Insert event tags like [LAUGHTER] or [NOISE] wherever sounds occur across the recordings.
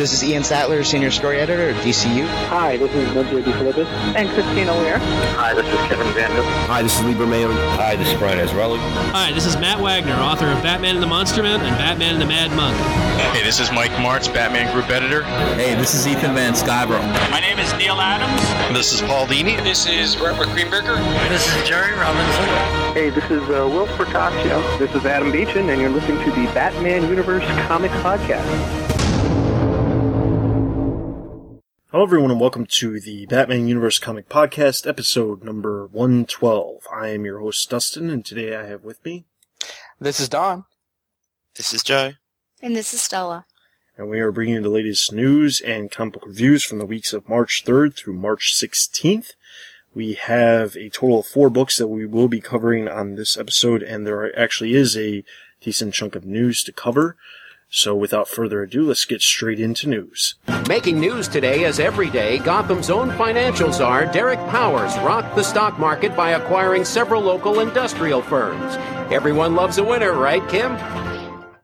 This is Ian Sattler, Senior Story Editor at DCU. Hi, this is Lindsay DeFilippis. And Christina Weir. Hi, this is Kevin Vandal. Hi, this is Libra Mayo. Hi, this is Brian Azzarello. Hi, this is Matt Wagner, author of Batman and the Monster Man and Batman and the Mad Monk. Hey, this is Mike Marts, Batman Group Editor. Hey, this is Ethan Van Sciver. My name is Neal Adams. This is Paul Dini. This is Robert Greenberger. This is Jerry Robinson. Hey, this is uh, Whilce Portacio. This is Adam Beechen, and you're listening to the Batman Universe Comics Podcast. Hello, everyone, and welcome to the Batman Universe Comic Podcast, episode number 112. I am your host, Dustin, and today I have with me. This is Don. This is Joe. And this is Stella. And we are bringing you the latest news and comic book reviews from the weeks of March 3rd through March 16th. We have a total of four books that we will be covering on this episode, and there actually is a decent chunk of news to cover. So without further ado, let's get straight into news. Making news today as every day, Gotham's own financial czar, Derek Powers, rocked the stock market by acquiring several local industrial firms. Everyone loves a winner, right, Kim?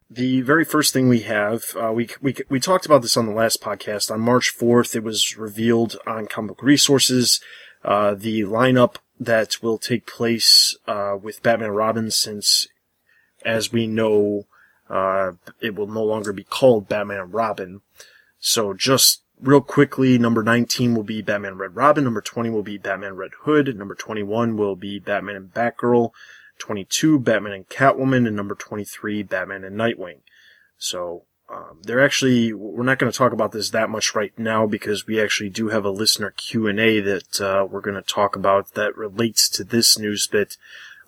The very first thing we have, uh, we, we, we talked about this on the last podcast. On March 4th, it was revealed on Comic Book Resources, uh, the lineup that will take place, uh, with Batman Robin since, as we know, uh, it will no longer be called Batman and Robin. So just real quickly, number 19 will be Batman Red Robin, number 20 will be Batman Red Hood, number 21 will be Batman and Batgirl, 22 Batman and Catwoman, and number 23 Batman and Nightwing. So, um, they're actually, we're not going to talk about this that much right now because we actually do have a listener Q&A that, uh, we're going to talk about that relates to this news bit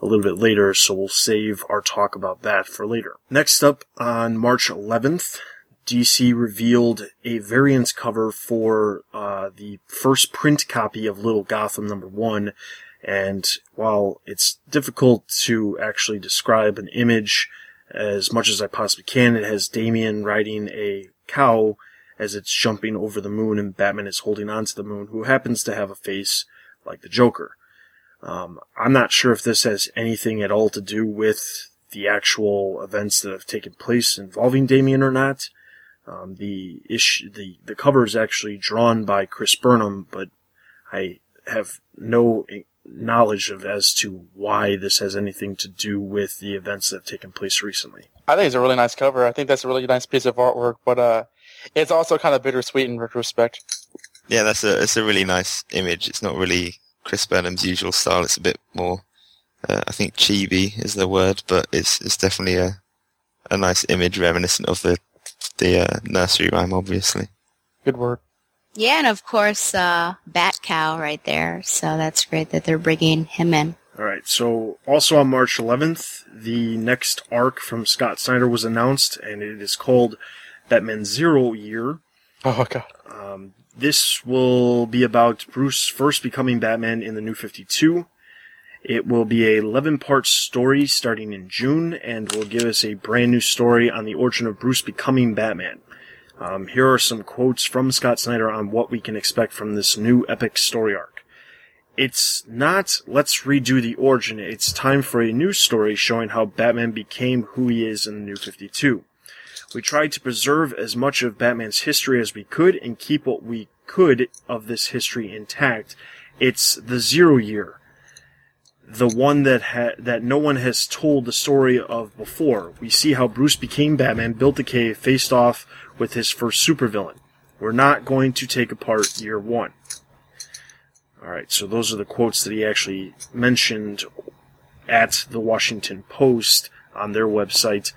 a little bit later, so we'll save our talk about that for later. Next up, on March 11th, DC revealed a variant cover for uh, the first print copy of Little Gotham number one, and while it's difficult to actually describe an image as much as I possibly can, it has Damian riding a cow as it's jumping over the moon and Batman is holding onto the moon, who happens to have a face like the Joker. Um, I'm not sure if this has anything at all to do with the actual events that have taken place involving Damian or not. Um, the issue, the, the cover is actually drawn by Chris Burnham, but I have no knowledge of as to why this has anything to do with the events that have taken place recently. I think it's a really nice cover. I think that's a really nice piece of artwork, but, uh, it's also kind of bittersweet in retrospect. Yeah, that's a, it's a really nice image. It's not really Chris Burnham's usual style. It's a bit more, uh, I think chibi is the word, but it's it's definitely a a nice image reminiscent of the the uh, nursery rhyme, obviously. Good work. Yeah, and of course, uh, Bat Cow right there. So that's great that they're bringing him in. All right. So also on March 11th, the next arc from Scott Snyder was announced, and it is called Batman Zero Year. Oh god. Um, this will be about Bruce first becoming Batman in the New 52. It will be a 11 part story starting in June and will give us a brand new story on the origin of Bruce becoming Batman. Um, here are some quotes from Scott Snyder on what we can expect from this new epic story arc. It's not, let's redo the origin, it's time for a new story showing how Batman became who he is in the New 52. We tried to preserve as much of Batman's history as we could and keep what we could of this history intact. It's the zero year. The one that ha- that no one has told the story of before. We see how Bruce became Batman, built the cave, faced off with his first supervillain. We're not going to take apart year one. Alright, so those are the quotes that he actually mentioned at the Washington Post on their website.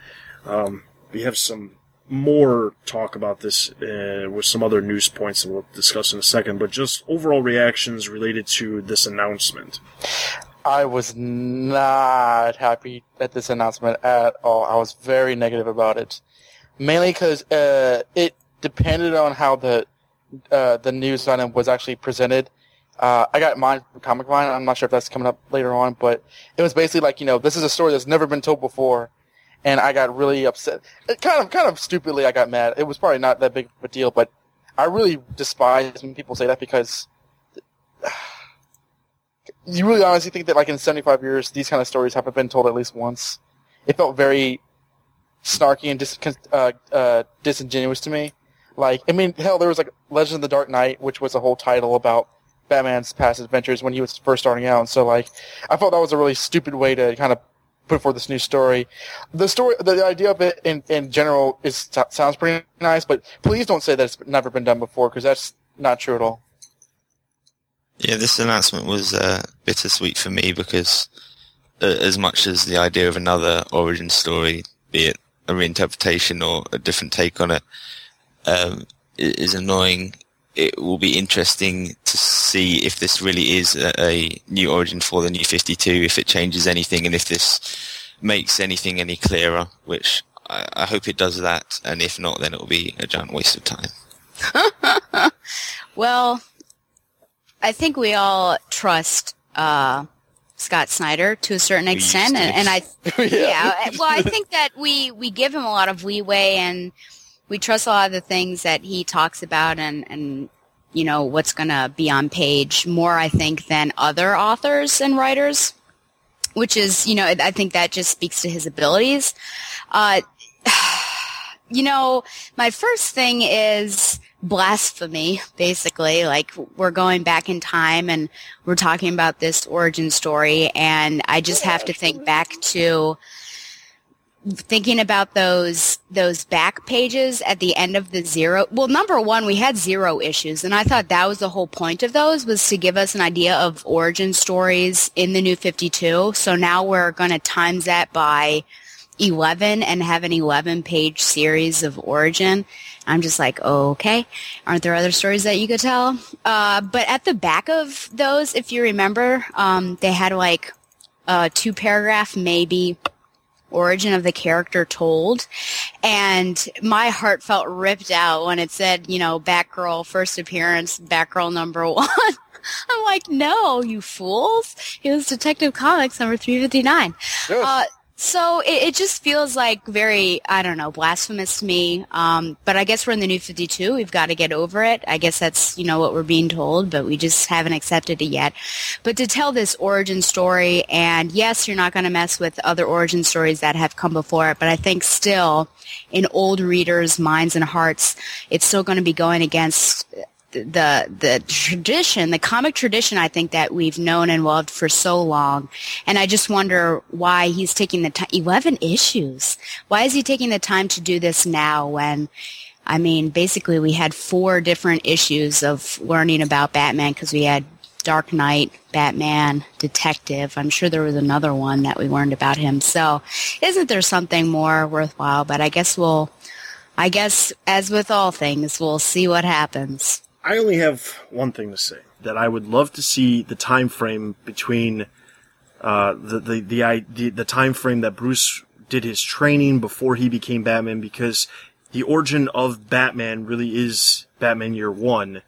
Um, we have some more talk about this uh, with some other news points that we'll discuss in a second, but just overall reactions related to this announcement. I was not happy at this announcement at all. I was very negative about it, mainly because uh, it depended on how the uh, the news item was actually presented. Uh, I got mine from Comic Vine. I'm not sure if that's coming up later on, but it was basically like you know this is a story that's never been told before and I got really upset. It kind of, kind of stupidly, I got mad. It was probably not that big of a deal, but I really despise when people say that because [SIGHS] you really honestly think that, like in 75 years, these kind of stories haven't been told at least once. It felt very snarky and dis- uh, uh, disingenuous to me. Like, I mean, hell, there was like Legend of the Dark Knight, which was a whole title about Batman's past adventures when he was first starting out. And so, like, I thought that was a really stupid way to kind of put forth this new story. The story, the idea of it in, in general is sounds pretty nice, but please don't say that it's never been done before because that's not true at all. Yeah, this announcement was uh, bittersweet for me because uh, as much as the idea of another origin story, be it a reinterpretation or a different take on it, um, is annoying. It will be interesting to see if this really is a, a new origin for the new 52, if it changes anything, and if this makes anything any clearer, which I, I hope it does that, and if not, then it will be a giant waste of time. [LAUGHS] well, I think we all trust uh, Scott Snyder to a certain extent, and, and, I, [LAUGHS] yeah. yeah, well, I think that we we give him a lot of leeway, and we trust a lot of the things that he talks about, and and you know what's going to be on page more, I think, than other authors and writers, which is you know I think that just speaks to his abilities. Uh, [SIGHS] you know, my first thing is blasphemy, basically. Like we're going back in time and we're talking about this origin story and I just have to think back to thinking about those those back pages at the end of the zero well number one we had zero issues. And i thought that was the whole point of those was to give us an idea of origin stories in the new 52 so now we're going to times that by 11 and have an 11 page series of origin. I'm just like, okay, aren't there other stories that you could tell? Uh, but at the back of those, if you remember, um, they had like a two paragraph, maybe origin of the character told. And my heart felt ripped out when it said, you know, Batgirl first appearance, Batgirl number [LAUGHS] one. I'm like, no, you fools. It was Detective Comics number 359. Uh, so it, it, just feels like very, I don't know, blasphemous to me. Um, but I guess we're in the new 52. We've got to get over it. I guess that's, you know, what we're being told, but we just haven't accepted it yet. But to tell this origin story, and yes, you're not going to mess with other origin stories that have come before it, but I think still in old readers' minds and hearts, it's still going to be going against the the tradition, the comic tradition, I think that we've known and loved for so long, and I just wonder why he's taking the time. Eleven issues. Why is he taking the time to do this now? When, I mean, basically we had four different issues of learning about Batman because we had Dark Knight, Batman, Detective. I'm sure there was another one that we learned about him. So, isn't there something more worthwhile? But I guess we'll. I guess, as with all things, we'll see what happens. I only have one thing to say that I would love to see the time frame between uh, the, the, the the the time frame that Bruce did his training before he became Batman because the origin of Batman really is Batman Year One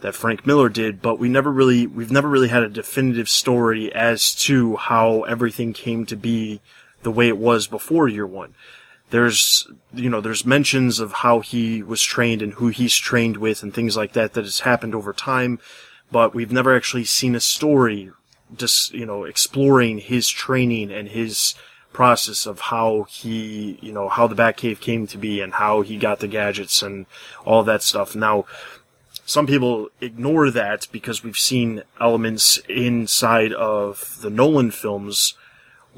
that Frank Miller did, but we never really we've never really had a definitive story as to how everything came to be the way it was before Year One there's you know there's mentions of how he was trained and who he's trained with and things like that that has happened over time but we've never actually seen a story just you know exploring his training and his process of how he you know how the Batcave came to be and how he got the gadgets and all that stuff. Now some people ignore that because we've seen elements inside of the Nolan films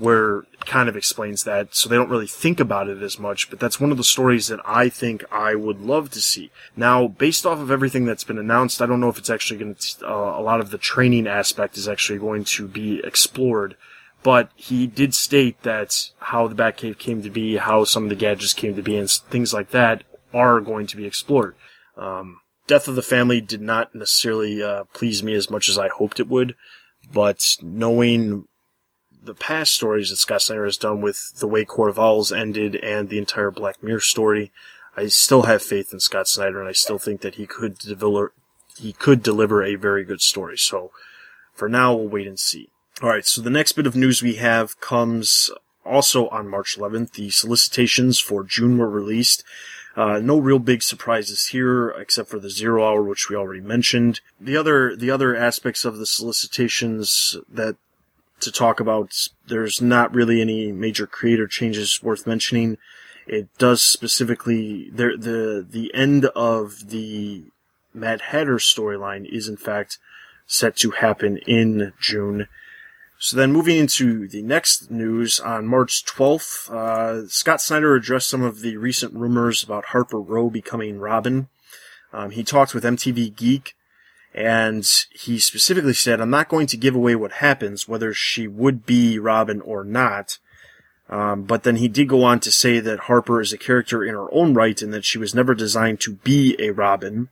where it kind of explains that, so they don't really think about it as much, but that's one of the stories that I think I would love to see. Now, based off of everything that's been announced, I don't know if it's actually going to, uh, a lot of the training aspect is actually going to be explored, but he did state that how the Batcave came to be, how some of the gadgets came to be, and things like that are going to be explored. Um, Death of the Family did not necessarily uh, please me as much as I hoped it would, but knowing the past stories that Scott Snyder has done with the way Court of Owls ended and the entire Black Mirror story, I still have faith in Scott Snyder, and I still think that he could deliver he could deliver a very good story. So for now, we'll wait and see. All right. So the next bit of news we have comes also on March 11th. The solicitations for June were released. Uh, no real big surprises here, except for the zero hour, which we already mentioned. The other, the other aspects of the solicitations that to talk about. There's not really any major creator changes worth mentioning. It does specifically the the the end of the Mad Hatter storyline is in fact set to happen in June. So then moving into the next news on March 12th, uh, Scott Snyder addressed some of the recent rumors about Harper Row becoming Robin. Um, he talked with MTV Geek and he specifically said, I'm not going to give away what happens, whether she would be Robin or not. Um, but then he did go on to say that Harper is a character in her own right and that she was never designed to be a Robin.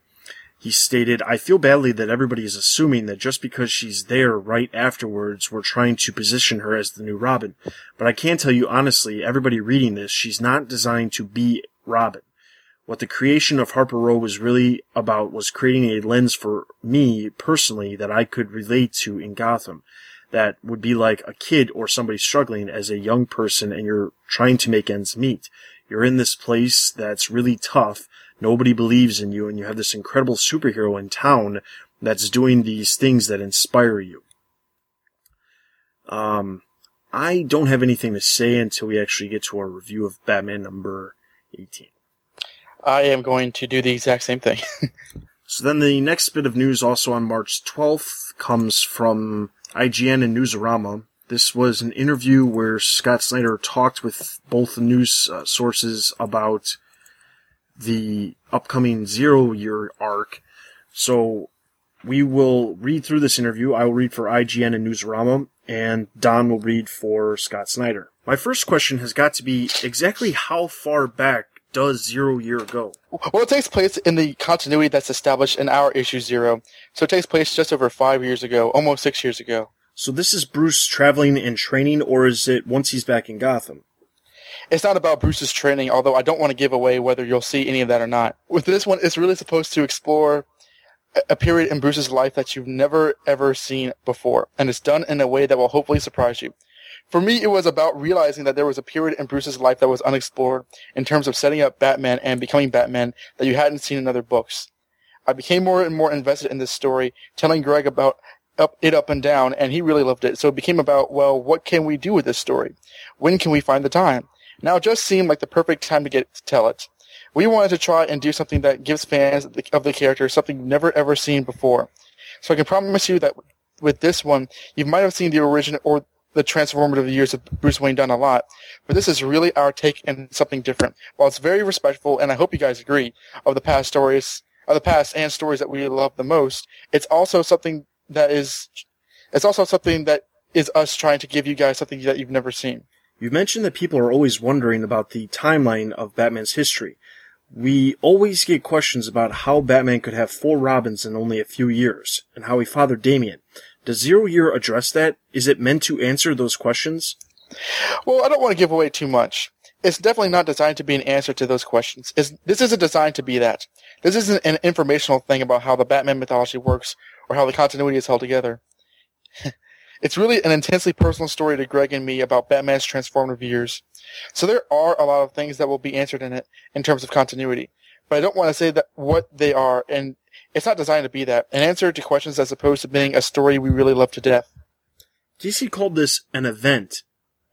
He stated, I feel badly that everybody is assuming that just because she's there right afterwards, we're trying to position her as the new Robin. But I can tell you honestly, everybody reading this, she's not designed to be Robin. What the creation of Harper Row was really about was creating a lens for me personally that I could relate to in Gotham. That would be like a kid or somebody struggling as a young person and you're trying to make ends meet. You're in this place that's really tough nobody believes in you and you have this incredible superhero in town that's doing these things that inspire you. Um, I don't have anything to say until we actually get to our review of Batman number 18. I am going to do the exact same thing. [LAUGHS] so then the next bit of news also on March 12th comes from IGN and Newsarama. This was an interview where Scott Snyder talked with both news uh, sources about the upcoming zero year arc. So we will read through this interview. I will read for IGN and Newsarama, and Don will read for Scott Snyder. My first question has got to be exactly how far back does Zero Year go? Well, it takes place in the continuity that's established in our issue Zero. So it takes place just over five years ago, almost six years ago. So this is Bruce traveling and training, or is it once he's back in Gotham? it's not about Bruce's training, although I don't want to give away whether you'll see any of that or not. With this one, it's really supposed to explore a period in Bruce's life that you've never ever seen before, and it's done in a way that will hopefully surprise you. For me, it was about realizing that there was a period in Bruce's life that was unexplored in terms of setting up Batman and becoming Batman that you hadn't seen in other books. I became more and more invested in this story, telling Greg about up, it up and down, and he really loved it. So it became about, well, what can we do with this story? When can we find the time? Now it just seemed like the perfect time to get to tell it. We wanted to try and do something that gives fans of the character something you've never ever seen before. So I can promise you that with this one, you might have seen the original or the transformative years of Bruce Wayne done a lot, but this is really our take and something different. While it's very respectful, and I hope you guys agree, of the past stories, of the past and stories that we love the most, it's also something that is, it's also something that is us trying to give you guys something that you've never seen. You mentioned that people are always wondering about the timeline of Batman's history. We always get questions about how Batman could have four Robins in only a few years, and how he fathered Damian. Does Zero Year address that? Is it meant to answer those questions? Well, I don't want to give away too much. It's definitely not designed to be an answer to those questions. It's, this isn't designed to be that. This isn't an informational thing about how the Batman mythology works or how the continuity is held together. [LAUGHS] It's really an intensely personal story to Greg and me about Batman's transformative years. So there are a lot of things that will be answered in it in terms of continuity. But I don't want to say that what they are, and it's not designed to be that. An answer to questions as opposed to being a story we really love to death. DC called this an event,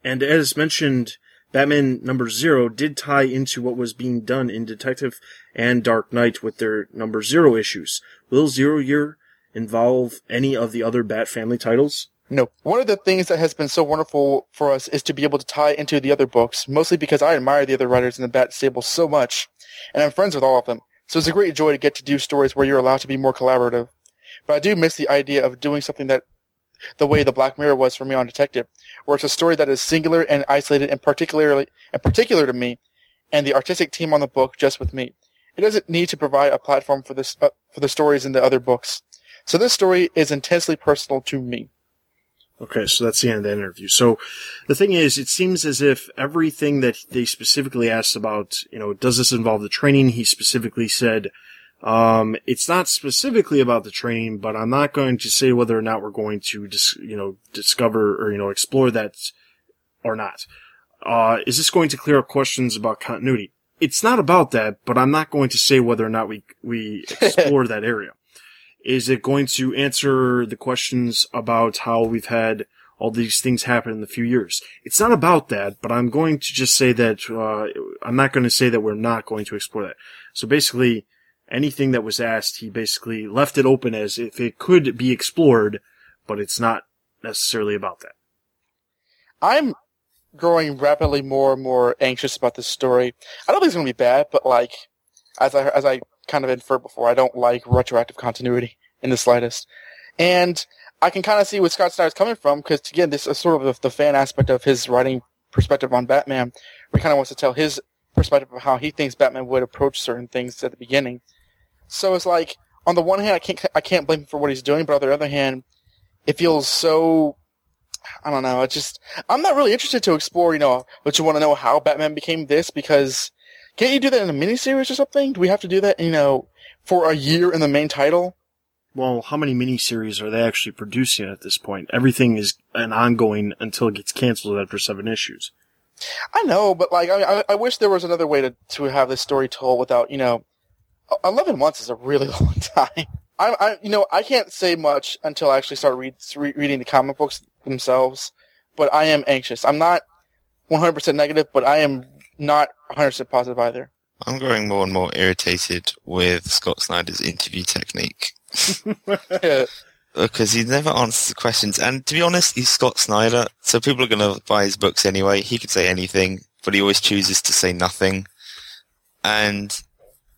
and as mentioned, Batman number zero did tie into what was being done in Detective and Dark Knight with their number zero issues. Will Zero Year involve any of the other Bat family titles? No. One of the things that has been so wonderful for us is to be able to tie into the other books, mostly because I admire the other writers in the Bat Stable so much, and I'm friends with all of them. So it's a great joy to get to do stories where you're allowed to be more collaborative. But I do miss the idea of doing something that the way the Black Mirror was for me on Detective, where it's a story that is singular and isolated and particularly and particular to me, and the artistic team on the book just with me. It doesn't need to provide a platform for this uh, for the stories in the other books. So this story is intensely personal to me. Okay, so that's the end of that interview. So the thing is, it seems as if everything that they specifically asked about, you know, does this involve the training? He specifically said, um, it's not specifically about the training, but I'm not going to say whether or not we're going to, dis- you know, discover or, you know, explore that or not. Uh, is this going to clear up questions about continuity? It's not about that, but I'm not going to say whether or not we, we [LAUGHS] explore that area. Is it going to answer the questions about how we've had all these things happen in a few years. It's not about that, but I'm going to just say that, uh, I'm not going to say that we're not going to explore that. So basically, anything that was asked, he basically left it open as if it could be explored, but it's not necessarily about that. I'm growing rapidly more and more anxious about this story. I don't think it's going to be bad, but like, as I, as I kind of inferred before, I don't like retroactive continuity in the slightest. And I can kind of see where Scott Snyder's coming from, because again, this is sort of the, the, fan aspect of his writing perspective on Batman, where he kind of wants to tell his perspective of how he thinks Batman would approach certain things at the beginning. So it's like, on the one hand, I can't, I can't blame him for what he's doing, but on the other hand, it feels so I don't know. It just I'm not really interested to explore. You know, but you want to know how Batman became this because can't you do that in a miniseries or something? Do we have to do that? You know, for a year in the main title? Well, how many miniseries are they actually producing at this point? Everything is an ongoing until it gets canceled after seven issues. I know, but like, I, I, I wish there was another way to to have this story told without, you know, eleven months is a really [LAUGHS] long time. I, I, you know, I can't say much until I actually start read, re- reading the comic books themselves, but I am anxious. I'm not 100% negative, but I am not 100% positive either. I'm growing more and more irritated with Scott Snyder's interview technique. [LAUGHS] Because he never answers the questions. And to be honest, he's Scott Snyder, so people are going to buy his books anyway. He could say anything, but he always chooses to say nothing. And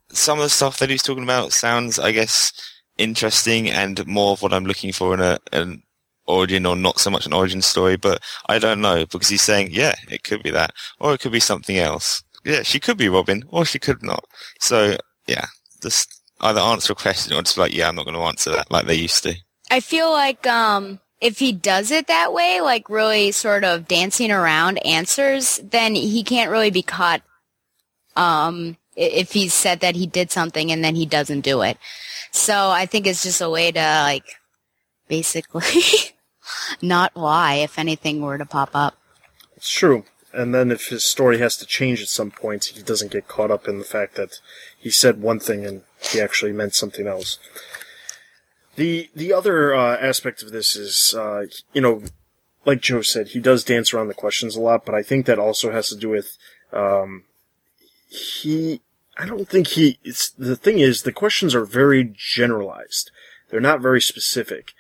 some of the stuff that he's talking about sounds, I guess, interesting and more of what I'm looking for in a, an origin or not so much an origin story, but I don't know because he's saying, yeah, it could be that or it could be something else. Yeah, she could be Robin or she could not. So yeah, just either answer a question or just like, yeah, I'm not going to answer that like they used to. I feel like, um, if he does it that way, like really sort of dancing around answers, then he can't really be caught, um, if he said that he did something and then he doesn't do it. So I think it's just a way to like basically [LAUGHS] not why, if anything were to pop up. It's true. And then if his story has to change at some point, he doesn't get caught up in the fact that he said one thing and he actually meant something else. The the other uh, aspect of this is, uh, you know, like Joe said, he does dance around the questions a lot, but I think that also has to do with um, he I don't think he. It's the thing is the questions are very generalized. They're not very specific,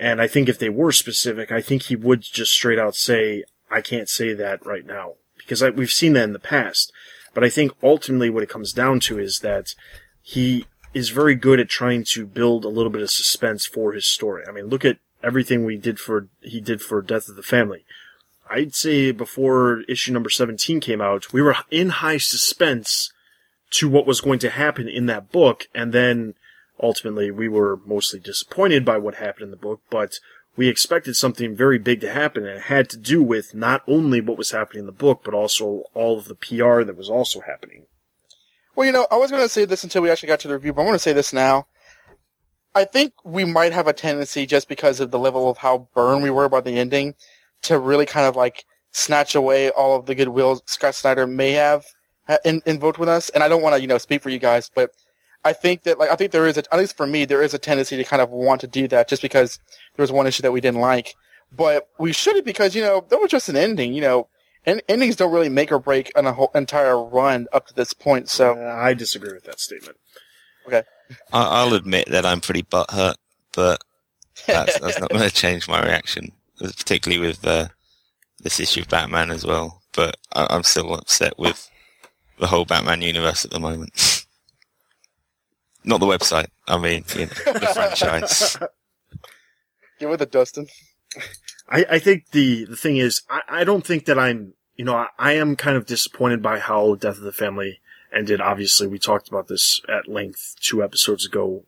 and I think if they were specific, I think he would just straight out say, "I can't say that right now," because I, we've seen that in the past. But I think ultimately what it comes down to is that he is very good at trying to build a little bit of suspense for his story. I mean, look at everything we did for he did for Death of the Family. I'd say before issue number 17 came out, we were in high suspense to what was going to happen in that book, and then ultimately we were mostly disappointed by what happened in the book, but we expected something very big to happen, and it had to do with not only what was happening in the book, but also all of the PR that was also happening. Well, you know, I was going to say this until we actually got to the review, but I want to say this now. I think we might have a tendency, just because of the level of how burned we were by the ending, to really kind of like snatch away all of the goodwill Scott Snyder may have uh, in, invoked with us. And I don't want to, you know, speak for you guys, but I think that, like, I think there is, a, at least for me, there is a tendency to kind of want to do that just because there was one issue that we didn't like. But we shouldn't because, you know, that was just an ending, you know. And endings don't really make or break an whole entire run up to this point. So uh, I disagree with that statement. Okay, I'll admit that I'm pretty butthurt, but that's, that's not going to change my reaction, particularly with uh, this issue of Batman as well. But I, am still upset with the whole Batman universe at the moment. [LAUGHS] Not the website. I mean, you know, the franchise. [LAUGHS] Get with it, Dustin. I, I think the, the thing is, I, I don't think that I'm, you know, I, I am kind of disappointed by how Death of the Family ended. Obviously, we talked about this at length two episodes ago.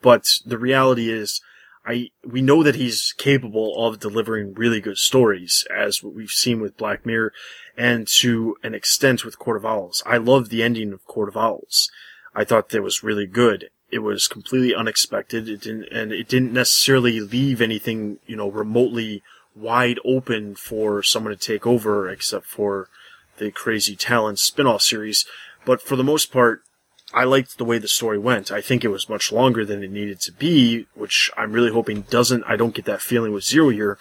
But the reality is, I we know that he's capable of delivering really good stories, as we've seen with Black Mirror, and to an extent with Court of Owls. I love the ending of Court of Owls. I thought that was really good. It was completely unexpected. It didn't, and it didn't necessarily leave anything, you know, remotely wide open for someone to take over, except for the Crazy Talent spin-off series. But for the most part, I liked the way the story went. I think it was much longer than it needed to be, which I'm really hoping doesn't, I don't get that feeling with Zero Year.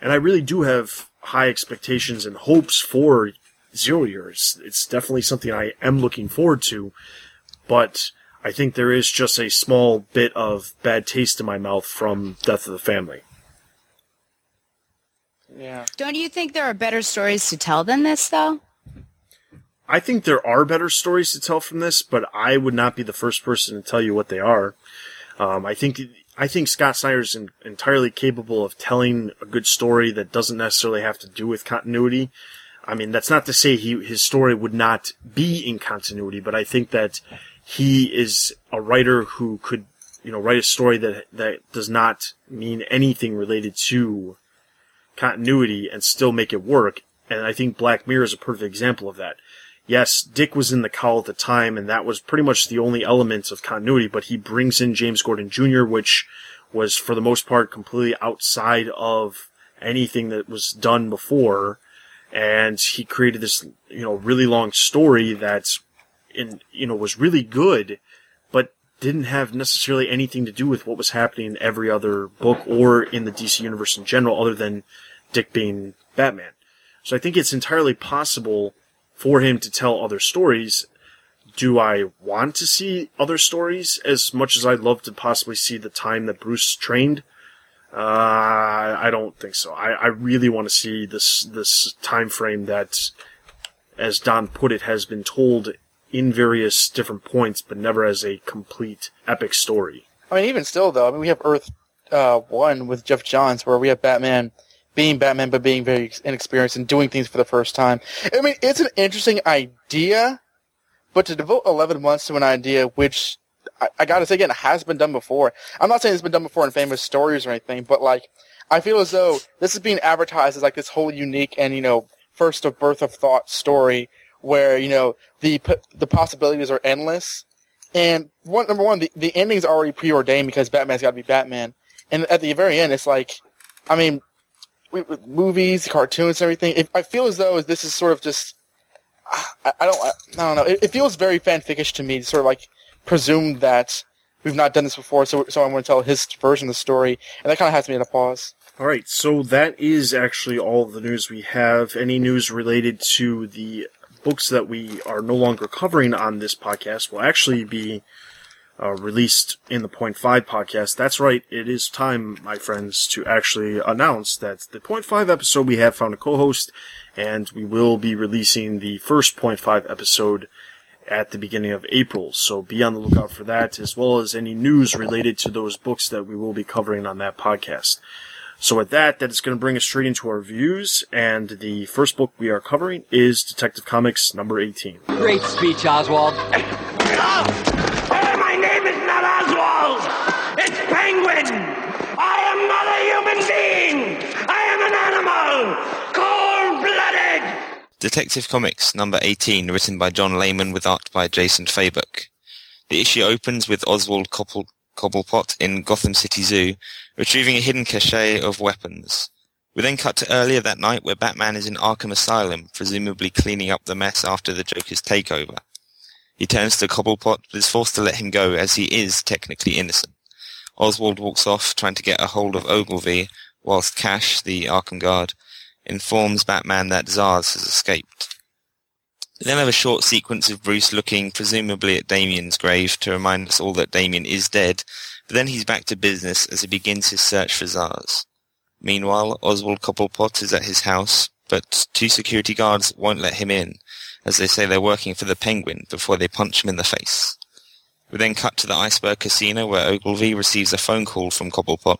and I really do have high expectations and hopes for Zero Years. It's definitely something I am looking forward to, but I think there is just a small bit of bad taste in my mouth from Death of the Family. Yeah. Don't you think there are better stories to tell than this, though? I think there are better stories to tell from this, but I would not be the first person to tell you what they are. Um, I think I think Scott Snyder is entirely capable of telling a good story that doesn't necessarily have to do with continuity. I mean, that's not to say he his story would not be in continuity, but I think that he is a writer who could, you know, write a story that that does not mean anything related to continuity and still make it work. And I think Black Mirror is a perfect example of that yes, Dick was in the cowl at the time, and that was pretty much the only element of continuity, but he brings in James Gordon Jr., which was, for the most part, completely outside of anything that was done before. And he created this, you know, really long story that's, in, you know, was really good, but didn't have necessarily anything to do with what was happening in every other book or in the DC universe in general, other than Dick being Batman. So I think it's entirely possible for him to tell other stories. Do I want to see other stories as much as I'd love to possibly see the time that Bruce trained? Uh, I don't think so. I, I really want to see this this time frame that, as Don put it, has been told in various different points, but never as a complete epic story. I mean, even still, though, I mean, we have Earth uh, One with Geoff Johns, where we have Batman being Batman but being very inexperienced and doing things for the first time. I mean, it's an interesting idea, but to devote 11 months to an idea which I, I gotta say again has been done before. I'm not saying it's been done before in famous stories or anything, but like I feel as though this is being advertised as like this whole unique and you know first of birth of thought story where you know the the possibilities are endless. And one number one, the the ending's already preordained because Batman's got to be Batman, and at the very end, it's like, I mean, with movies, cartoons, everything. If, I feel as though this is sort of just. I, I don't. I, I, don't know. It, it, feels very fanficish to me to sort of like presume that we've not done this before, so so I'm going to tell his version of the story, and that kind of has me at a pause. All right, so that is actually all the news we have. Any news related to the books that we are no longer covering on this podcast will actually be uh, released in the Point Five podcast. That's right. It is time, my friends, to actually announce that the Point Five episode we have found a co-host, and we will be releasing the first Point Five episode at the beginning of April. So be on the lookout for that, as well as any news related to those books that we will be covering on that podcast. So with that, that is going to bring us straight into our reviews, and the first book we are covering is Detective Comics number 18. Great speech, Oswald. my name is not Oswald! It's penguin! I am not a human being! I am an animal! Cold-blooded! Detective Comics number 18, written by John Layman with art by Jason Fabok. The issue opens with Oswald Cobble- Cobblepot in Gotham City Zoo, retrieving a hidden cache of weapons. We then cut to earlier that night where Batman is in Arkham Asylum, presumably cleaning up the mess after the Joker's takeover. He turns to Cobblepot, but is forced to let him go as he is technically innocent. Oswald walks off, trying to get a hold of Ogilvy, whilst Cash, the Arkham guard, informs Batman that Zsasz has escaped. We then have a short sequence of Bruce looking presumably at Damian's grave to remind us all that Damien is dead, but then he's back to business as he begins his search for Zsasz. Meanwhile, Oswald Cobblepot is at his house, but two security guards won't let him in, as they say they're working for the Penguin before they punch him in the face. We then cut to the Iceberg Casino where Ogilvy receives a phone call from Cobblepot,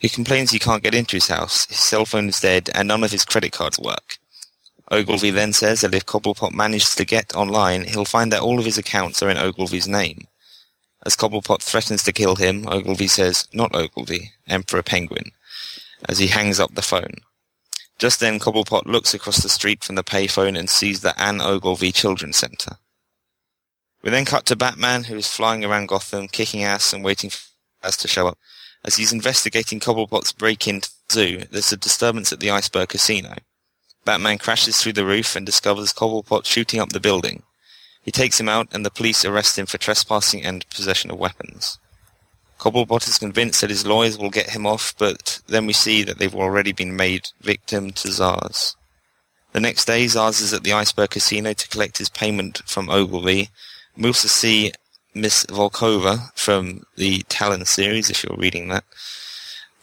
who complains he can't get into his house, his cell phone is dead, and none of his credit cards work. Ogilvy then says that if Cobblepot manages to get online, he'll find that all of his accounts are in Ogilvy's name. As Cobblepot threatens to kill him, Ogilvy says, not Ogilvy, Emperor Penguin, as he hangs up the phone. Just then, Cobblepot looks across the street from the payphone and sees the Anne Ogilvy Children's Center. We then cut to Batman, who is flying around Gotham, kicking ass and waiting for us to show up. As he's investigating Cobblepot's break into the zoo, there's a disturbance at the Iceberg Casino. Batman crashes through the roof and discovers Cobblepot shooting up the building. He takes him out, and the police arrest him for trespassing and possession of weapons. Cobblepot is convinced that his lawyers will get him off, but then we see that they've already been made victim to Zsasz. The next day, Zsasz is at the Iceberg Casino to collect his payment from Ogilvy. We also see Miss Volkova from the Talon series, if you're reading that,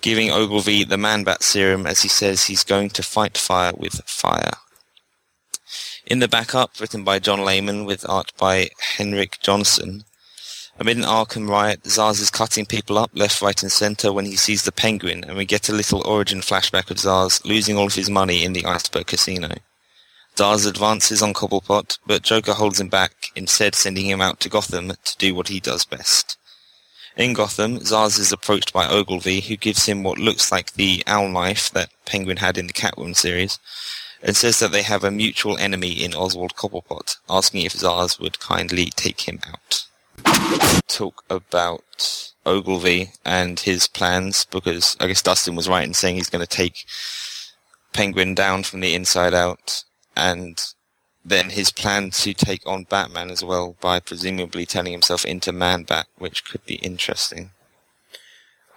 giving Ogilvy the Man-Bat serum as he says he's going to fight fire with fire. In the backup, written by John Layman with art by Henrik Jonsson, amid an Arkham riot, Zsasz is cutting people up left, right and centre when he sees the penguin, and we get a little origin flashback of Zsasz losing all of his money in the Iceberg Casino. Zsasz advances on Cobblepot, but Joker holds him back, instead sending him out to Gotham to do what he does best. In Gotham, Zsasz is approached by Ogilvy, who gives him what looks like the owl knife that Penguin had in the Catwoman series, and says that they have a mutual enemy in Oswald Cobblepot, asking if Zsasz would kindly take him out. Talk about Ogilvy and his plans, because I guess Dustin was right in saying he's going to take Penguin down from the inside out, and then his plan to take on Batman as well by presumably turning himself into Man Bat, which could be interesting.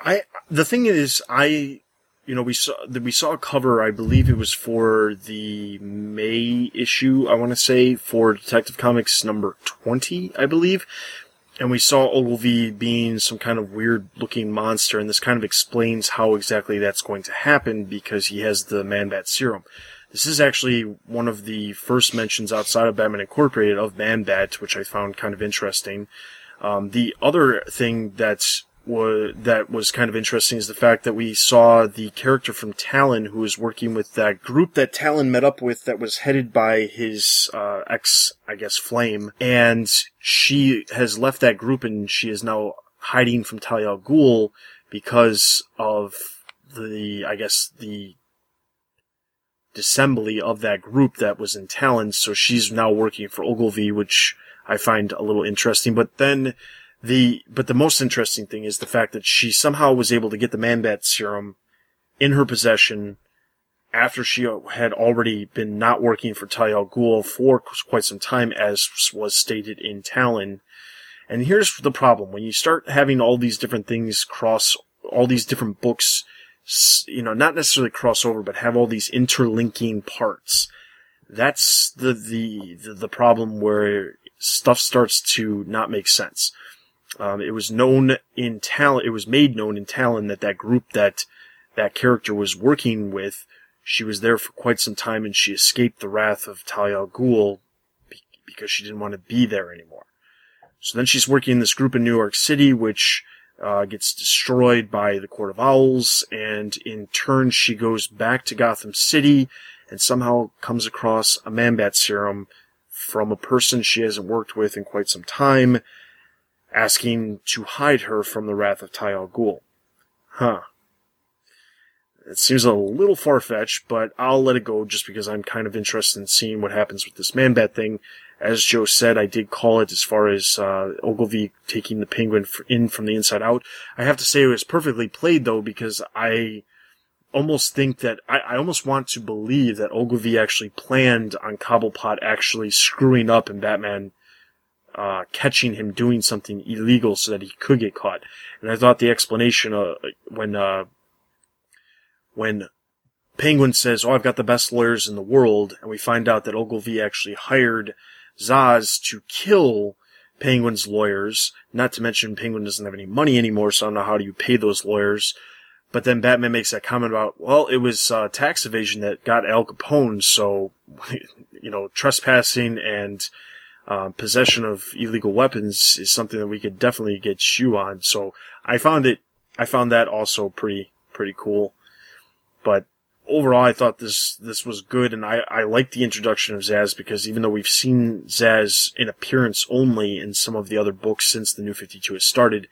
I the thing is, I you know we saw we saw a cover. I believe it was for the May issue. I want to say for Detective Comics number twenty, I believe. And we saw Ogilvy being some kind of weird looking monster, and this kind of explains how exactly that's going to happen because he has the Man Bat serum. This is actually one of the first mentions outside of Batman Incorporated of Man-Bat, which I found kind of interesting. Um, the other thing that's was that was kind of interesting is the fact that we saw the character from Talon who was working with that group that Talon met up with that was headed by his uh, ex, I guess, Flame, and she has left that group and she is now hiding from Talia al Ghul because of the, I guess, the assembly of that group that was in Talon. So she's now working for Ogilvy, which I find a little interesting. But then the, but the most interesting thing is the fact that she somehow was able to get the Man-Bat serum in her possession after she had already been not working for Talia al Ghul for quite some time, as was stated in Talon. And here's the problem. When you start having all these different things cross, all these different books you know, not necessarily crossover, but have all these interlinking parts. That's the, the, the, the problem where stuff starts to not make sense. Um, it was known in Talon, it was made known in Talon that that group that that character was working with, she was there for quite some time and she escaped the wrath of Talia al Ghul because she didn't want to be there anymore. So then she's working in this group in New York City, which uh, gets destroyed by the Court of Owls, and in turn she goes back to Gotham City and somehow comes across a Man-Bat serum from a person she hasn't worked with in quite some time, asking to hide her from the wrath of Talia al Ghul. Huh. It seems a little far-fetched, but I'll let it go just because I'm kind of interested in seeing what happens with this Man-Bat thing as Joe said, I did call it as far as uh, Ogilvy taking the penguin in from the inside out. I have to say it was perfectly played though because I almost think that I, I almost want to believe that Ogilvy actually planned on Cobblepot actually screwing up and Batman uh, catching him doing something illegal so that he could get caught. And I thought the explanation uh, when uh, when Penguin says, "Oh, I've got the best lawyers in the world," and we find out that Ogilvy actually hired Zsasz to kill Penguin's lawyers. Not to mention Penguin doesn't have any money anymore, so I don't know how do you pay those lawyers. But then Batman makes that comment about, well, it was uh, tax evasion that got Al Capone, so [LAUGHS] you know, trespassing and uh, possession of illegal weapons is something that we could definitely get you on. So I found it, I found that also pretty pretty cool. But overall, I thought this this was good, and I I like the introduction of Zsasz because even though we've seen Zsasz in appearance only in some of the other books since the New Fifty Two has started,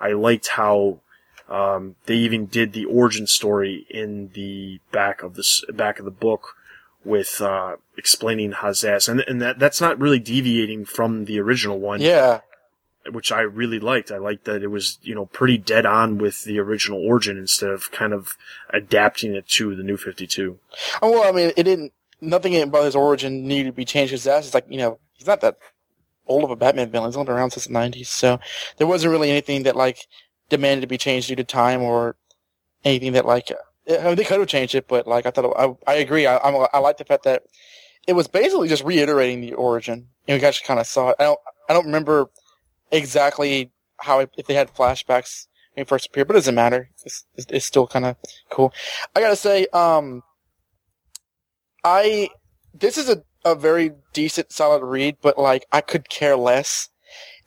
I liked how um, they even did the origin story in the back of this back of the book with uh, explaining Zsasz, and and that that's not really deviating from the original one. Yeah, which I really liked. I liked that it was, you know, pretty dead on with the original origin instead of kind of adapting it to the new 52. Oh, well, I mean, it didn't, nothing about his origin needed to be changed. His ass is like, you know, he's not that old of a Batman villain. He's only around since the 90s. So there wasn't really anything that, like, demanded to be changed due to time or anything that like uh, I mean, they could have changed it, but like I thought, I, I agree. I, I like the fact that it was basically just reiterating the origin, and we guys kind of saw it. I don't, I don't remember exactly how if they had flashbacks when he first appeared, but it doesn't matter. It's, it's still kind of cool. I gotta say, um, I this is a a very decent, solid read, but like I could care less.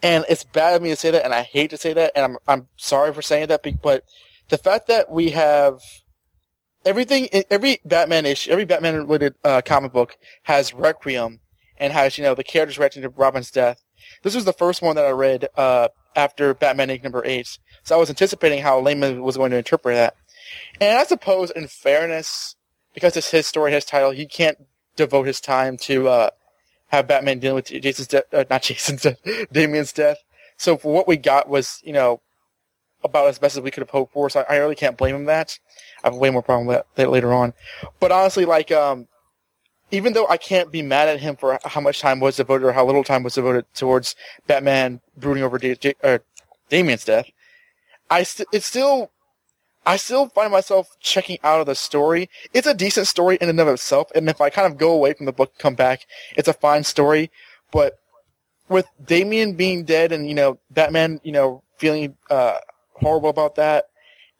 And it's bad of me to say that, and I hate to say that, and I'm I'm sorry for saying that, but the fact that we have everything, every Batman issue, every Batman related uh, comic book has Requiem and has you know the characters reacting to Robin's death. This was the first one that I read uh, after Batman Inc. number eight, so I was anticipating how Layman was going to interpret that. And I suppose, in fairness, because it's his story, his title, he can't devote his time to uh, have Batman dealing with Jason's death, uh, not [LAUGHS] Jason's death, Damian's death. So for what we got was, you know, about as best as we could have hoped for. So I, I really can't blame him that. I have way more problem with that later on. But honestly, like, um, even though I can't be mad at him for how much time was devoted or how little time was devoted towards Batman brooding over D- J- uh, Damian's death, I st- it's still I still find myself checking out of the story. It's a decent story in and of itself, and if I kind of go away from the book and come back, it's a fine story. But with Damian being dead and, you know, Batman, you know, feeling uh, horrible about that,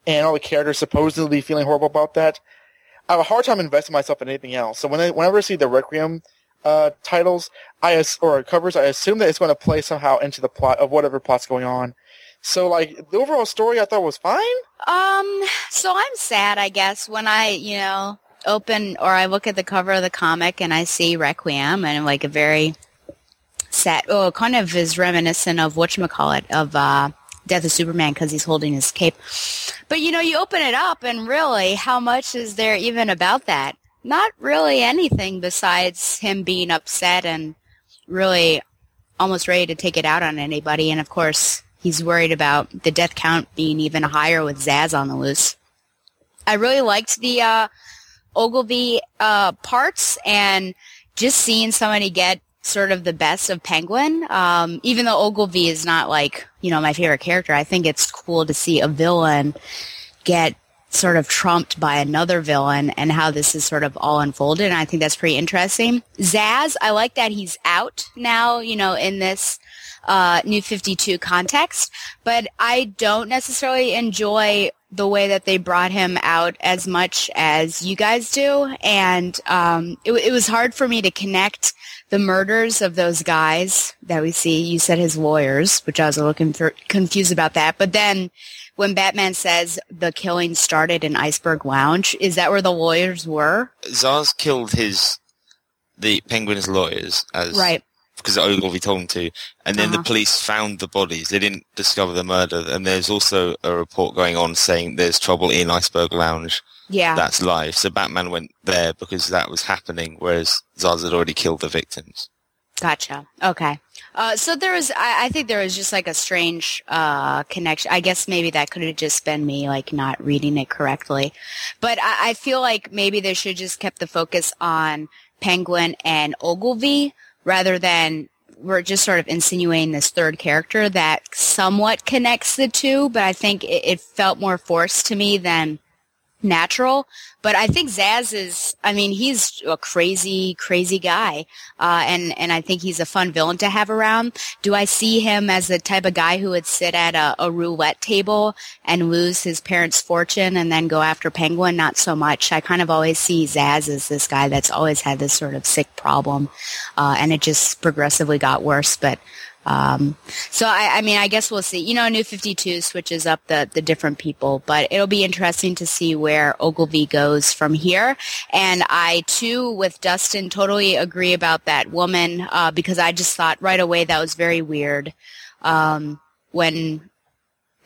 and all the characters supposedly feeling horrible about that, I have a hard time investing myself in anything else. So when I, whenever I see the Requiem uh, titles, I or covers, I assume that it's going to play somehow into the plot of whatever plot's going on. So like the overall story I thought was fine. Um so I'm sad I guess when I, you know, open or I look at the cover of the comic and I see Requiem and like a very sad oh kind of is reminiscent of whatchamacallit of uh Death of Superman because he's holding his cape. But you know, you open it up and really how much is there even about that? Not really anything besides him being upset and really almost ready to take it out on anybody and of course He's worried about the death count being even higher with Zsasz on the loose. I really liked the uh, Ogilvy uh, parts and just seeing somebody get sort of the best of Penguin. Um, even though Ogilvy is not like, you know, my favorite character, I think it's cool to see a villain get sort of trumped by another villain and how this is sort of all unfolded. And I think that's pretty interesting. Zsasz, I like that he's out now, you know, in this uh, New 52 context, but I don't necessarily enjoy the way that they brought him out as much as you guys do. And um, it, it was hard for me to connect the murders of those guys that we see. You said his lawyers, which I was a little conf- confused about that. But then when Batman says the killing started in Iceberg Lounge, is that where the lawyers were? Zsasz killed his the Penguin's lawyers as right because Ogilvy told him to. And then Uh-huh. the police found the bodies. They didn't discover the murder. And there's also a report going on saying there's trouble in Iceberg Lounge. Yeah. That's live. So Batman went there because that was happening, whereas Zsasz had already killed the victims. Gotcha. Okay. Uh, so there was, I, I think there was just like a strange uh, connection. I guess maybe that could have just been me like not reading it correctly, but I, I feel like maybe they should just kept the focus on Penguin and Ogilvy rather than we're just sort of insinuating this third character that somewhat connects the two. But I think it, it felt more forced to me than natural. But I think Zsasz is, I mean, he's a crazy, crazy guy. Uh, and, and I think he's a fun villain to have around. Do I see him as the type of guy who would sit at a, a roulette table and lose his parents' fortune and then go after Penguin? Not so much. I kind of always see Zsasz as this guy that's always had this sort of sick problem. Uh, and it just progressively got worse. But, um, so I, I mean, I guess we'll see. You know, New 52 switches up the, the different people, but it'll be interesting to see where Ogilvy goes from here. And I too, with Dustin, totally agree about that woman, uh, because I just thought right away that was very weird. Um, when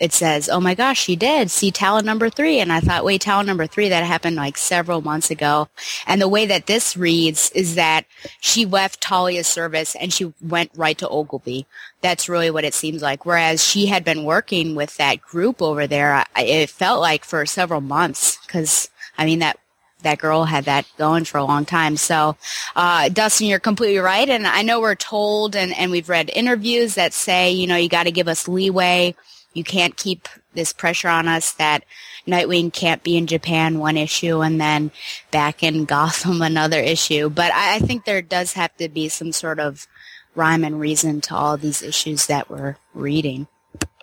it says, "Oh my gosh, she did see Talon number three. and I thought, "Wait, Talon number three that happened like several months ago." And the way that this reads is that she left Talia's service and she went right to Ogilvy. That's really what it seems like. Whereas she had been working with that group over there, it felt like for several months. Because I mean that that girl had that going for a long time. So, uh, Dustin, you're completely right. And I know we're told and, and we've read interviews that say, you know, you got to give us leeway you can't keep this pressure on us that Nightwing can't be in Japan one issue and then back in Gotham [LAUGHS] another issue. But I, I think there does have to be some sort of rhyme and reason to all these issues that we're reading.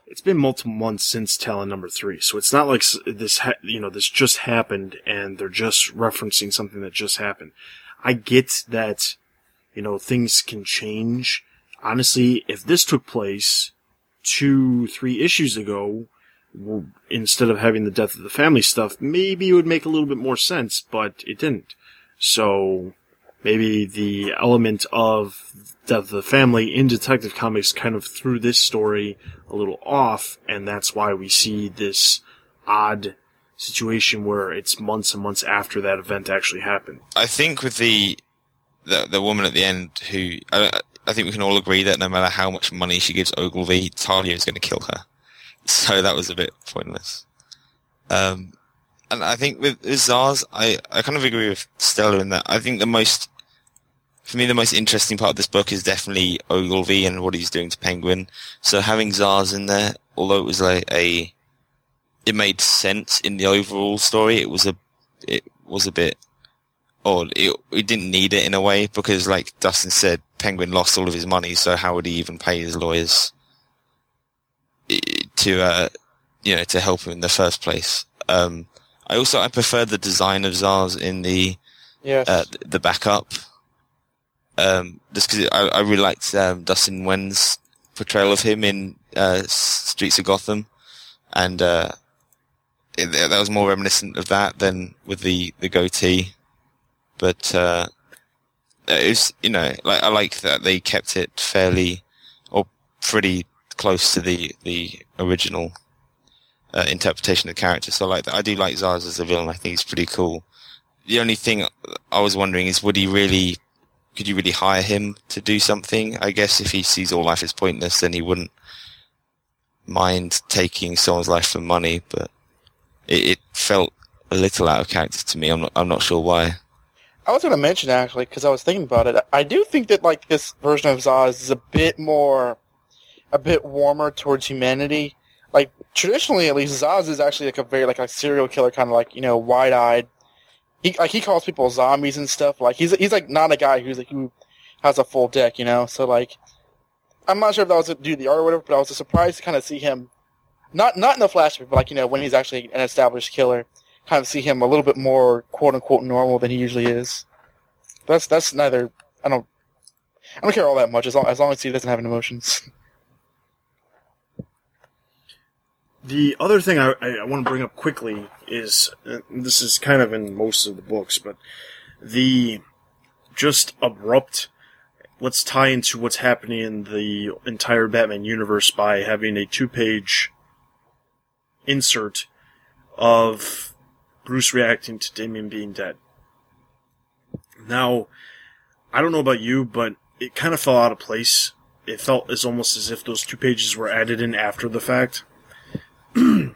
It's been multiple months since Talon number three, so it's not like this, ha- you know, this just happened and they're just referencing something that just happened. I get that, you know, things can change. Honestly, if this took place two, three issues ago, instead of having the death of the family stuff, maybe it would make a little bit more sense, but it didn't. So maybe the element of death of the family in Detective Comics kind of threw this story a little off, and that's why we see this odd situation where it's months and months after that event actually happened. I think with the the, the woman at the end who I, I think we can all agree that no matter how much money she gives Ogilvy, Talia is going to kill her. [LAUGHS] So that was a bit pointless. Um, and I think with, with Zsasz, I, I kind of agree with Stella in that I think the most, for me, the most interesting part of this book is definitely Ogilvy and what he's doing to Penguin. So having Zsasz in there, although it was like a, it made sense in the overall story, it was a, it was a bit odd. It, it didn't need it in a way because like Dustin said, Penguin lost all of his money, so how would he even pay his lawyers? to uh, you know to help him in the first place. Um, I also I prefer the design of Zsasz in the yes. uh, the backup. Um, just because I, I, really liked um, Dustin Nguyen's portrayal of him in uh, Streets of Gotham, and uh, it, that was more reminiscent of that than with the the goatee. But uh, it was, you know, like I like that they kept it fairly or pretty close to the the original uh, interpretation of the character. So I like that. I do like Zsasz as a villain. I think he's pretty cool. The only thing I was wondering is, would he really? Could you really hire him to do something? I guess if he sees all life as pointless, then he wouldn't mind taking someone's life for money. But it, it felt a little out of character to me. I'm not. I'm not sure why. I was going to mention actually because I was thinking about it. I do think that like this version of Zsasz is a bit more a bit warmer towards humanity. Like traditionally, at least, Zsasz is actually like a very like a serial killer kind of like you know wide eyed. He like he calls people zombies and stuff. Like he's he's like not a guy who's like who has a full deck, you know. So like, I'm not sure if that was due to the art or whatever, but I was surprised to kind of see him, not not in the flashback, but like you know when he's actually an established killer, kind of see him a little bit more quote unquote normal than he usually is. That's that's neither. I don't. I don't care all that much as long as long as he doesn't have any emotions. The other thing I, I, want to bring up quickly is uh, this is kind of in most of the books, but the just abrupt. Let's tie into what's happening in the entire Batman universe by having a two-page insert of Bruce reacting to Damian being dead. Now, I don't know about you, but it kind of fell out of place. It felt as almost as if those two pages were added in after the fact. [CLEARS THROAT] and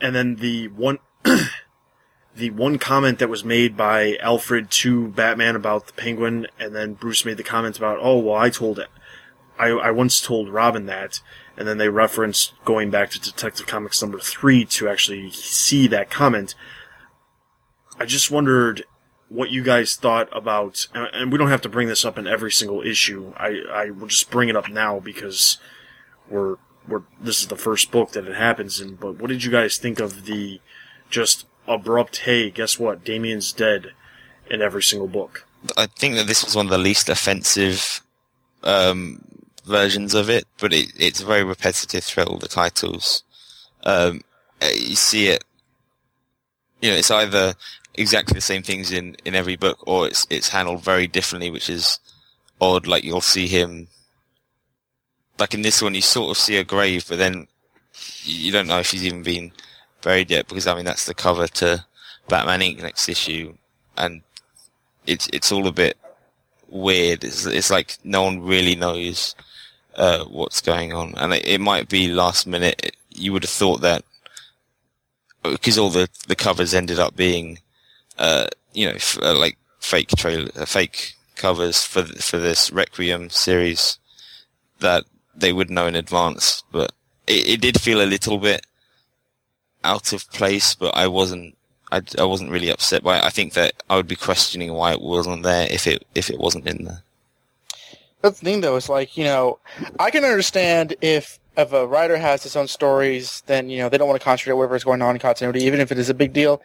then the one [CLEARS THROAT] the one comment that was made by Alfred to Batman about the Penguin, and then Bruce made the comment about, "Oh, well, I told it. I, I once told Robin that." And then they referenced going back to Detective Comics number three to actually see that comment. I just wondered what you guys thought about, and we don't have to bring this up in every single issue. I, I will just bring it up now because we're we're, this is the first book that it happens in, but what did you guys think of the just abrupt, hey, guess what? Damian's dead in every single book? I think that this was one of the least offensive um, versions of it, but it, it's very repetitive throughout all the titles. Um, you see it, you know, it's either exactly the same things in, in every book, or it's it's handled very differently, which is odd. Like you'll see him like in this one, you sort of see a grave, but then you don't know if he's even been buried yet because I mean that's the cover to Batman Inc. next issue, and it's it's all a bit weird. It's it's like no one really knows uh, what's going on, and it, it, might be last minute. You would have thought that because all the the covers ended up being, uh, you know, f- uh, like fake trailer, uh, fake covers for for this Requiem series, that they would know in advance, but it, it did feel a little bit out of place, but I wasn't. I, I wasn't really upset by it. I think that I would be questioning why it wasn't there if it if it wasn't in there. That's the thing, though. It's like you know, I can understand if if a writer has his own stories, then you know they don't want to concentrate whatever is going on in continuity, even if it is a big deal.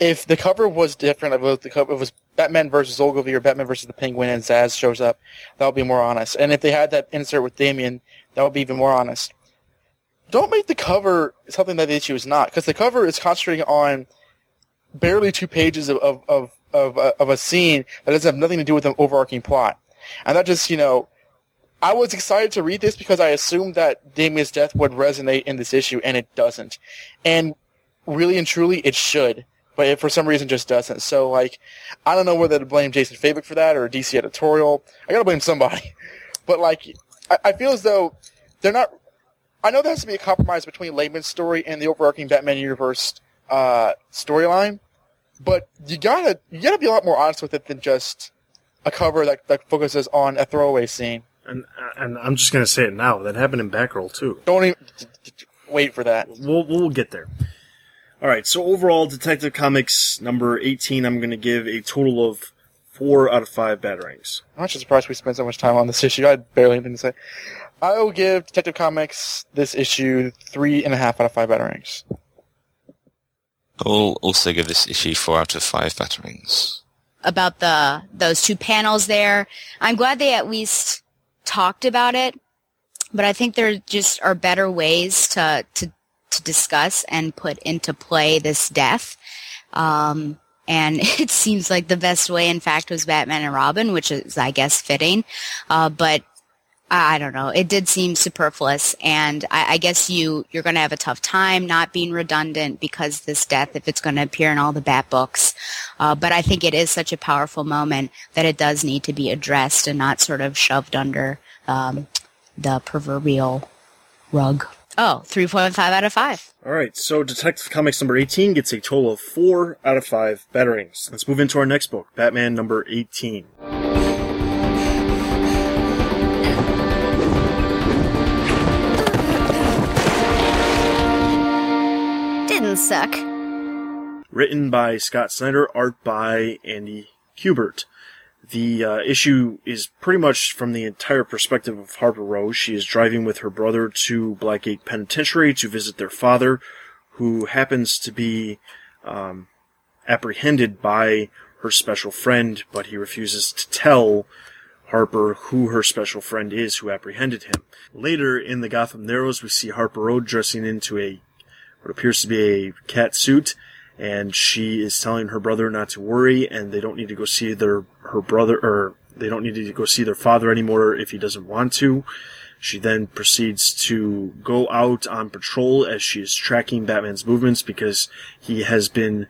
If the cover was different, if the cover, was Batman versus Ogilvy or Batman versus the Penguin, and Zsasz shows up, that would be more honest. And if they had that insert with Damian, that would be even more honest. Don't make the cover something that the issue is not, because the cover is concentrating on barely two pages of of of of, uh, of a scene that doesn't have nothing to do with the overarching plot, and that just you know I was excited to read this because I assumed that Damian's death would resonate in this issue, and it doesn't. And really and truly, it should, but it for some reason just doesn't. So, like, I don't know whether to blame Jason Fabok for that or DC editorial. I gotta blame somebody. [LAUGHS] But like, I, I feel as though they're not. I know there has to be a compromise between Layman's story and the overarching Batman universe uh, storyline, but you gotta you gotta be a lot more honest with it than just a cover that, that focuses on a throwaway scene. And and I'm just gonna say it now. That happened in Batgirl too. Don't even wait for that. We'll we'll get there. All right. So overall, Detective Comics number 18, I'm gonna give a total of four out of five batarangs. I'm actually surprised we spent so much time on this issue. I had barely anything to say. I will give Detective Comics this issue three and a half out of five batarangs. I'll also give this issue four out of five batarangs. About the those two panels there, I'm glad they at least talked about it, but I think there just are better ways to to to discuss and put into play this death. Um, and [LAUGHS] it seems like the best way, in fact, was Batman and Robin, which is, I guess, fitting. Uh, but I don't know. It did seem superfluous, and I, I guess you you're going to have a tough time not being redundant because this death, if it's going to appear in all the Bat books. Uh, but I think it is such a powerful moment that it does need to be addressed and not sort of shoved under um, the proverbial rug. Oh, 3.5 out of 5. All right, so Detective Comics number 18 gets a total of 4 out of 5 batarangs. Let's move into our next book, Batman number 18. Didn't suck. Written by Scott Snyder, art by Andy Kubert. The uh, issue is pretty much from the entire perspective of Harper Rose. She is driving with her brother to Blackgate Penitentiary to visit their father, who happens to be um, apprehended by her special friend, but he refuses to tell Harper who her special friend is who apprehended him. Later in the Gotham Narrows, we see Harper Row dressing into a what appears to be a cat suit, and she is telling her brother not to worry, and they don't need to go see their her brother, or they don't need to go see their father anymore if he doesn't want to. She then proceeds to go out on patrol as she is tracking Batman's movements because he has been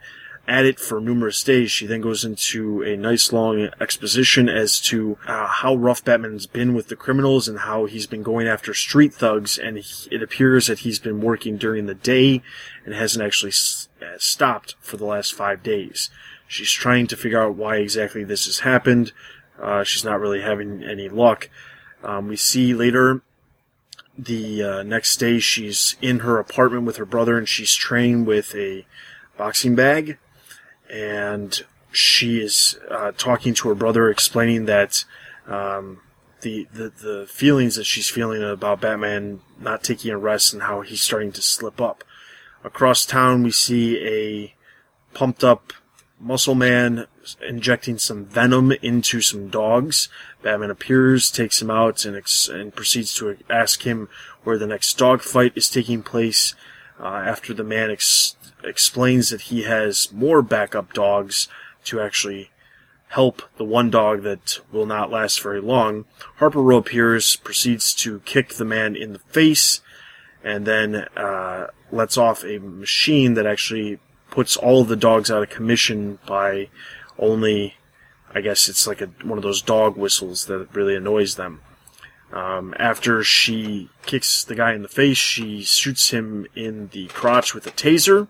at it for numerous days. She then goes into a nice long exposition as to uh, how rough Batman's been with the criminals and how he's been going after street thugs. And he, it appears that he's been working during the day and hasn't actually s- uh, stopped for the last five days. She's trying to figure out why exactly this has happened. Uh, she's not really having any luck. Um, we see later the uh, next day she's in her apartment with her brother and she's trained with a boxing bag and she is uh, talking to her brother, explaining that um, the, the the feelings that she's feeling about Batman not taking a rest and how he's starting to slip up. Across town, we see a pumped up muscle man injecting some venom into some dogs. Batman appears, takes him out, and, ex- and proceeds to ask him where the next dog fight is taking place. Uh, after the man ex- explains that he has more backup dogs to actually help the one dog that will not last very long, Harper appears, proceeds to kick the man in the face, and then uh, lets off a machine that actually puts all of the dogs out of commission by only, I guess it's like a, one of those dog whistles that really annoys them. Um, after she kicks the guy in the face, she shoots him in the crotch with a taser.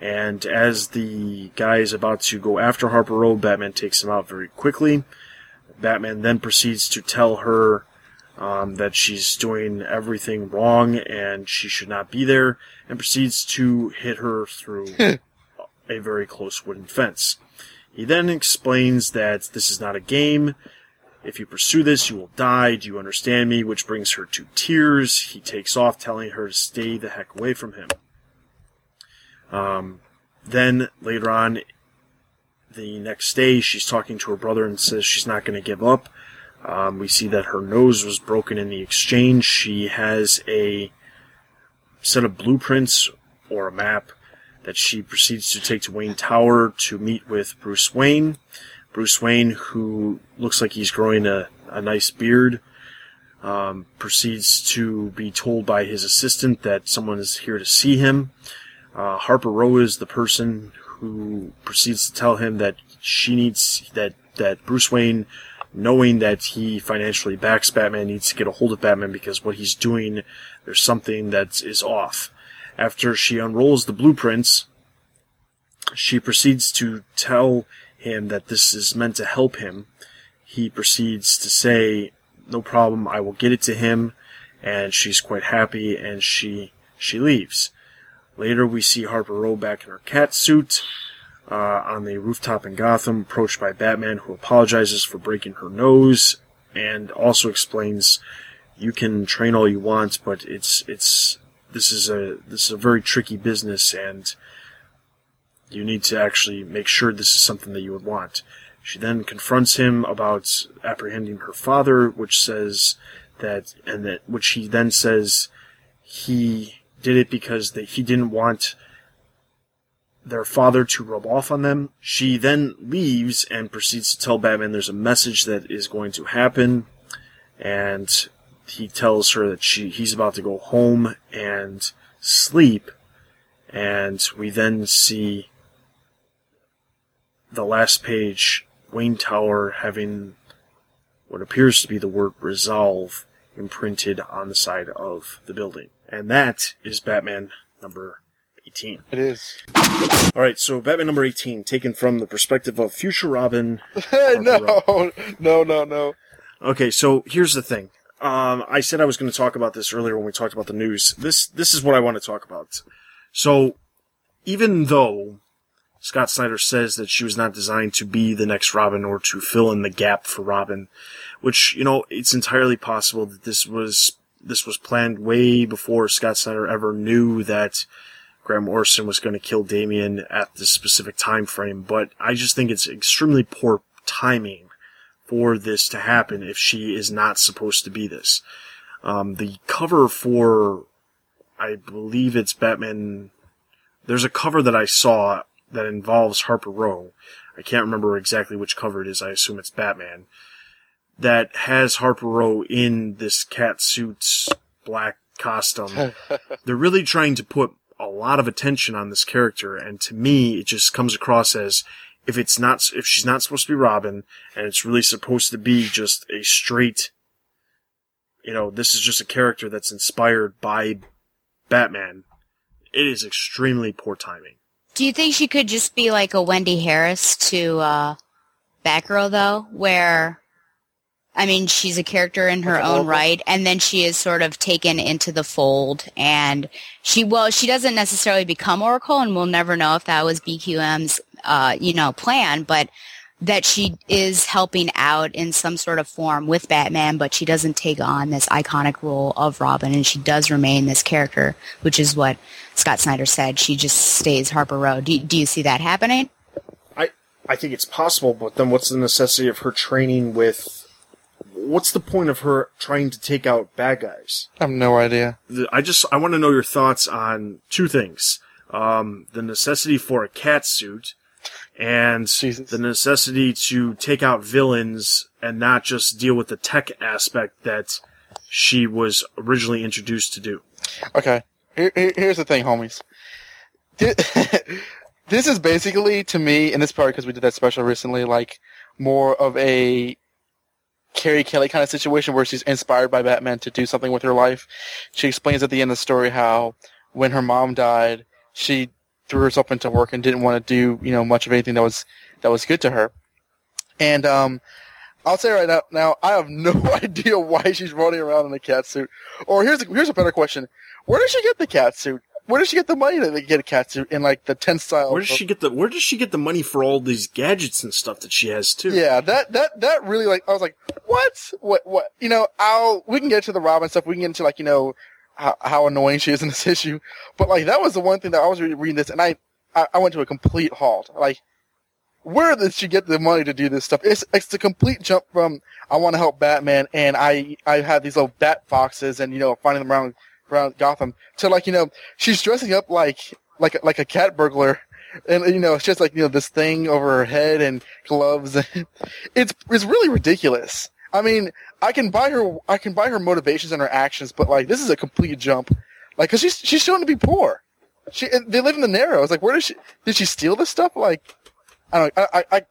And as the guy is about to go after Harper Row, Batman takes him out very quickly. Batman then proceeds to tell her um, that she's doing everything wrong and she should not be there, and proceeds to hit her through [LAUGHS] a very close wooden fence. He then explains that this is not a game. If you pursue this, you will die. Do you understand me? Which brings her to tears. He takes off, telling her to stay the heck away from him. Um, then later on, the next day, she's talking to her brother and says she's not going to give up. Um, we see that her nose was broken in the exchange. She has a set of blueprints or a map that she proceeds to take to Wayne Tower to meet with Bruce Wayne. Bruce Wayne, who looks like he's growing a, a nice beard, um, proceeds to be told by his assistant that someone is here to see him. Uh, Harper Row is the person who proceeds to tell him that she needs that that Bruce Wayne, knowing that he financially backs Batman, needs to get a hold of Batman because what he's doing, there's something that is off. After she unrolls the blueprints, she proceeds to tell him that this is meant to help him. He proceeds to say, "No problem, I will get it to him," and she's quite happy, and she she leaves. Later, we see Harper Row back in her cat suit uh, on the rooftop in Gotham, approached by Batman, who apologizes for breaking her nose and also explains, "You can train all you want, but it's it's this is a this is a very tricky business, and you need to actually make sure this is something that you would want." She then confronts him about apprehending her father, which says that, and that which he then says he did it because they, he didn't want their father to rub off on them. She then leaves and proceeds to tell Batman there's a message that is going to happen, and he tells her that she he's about to go home and sleep, and we then see the last page, Wayne Tower having what appears to be the word resolve imprinted on the side of the building. And that is Batman number 18. It is. All right, so Batman number 18, taken from the perspective of future Robin. [LAUGHS] no, no, no, no. Okay, so here's the thing. Um, I said I was going to talk about this earlier when we talked about the news. This this is what I want to talk about. So, even though Scott Snyder says that she was not designed to be the next Robin or to fill in the gap for Robin, which you know it's entirely possible that this was this was planned way before Scott Snyder ever knew that Grant Morrison was going to kill Damian at this specific time frame. But I just think it's extremely poor timing for this to happen if she is not supposed to be this. Um, the cover for, I believe it's Batman. There's a cover that I saw that involves Harper Row. I can't remember exactly which cover it is. I assume it's Batman. That has Harper Row in this cat suit's black costume. [LAUGHS] They're really trying to put a lot of attention on this character, and to me, it just comes across as if it's not, if she's not supposed to be Robin, and it's really supposed to be just a straight, you know, this is just a character that's inspired by Batman. It is extremely poor timing. Do you think she could just be like a Wendy Harris to uh, Batgirl, though, where I mean, she's a character in her own right, and then she is sort of taken into the fold, and she well, she doesn't necessarily become Oracle, and we'll never know if that was BQM's uh, you know plan, but that she is helping out in some sort of form with Batman, but she doesn't take on this iconic role of Robin, and she does remain this character, which is what Scott Snyder said. She just stays Harper Row. Do, do you see that happening? I I think it's possible, but then what's the necessity of her training with? What's the point of her trying to take out bad guys? I have no idea. I just I want to know your thoughts on two things: um, the necessity for a cat suit and Jesus. the necessity to take out villains and not just deal with the tech aspect that she was originally introduced to do. Okay, here, here's the thing, homies. [LAUGHS] This is basically, to me, in this part, because we did that special recently, like more of a Carrie Kelly kind of situation where she's inspired by Batman to do something with her life. She explains at the end of the story how when her mom died, she threw herself into work and didn't want to do, you know, much of anything that was, that was good to her. And, um, I'll say right now, now I have no [LAUGHS] idea why she's running around in a cat suit. Or here's a, here's a better question: Where does she get the cat suit? Where does she get the money to get a cat suit in like the ten style? Where does she get the Where does she get the money for all these gadgets and stuff that she has too? Yeah, that that that really like I was like, what, what, what? You know, I'll we can get to the Robin stuff. We can get into like you know how, how annoying she is in this [LAUGHS] issue, but like that was the one thing that I was reading this and I I, I went to a complete halt. Like where did she get the money to do this stuff? It's it's a complete jump from I want to help Batman and I I have these little bat foxes and you know finding them around around Gotham to like you know she's dressing up like like like a cat burglar and you know it's just like you know this thing over her head and gloves [LAUGHS] it's it's really ridiculous. I mean I can buy her I can buy her motivations and her actions but like this is a complete jump like because she's she's shown to be poor. She they live in the Narrows. Like where did she did she steal this stuff like? I don't. I, I,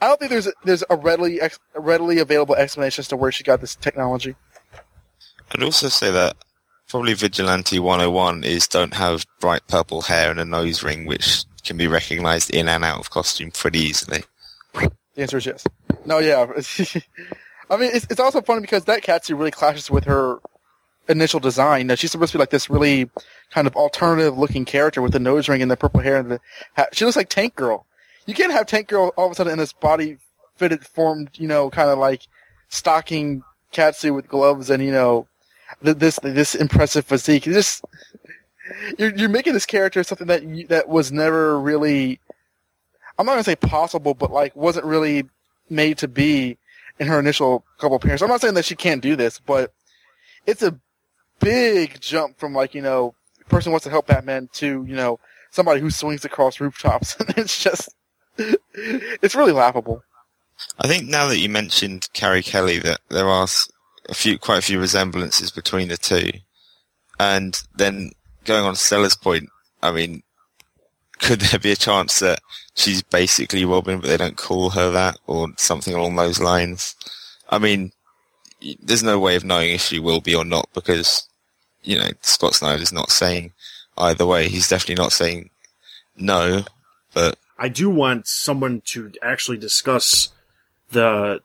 I don't think there's a, there's a readily readily available explanation as to where she got this technology. I'd also say that probably Vigilante 101 is don't have bright purple hair and a nose ring, which can be recognized in and out of costume pretty easily. The answer is yes. No, yeah. [LAUGHS] I mean, it's, it's also funny because that catsuit really clashes with her initial design. Now, she's supposed to be like this really kind of alternative looking character with the nose ring and the purple hair and the hat. She looks like Tank Girl you can't have Tank Girl all of a sudden in this body fitted, formed, you know, kind of like stocking catsuit with gloves and you know this this impressive physique. It's just you're you're making this character something that you, that was never really. I'm not gonna say possible, but like wasn't really made to be in her initial couple appearances. I'm not saying that she can't do this, but it's a big jump from like you know person wants to help Batman to you know somebody who swings across rooftops. [LAUGHS] And it's just it's really laughable. I think now that you mentioned Carrie Kelly, that there are a few, quite a few resemblances between the two, and then going on to Stella's point, I mean, could there be a chance that she's basically Robin, but they don't call her that, or something along those lines? I mean, there's no way of knowing if she will be or not because, you know, Scott Snyder's not saying either way. He's definitely not saying no, but I do want someone to actually discuss the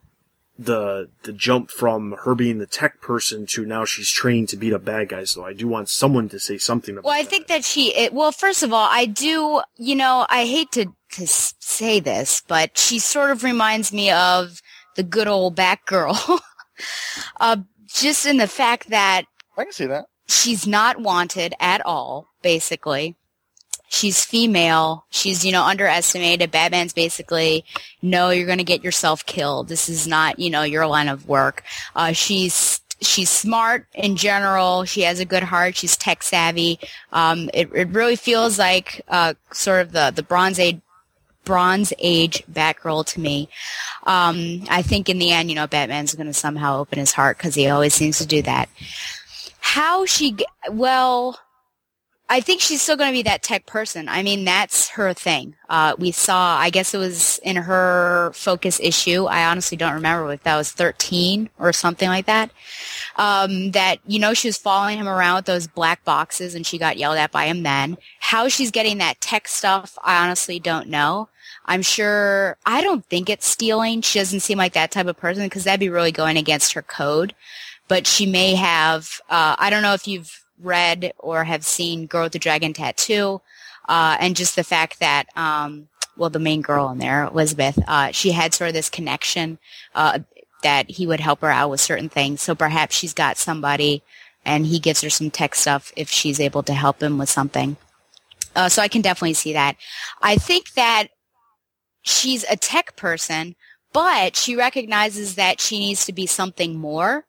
the the jump from her being the tech person to now she's trained to beat up bad guys though. I do want someone to say something about Well, I think that she it, well, first of all, I do, you know, I hate to to say this, but she sort of reminds me of the good old Batgirl. [LAUGHS] uh just in the fact that I can see that. She's not wanted at all, basically she's female. She's, you know, underestimated. Batman's basically, no, you're going to get yourself killed. This is not, you know, your line of work. Uh, she's, she's smart in general. She has a good heart. She's tech savvy. Um, it, it really feels like, uh, sort of the, the Bronze Age, Bronze Age Batgirl to me. Um, I think in the end, you know, Batman's going to somehow open his heart because he always seems to do that. How she, well, I think she's still going to be that tech person. I mean, that's her thing. Uh, we saw, I guess it was in her focus issue. I honestly don't remember if that was 13 or something like that. Um, that, you know, she was following him around with those black boxes and she got yelled at by him then. How she's getting that tech stuff, I honestly don't know. I'm sure, I don't think it's stealing. She doesn't seem like that type of person because that'd be really going against her code. But she may have, uh, I don't know if you've read or have seen Girl with the Dragon Tattoo, uh, and just the fact that, um, well, the main girl in there, Elizabeth, uh, she had sort of this connection uh, that he would help her out with certain things. So perhaps she's got somebody, and he gives her some tech stuff if she's able to help him with something. Uh, so I can definitely see that. I think that she's a tech person, but she recognizes that she needs to be something more.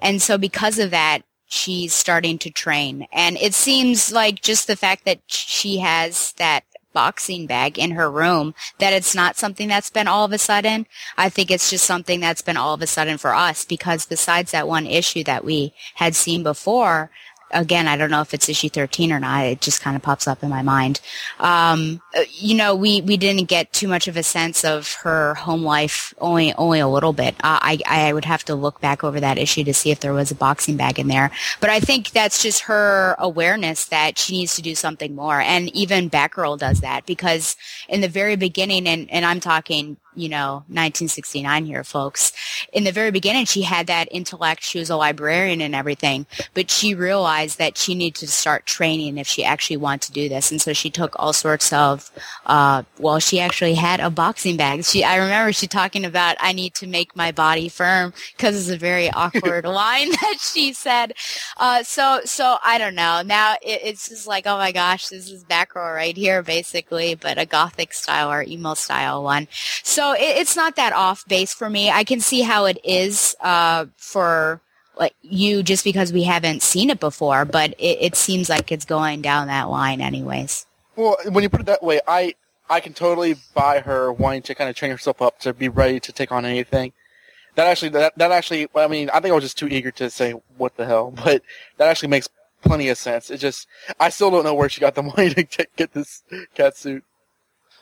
And so because of that, she's starting to train. And it seems like just the fact that she has that boxing bag in her room, that it's not something that's been all of a sudden. I think it's just something that's been all of a sudden for us because besides that one issue that we had seen before, again, I don't know if it's issue 13 or not. It just kind of pops up in my mind. Um, you know, we, we didn't get too much of a sense of her home life, only, only a little bit. Uh, I, I would have to look back over that issue to see if there was a boxing bag in there. But I think that's just her awareness that she needs to do something more. And even Batgirl does that because in the very beginning, and, and I'm talking you know, 1969 here, folks. In the very beginning, she had that intellect. She was a librarian and everything, but she realized that she needed to start training if she actually wanted to do this. And so she took all sorts of, uh, well, she actually had a boxing bag. She, I remember she talking about, I need to make my body firm because it's a very [LAUGHS] awkward line [LAUGHS] that she said. Uh, so, so I don't know. Now it, it's just like, oh my gosh, this is back row right here, basically, but a gothic style or emo style one. So it, it's not that off base for me. I can see how it is uh, for like you just because we haven't seen it before, but it, it seems like it's going down that line, anyways. Well, when you put it that way, I I can totally buy her wanting to kind of train herself up to be ready to take on anything. That actually, that, that actually, I mean, I think I was just too eager to say what the hell, [LAUGHS] but that actually makes plenty of sense. It just, I still don't know where she got the [LAUGHS] money to get, get this cat suit.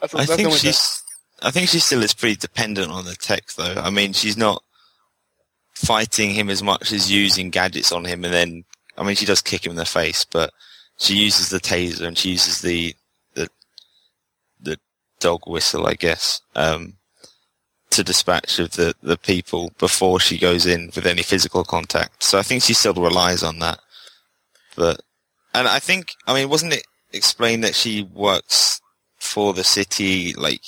That's, I that's think she's, thing. I think she still is pretty dependent on the tech though. I mean, she's not fighting him as much as using gadgets on him and then, I mean, she does kick him in the face, but she uses the taser and she uses the, the, the dog whistle, I guess. Um, to dispatch of the, the people before she goes in with any physical contact. So I think she still relies on that. But, and I think, I mean, wasn't it explained that she works for the city, like,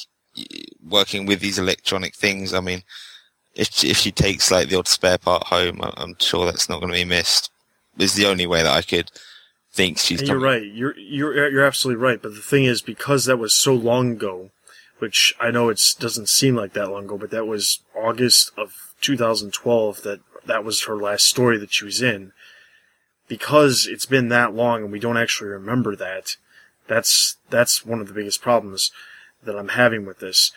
working with these electronic things? I mean, if she, if she takes like the odd spare part home, I'm sure that's not going to be missed. Is the only way that I could think she's. you're right. You're you're you're absolutely right. But the thing is, because that was so long ago, which I know it doesn't seem like that long ago, but that was August of 2012 that that was her last story that she was in. Because it's been that long and we don't actually remember that, that's that's one of the biggest problems that I'm having with this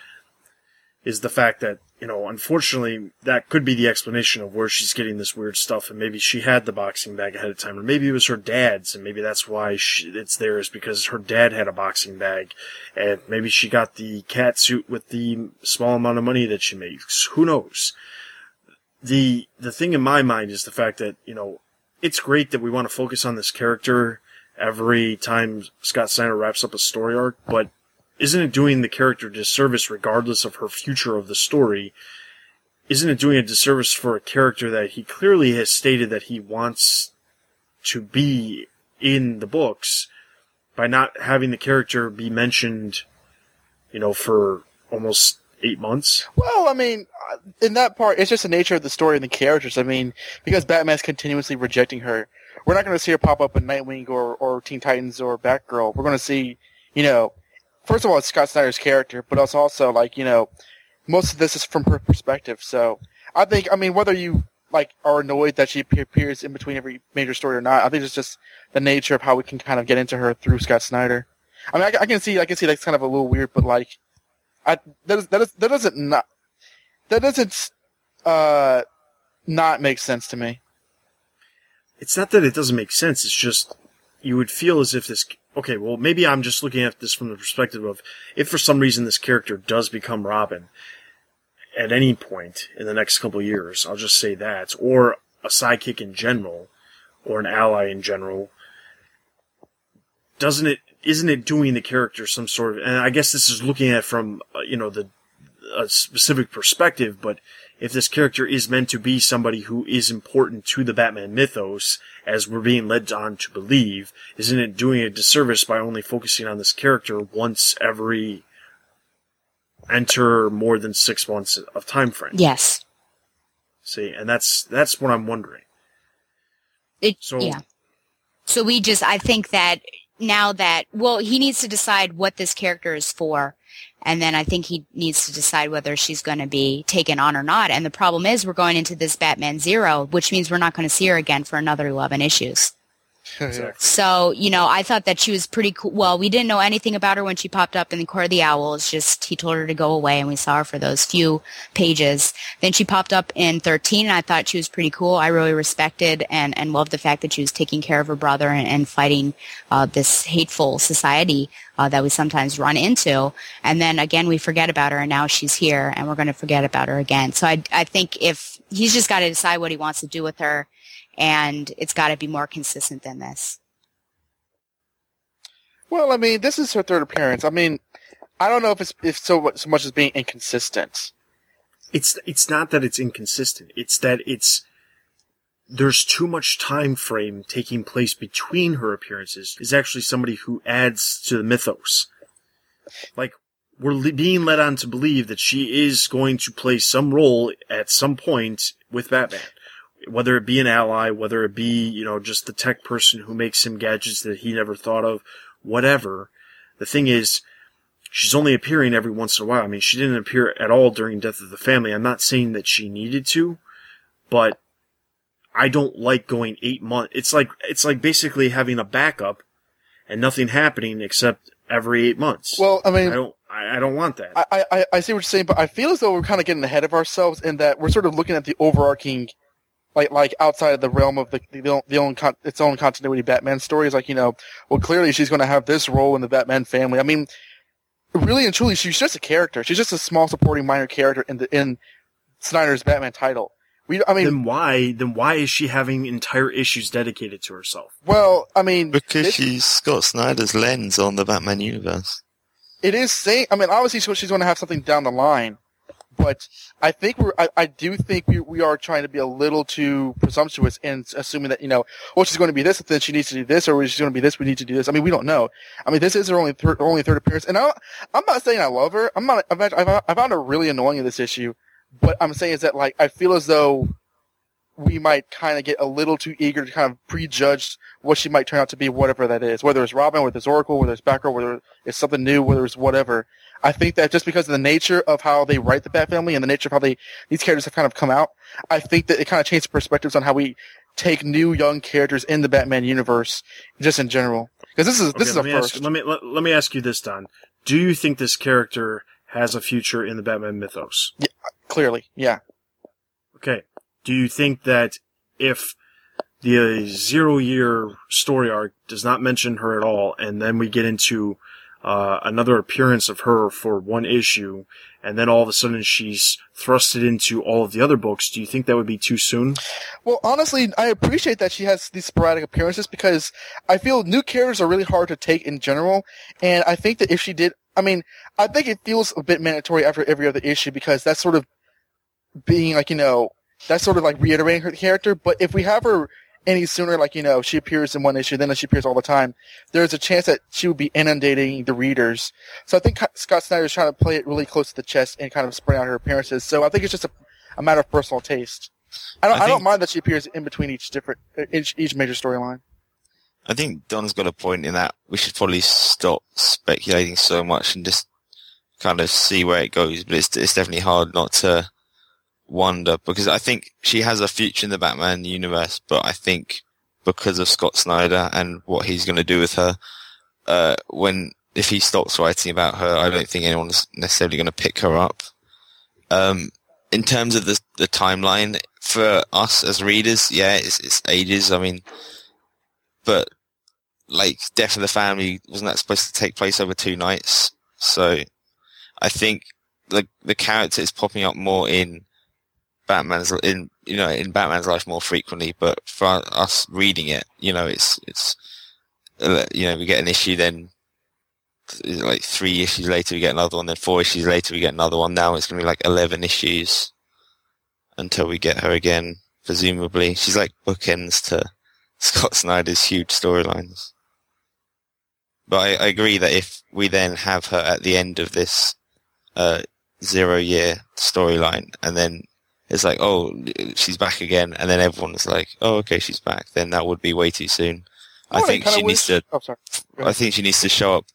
is the fact that you know, unfortunately, that could be the explanation of where she's getting this weird stuff. And maybe she had the boxing bag ahead of time, or maybe it was her dad's, and maybe that's why she, it's there is because her dad had a boxing bag, and maybe she got the cat suit with the small amount of money that she makes. Who knows? The the thing in my mind is the fact that you know it's great that we want to focus on this character every time Scott Snyder wraps up a story arc, but isn't it doing the character disservice regardless of her future of the story? Isn't it doing a disservice for a character that he clearly has stated that he wants to be in the books by not having the character be mentioned, you know, for almost eight months? Well, I mean, uh, in that part, it's just the nature of the story and the characters. I mean, because Batman's continuously rejecting her, we're not going to see her pop up in Nightwing or, or Teen Titans or Batgirl. We're going to see, you know, first of all, it's Scott Snyder's character, but it's also like you know, most of this is from her perspective. So I think, I mean, whether you like are annoyed that she appears in between every major story or not, I think it's just the nature of how we can kind of get into her through Scott Snyder. I mean, I, I can see, I can see that's kind of a little weird, but like, I that is, that is, that doesn't not that doesn't uh not make sense to me. It's not that it doesn't make sense. It's just you would feel as if this okay, well, maybe I'm just looking at this from the perspective of if for some reason this character does become Robin at any point in the next couple years, I'll just say that, or a sidekick in general, or an ally in general, doesn't it, isn't it doing the character some sort of, and I guess this is looking at from, uh, you know, the, a specific perspective, but if this character is meant to be somebody who is important to the Batman mythos, as we're being led on to believe, isn't it doing a disservice by only focusing on this character once every enter more than six months of time frame? Yes. See, and that's that's what I'm wondering. It, so yeah. So we just, I think that now that, well, he needs to decide what this character is for and then I think he needs to decide whether she's going to be taken on or not. And the problem is we're going into this Batman Zero, which means we're not going to see her again for another 11 issues. [LAUGHS] So, you know, I thought that she was pretty cool. Well, we didn't know anything about her when she popped up in the Court of the Owls. Just he told her to go away and we saw her for those few pages. Then she popped up in 13 and I thought she was pretty cool. I really respected and, and loved the fact that she was taking care of her brother and, and fighting uh, this hateful society uh, that we sometimes run into. And then again, we forget about her and now she's here and we're going to forget about her again. So I, I think if he's just got to decide what he wants to do with her and it's got to be more consistent than this. Well, I mean, this is her third appearance. I mean, I don't know if it's if so so much as being inconsistent. It's it's not that it's inconsistent. It's that it's there's too much time frame taking place between her appearances. Is actually somebody who adds to the mythos. Like we're being led on to believe that she is going to play some role at some point with Batman. Whether it be an ally, whether it be, you know, just the tech person who makes him gadgets that he never thought of, whatever. The thing is, she's only appearing every once in a while. I mean, she didn't appear at all during Death of the Family. I'm not saying that she needed to, but I don't like going eight months. It's like, it's like basically having a backup and nothing happening except every eight months. Well, I mean, I don't, I, I don't want that. I, I, I see what you're saying, but I feel as though we're kind of getting ahead of ourselves in that we're sort of looking at the overarching, like, like outside of the realm of the, the, the own, con- its own continuity Batman stories. Like, you know, well, clearly she's going to have this role in the Batman family. I mean, really and truly, she's just a character. She's just a small supporting minor character in the, in Snyder's Batman title. We, I mean, then why, then why is she having entire issues dedicated to herself? Well, I mean, because she's Scott Snyder's lens on the Batman universe it is saying. I mean, obviously she's going to have something down the line, but I think we're. I, I do think we we are trying to be a little too presumptuous in assuming that you know, well, she's going to be this, then she needs to do this, or she's going to be this, we need to do this. I mean, we don't know. I mean, this is her only only third appearance, and I, I'm not saying I love her. I'm not. I've, I've, I found her really annoying in this issue, but I'm saying is that like I feel as though we might kind of get a little too eager to kind of prejudge what she might turn out to be, whatever that is. Whether it's Robin, whether it's Oracle, whether it's Batgirl, whether it's something new, whether it's whatever. I think that just because of the nature of how they write the Bat family and the nature of how they these characters have kind of come out, I think that it kind of changes perspectives on how we take new young characters in the Batman universe, just in general. Because this is this okay, is a first. Ask, let me let, let me ask you this, Don. Do you think this character has a future in the Batman mythos? Yeah, clearly, yeah. Okay do you think that if the zero year story arc does not mention her at all, and then we get into uh, another appearance of her for one issue, and then all of a sudden she's thrusted into all of the other books, do you think that would be too soon? Well, honestly, I appreciate that she has these sporadic appearances because I feel new characters are really hard to take in general, and I think that if she did, I mean, I think it feels a bit mandatory after every other issue because that's sort of being like, you know, that's sort of like reiterating her character. But if we have her any sooner, like, you know, she appears in one issue, then she appears all the time, there's a chance that she would be inundating the readers. So I think Scott Snyder is trying to play it really close to the chest and kind of spread out her appearances. So I think it's just a, a matter of personal taste. I don't, I, I don't mind that she appears in between each different, each, each major storyline. I think Don's got a point in that we should probably stop speculating so much and just kind of see where it goes. But it's, it's definitely hard not to wonder because I think she has a future in the Batman universe, but I think because of Scott Snyder and what he's going to do with her, uh, when if he stops writing about her, I don't think anyone's necessarily going to pick her up. Um, in terms of the the timeline for us as readers, yeah, it's, it's ages. I mean, but like Death of the Family wasn't that supposed to take place over two nights? So I think the the character is popping up more in Batman's in you know in Batman's life more frequently, but for us reading it, you know, it's it's uh, you know we get an issue, then like three issues later we get another one, then four issues later we get another one. Now it's gonna be like eleven issues until we get her again. Presumably, she's like bookends to [LAUGHS] Scott Snyder's huge storylines. But I, I, agree that if we then have her at the end of this uh, zero year storyline, and then it's like, oh, she's back again, and then everyone's like, oh, okay, she's back. Then that would be way too soon. I think she needs to. Oh, sorry. I think she needs to show up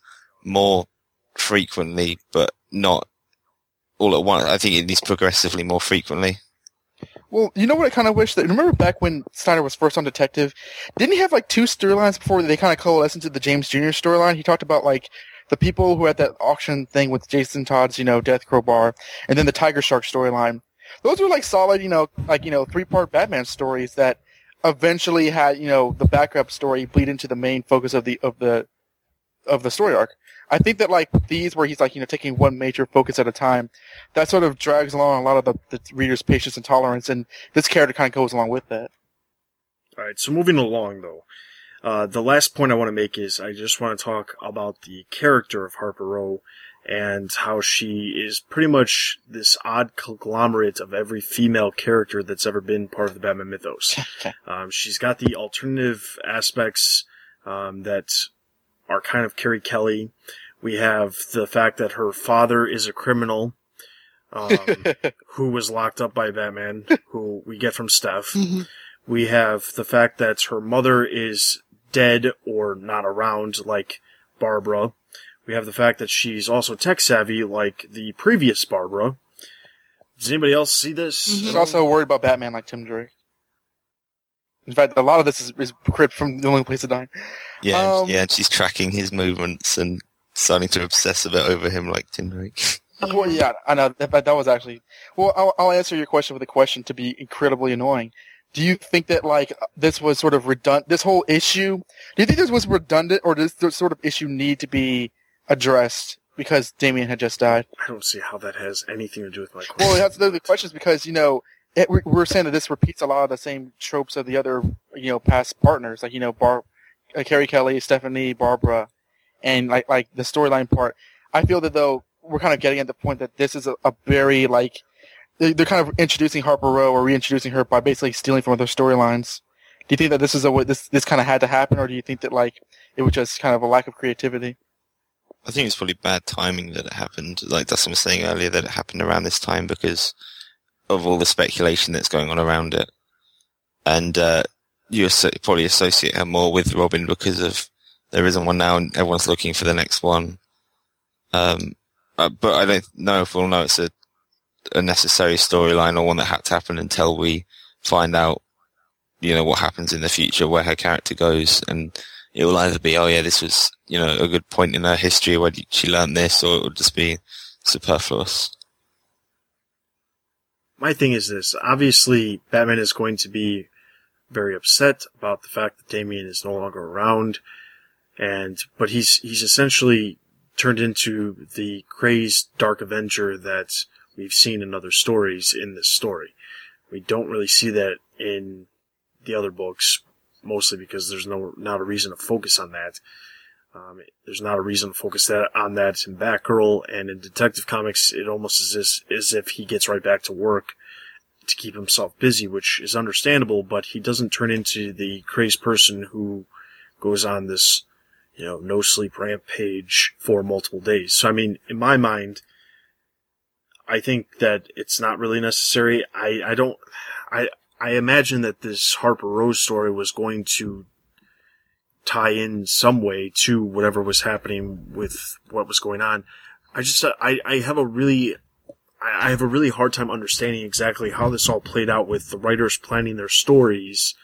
more frequently, but not all at once. I think it needs progressively more frequently. Well, you know what I kind of wish that. Remember back when Snyder was first on Detective, didn't he have like two storylines before they kind of coalesced into the James Jr. storyline? He talked about like the people who had that auction thing with Jason Todd's, you know, Death Crowbar, and then the Tiger Shark storyline those were like solid, you know, like you know, three part Batman stories that eventually had you know the backup story bleed into the main focus of the of the of the story arc. I think that like these where he's like you know taking one major focus at a time, that sort of drags along a lot of the, the reader's patience and tolerance, and this character kind of goes along with that. All right, so moving along though, uh, the last point I want to make is I just want to talk about the character of Harper Row and how she is pretty much this odd conglomerate of every female character that's ever been part of the Batman mythos. [LAUGHS] um, she's got the alternative aspects um, that are kind of Carrie Kelly. We have the fact that her father is a criminal um, [LAUGHS] who was locked up by Batman, who we get from Steph. We have the fact that her mother is dead or not around, like Barbara. We have the fact that she's also tech savvy, like the previous Barbara. Does anybody else see this? She's also worried about Batman, like Tim Drake. In fact, a lot of this is, is cribbed from The Only Place to Die. Yeah, Um, yeah, and she's tracking his movements and starting to obsess a bit over him like Tim Drake. [LAUGHS] Well, yeah, I know that, that was actually. Well, I'll, I'll answer your question with a question to be incredibly annoying. Do you think that like this was sort of redundant? This whole issue. Do you think this was redundant, or does this sort of issue need to be addressed because Damian had just died? I don't see how that has anything to do with my question. Well, that's the, the question is because you know it, we're, saying that this repeats a lot of the same tropes of the other you know past partners, like you know Bar, uh, Carrie Kelly, Stephanie, Barbara, and like like the storyline part. I feel that though we're kind of getting at the point that this is a, a very like they- they're kind of introducing Harper Row or reintroducing her by basically stealing from other storylines. Do you think that this is a way this this kind of had to happen, or do you think that like it was just kind of a lack of creativity? I think it's probably bad timing that it happened. Like I was saying earlier, that it happened around this time because of all the speculation that's going on around it. And, uh, you probably associate her more with Robin because of there isn't one now and everyone's looking for the next one. Um, uh, but I don't know if we'll know it's a, a necessary storyline or one that had to happen until we find out, you know, what happens in the future, where her character goes. And it will either be, oh yeah, this was, you know, a good point in her history where she learned this, or it will just be superfluous. my thing is this. Obviously, Batman is going to be very upset about the fact that Damian is no longer around. And, but he's, he's essentially turned into the crazed Dark Avenger that we've seen in other stories in this story. We don't really see that in the other books, mostly because there's no, not a reason to focus on that. Um, there's not a reason to focus that on that in Batgirl and in Detective Comics. It almost is as, as if he gets right back to work to keep himself busy, which is understandable. But he doesn't turn into the crazed person who goes on this, you know, no sleep rampage for multiple days. So I mean, in my mind, I think that it's not really necessary. I I don't I I imagine that this Harper Row's story was going to tie in some way to whatever was happening with what was going on. I just, uh, I, I have a really, I I have a really hard time understanding exactly how this all played out with the writers planning their stories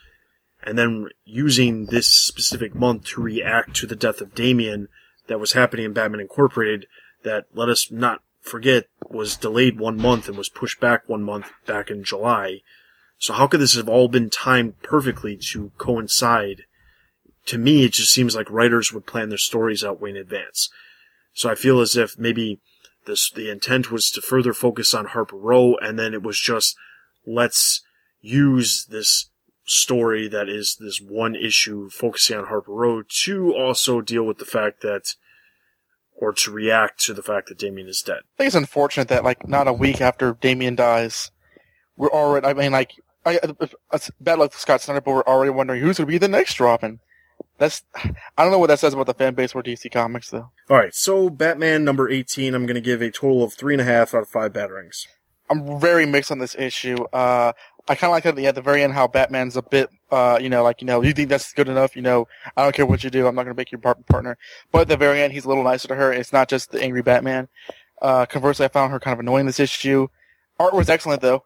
and then using this specific month to react to the death of Damian that was happening in Batman Incorporated that let us not forget was delayed one month and was pushed back one month back in July. So how could this have all been timed perfectly to coincide to me, it just seems like writers would plan their stories out way in advance. So I feel as if maybe this, the intent was to further focus on Harper Row, and then it was just, let's use this story that is this one issue focusing on Harper Row to also deal with the fact that, or to react to the fact that Damian is dead. I think it's unfortunate that like not a week after Damian dies, we're already. I mean, like, I, it's bad luck for Scott Snyder, but we're already wondering who's going to be the next Robin. That's I don't know what that says about the fan base for DC Comics though. All right, so Batman number eighteen, I'm going to give a total of three and a half out of five batarangs. I'm very mixed on this issue. Uh, I kind of like at the, at the very end how Batman's a bit, uh, you know, like, you know, you think that's good enough, you know, I don't care what you do, I'm not going to make you par- partner. But at the very end, he's a little nicer to her. It's not just the angry Batman. Uh, conversely, I found her kind of annoying this issue. Art was excellent though.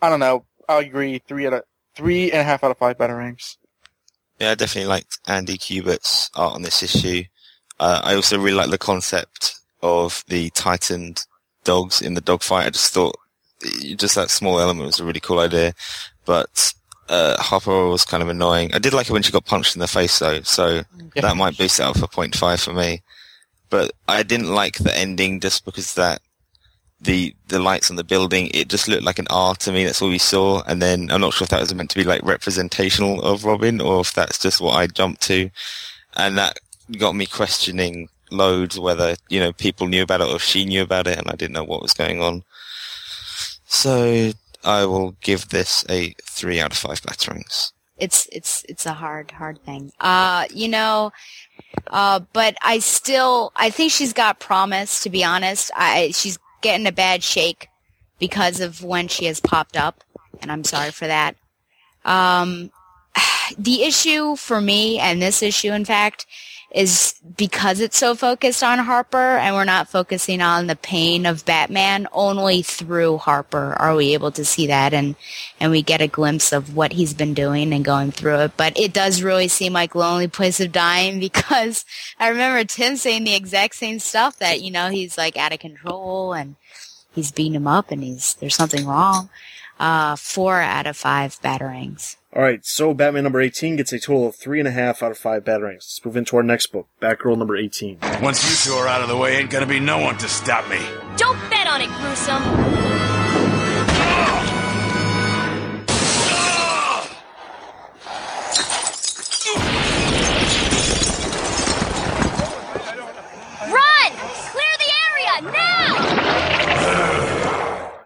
I don't know. I agree. Three out of, three and a half out of five batarangs. Yeah, I definitely liked Andy Kubert's art on this issue. Uh, I also really like the concept of the tightened dogs in the dogfight. I just thought just that small element was a really cool idea. But uh, Harper was kind of annoying. I did like it when she got punched in the face though, so Yeah. that might boost it up for 0.5 for me. But I didn't like the ending just because that the the lights on the building it just looked like an R to me. That's all we saw, and then I'm not sure if that was meant to be like representational of Robin or if that's just what I jumped to, and that got me questioning loads whether you know people knew about it or she knew about it, and I didn't know what was going on. So I will give this a three out of five batarangs. It's it's it's a hard hard thing. Uh, you know, uh, but I still I think she's got promise. To be honest, I she's getting a bad shake because of when she has popped up, and I'm sorry for that. Um, [SIGHS] the issue for me, and this issue, in fact, is because it's so focused on Harper and we're not focusing on the pain of Batman only through Harper are we able to see that and and we get a glimpse of what he's been doing and going through it. But it does really seem like lonely place of dying [LAUGHS] because I remember Tim saying the exact same stuff that you know he's like out of control and he's beating him up and he's there's something wrong uh, four out of five batarangs. all right, so Batman number 18 gets a total of three and a half out of five batarangs. Let's move into our next book, Batgirl number 18. Once you two are out of the way, ain't gonna be no one to stop me. Don't bet on it, Gruesome. Run! Clear the area, now!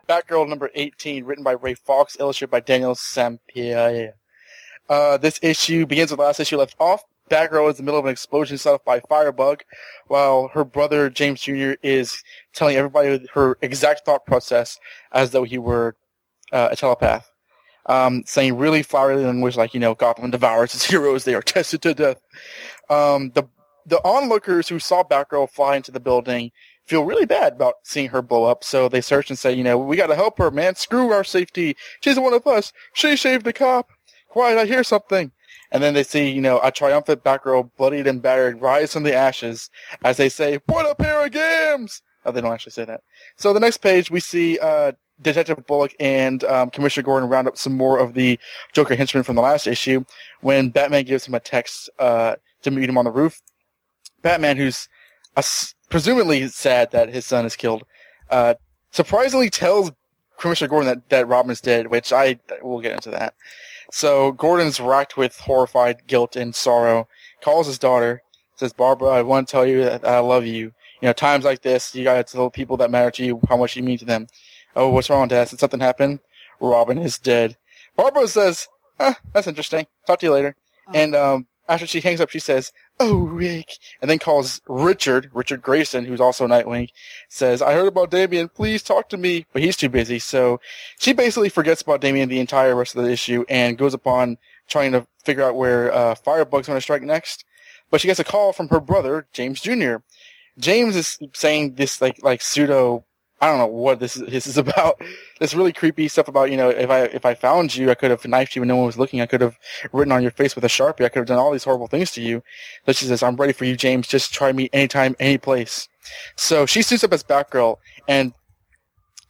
Batgirl number 18, written by Ray Fawkes, illustrated by Daniel Sampere. Uh, this issue begins with the last issue left off. Batgirl is in the middle of an explosion set off by Firebug, while her brother James Jr. is telling everybody her exact thought process as though he were uh, a telepath. Um, saying really flowery language like, you know, Gotham devours its [LAUGHS] heroes, they are tested to death. Um, the, the onlookers who saw Batgirl fly into the building feel really bad about seeing her blow up, so they search and say, you know, we gotta help her, man, screw our safety, she's one of us, she saved the cop, quiet, I hear something. And then they see, you know, a triumphant Batgirl, bloodied and battered, rise from the ashes as they say, "What a pair of games!" Oh, they don't actually say that. So the next page, we see uh, Detective Bullock and um, Commissioner Gordon round up some more of the Joker henchmen from the last issue when Batman gives him a text uh, to meet him on the roof. Batman, who's uh, presumably sad that his son is killed, uh, surprisingly tells Commissioner Gordon that, that Robin is dead, which I will get into that. So Gordon's racked with horrified guilt and sorrow, calls his daughter, says, Barbara, I want to tell you that I love you. You know, times like this, you gotta tell people that matter to you how much you mean to them. Oh, what's wrong, Dad? Did something happen? Robin is dead. Barbara says, eh, that's interesting. Talk to you later. Oh. And, um, after she hangs up, she says, Oh, Rick. And then calls Richard, Richard Grayson, who's also Nightwing, says, I heard about Damian. Please talk to me. But he's too busy. So she basically forgets about Damian the entire rest of the issue and goes upon trying to figure out where uh, Firebug's going to strike next. But she gets a call from her brother, James Jr. James is saying this like like pseudo I don't know what this is, [LAUGHS] this is about. This really creepy stuff about, you know, if I, if I found you, I could have knifed you when no one was looking. I could have written on your face with a Sharpie. I could have done all these horrible things to you. But she says, I'm ready for you, James. Just try me anytime, any place. So she suits up as Batgirl and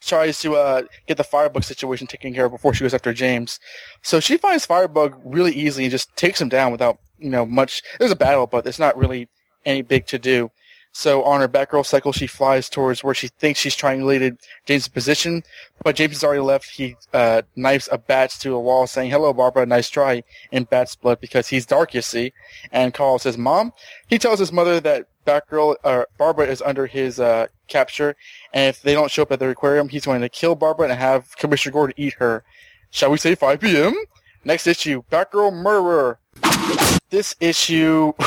tries to, uh, get the Firebug situation taken care of before she goes after James. So she finds Firebug really easily and just takes him down without, you know, much, there's a battle, but it's not really any big to do. So on her Batgirl cycle, she flies towards where she thinks she's triangulated James' position, but James has already left. He uh, knifes a bat to a wall, saying, "Hello, Barbara, nice try." In Bat's blood because he's dark, you see. And calls his mom. He tells his mother that Batgirl uh, Barbara is under his uh, capture, and if they don't show up at the aquarium, he's going to kill Barbara and have Commissioner Gordon eat her. Shall we say 5 p.m.? Next issue, Batgirl Murderer. This issue. [LAUGHS]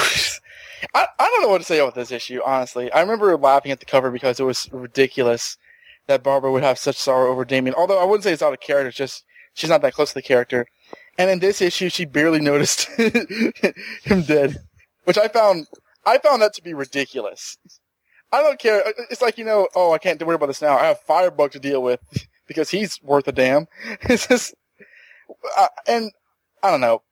I, I don't know what to say about this issue, honestly. I remember laughing at the cover because it was ridiculous that Barbara would have such sorrow over Damian. Although I wouldn't say it's out of character, it's just she's not that close to the character. And in this issue, she barely noticed [LAUGHS] him dead, which I found I found that to be ridiculous. I don't care. It's like you know, oh, I can't worry about this now. I have Firebug to deal with [LAUGHS] because he's worth a damn. [LAUGHS] It's just, uh, and I don't know.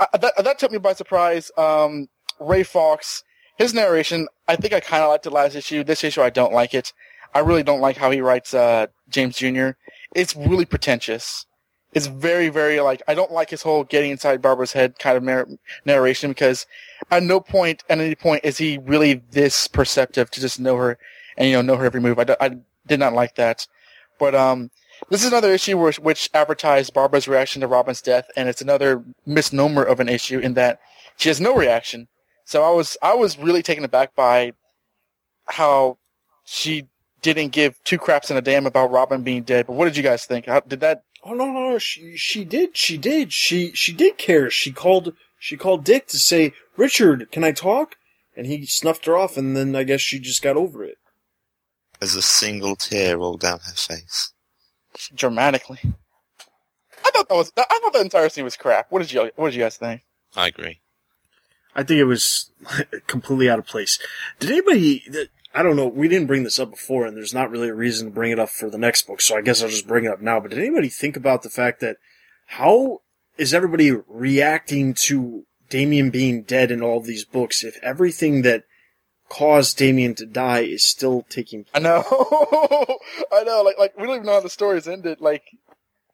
I, that that took me by surprise. Um, Ray Fawkes, his narration, I think I kind of liked the last issue. This issue, I don't like it. I really don't like how he writes uh, James Jr. It's really pretentious. It's very, very like I don't like his whole getting inside Barbara's head kind of narration because at no point, at any point, is he really this perceptive to just know her and you know know her every move. I, d- I did not like that, but um, this is another issue which, which advertised Barbara's reaction to Robin's death, and it's another misnomer of an issue in that she has no reaction. So I was I was really taken aback by how she didn't give two craps in a damn about Robin being dead. But what did you guys think? How, did that? Oh no, no, she she did, she did, she she did care. She called she called Dick to say, "Richard, can I talk?" And he snuffed her off, and then I guess she just got over it. As a single tear rolled down her face. Dramatically. I thought that was. I thought the entire scene was crap. What did you? What did you guys think? I agree. I think it was [LAUGHS] completely out of place. Did anybody? I don't know. We didn't bring this up before, and there's not really a reason to bring it up for the next book, so I guess I'll just bring it up now. But did anybody think about the fact that how is everybody reacting to Damian being dead in all these books if everything that caused Damian to die is still taking place? I know. [LAUGHS] I know. Like, like we don't even know how the story's ended. Like,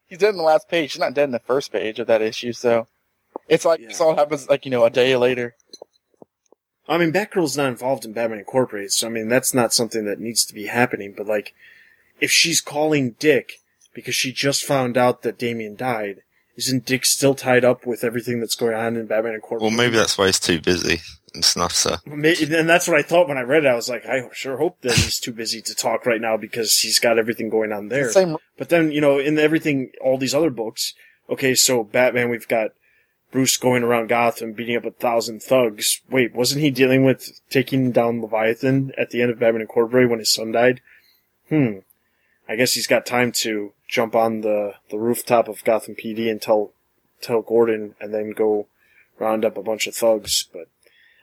he's dead in the last page. He's not dead in the first page of that issue, so it's like yeah. this all happens like you know a day later. I mean, Batgirl's not involved in Batman Incorporated, so I mean, that's not something that needs to be happening. But like, if she's calling Dick because she just found out that Damian died, isn't Dick still tied up with everything that's going on in Batman Incorporated? Well, maybe that's why he's too busy and snuffs her. And that's what I thought when I read it. I was like, I sure hope that he's too busy to talk right now because he's got everything going on there. Same. But then, you know, in everything, all these other books, okay, so Batman, we've got Bruce going around Gotham beating up a thousand thugs. Wait, wasn't he dealing with taking down Leviathan at the end of Batman Incorporated when his son died? Hmm. I guess he's got time to jump on the, the rooftop of Gotham PD and tell tell Gordon and then go round up a bunch of thugs. But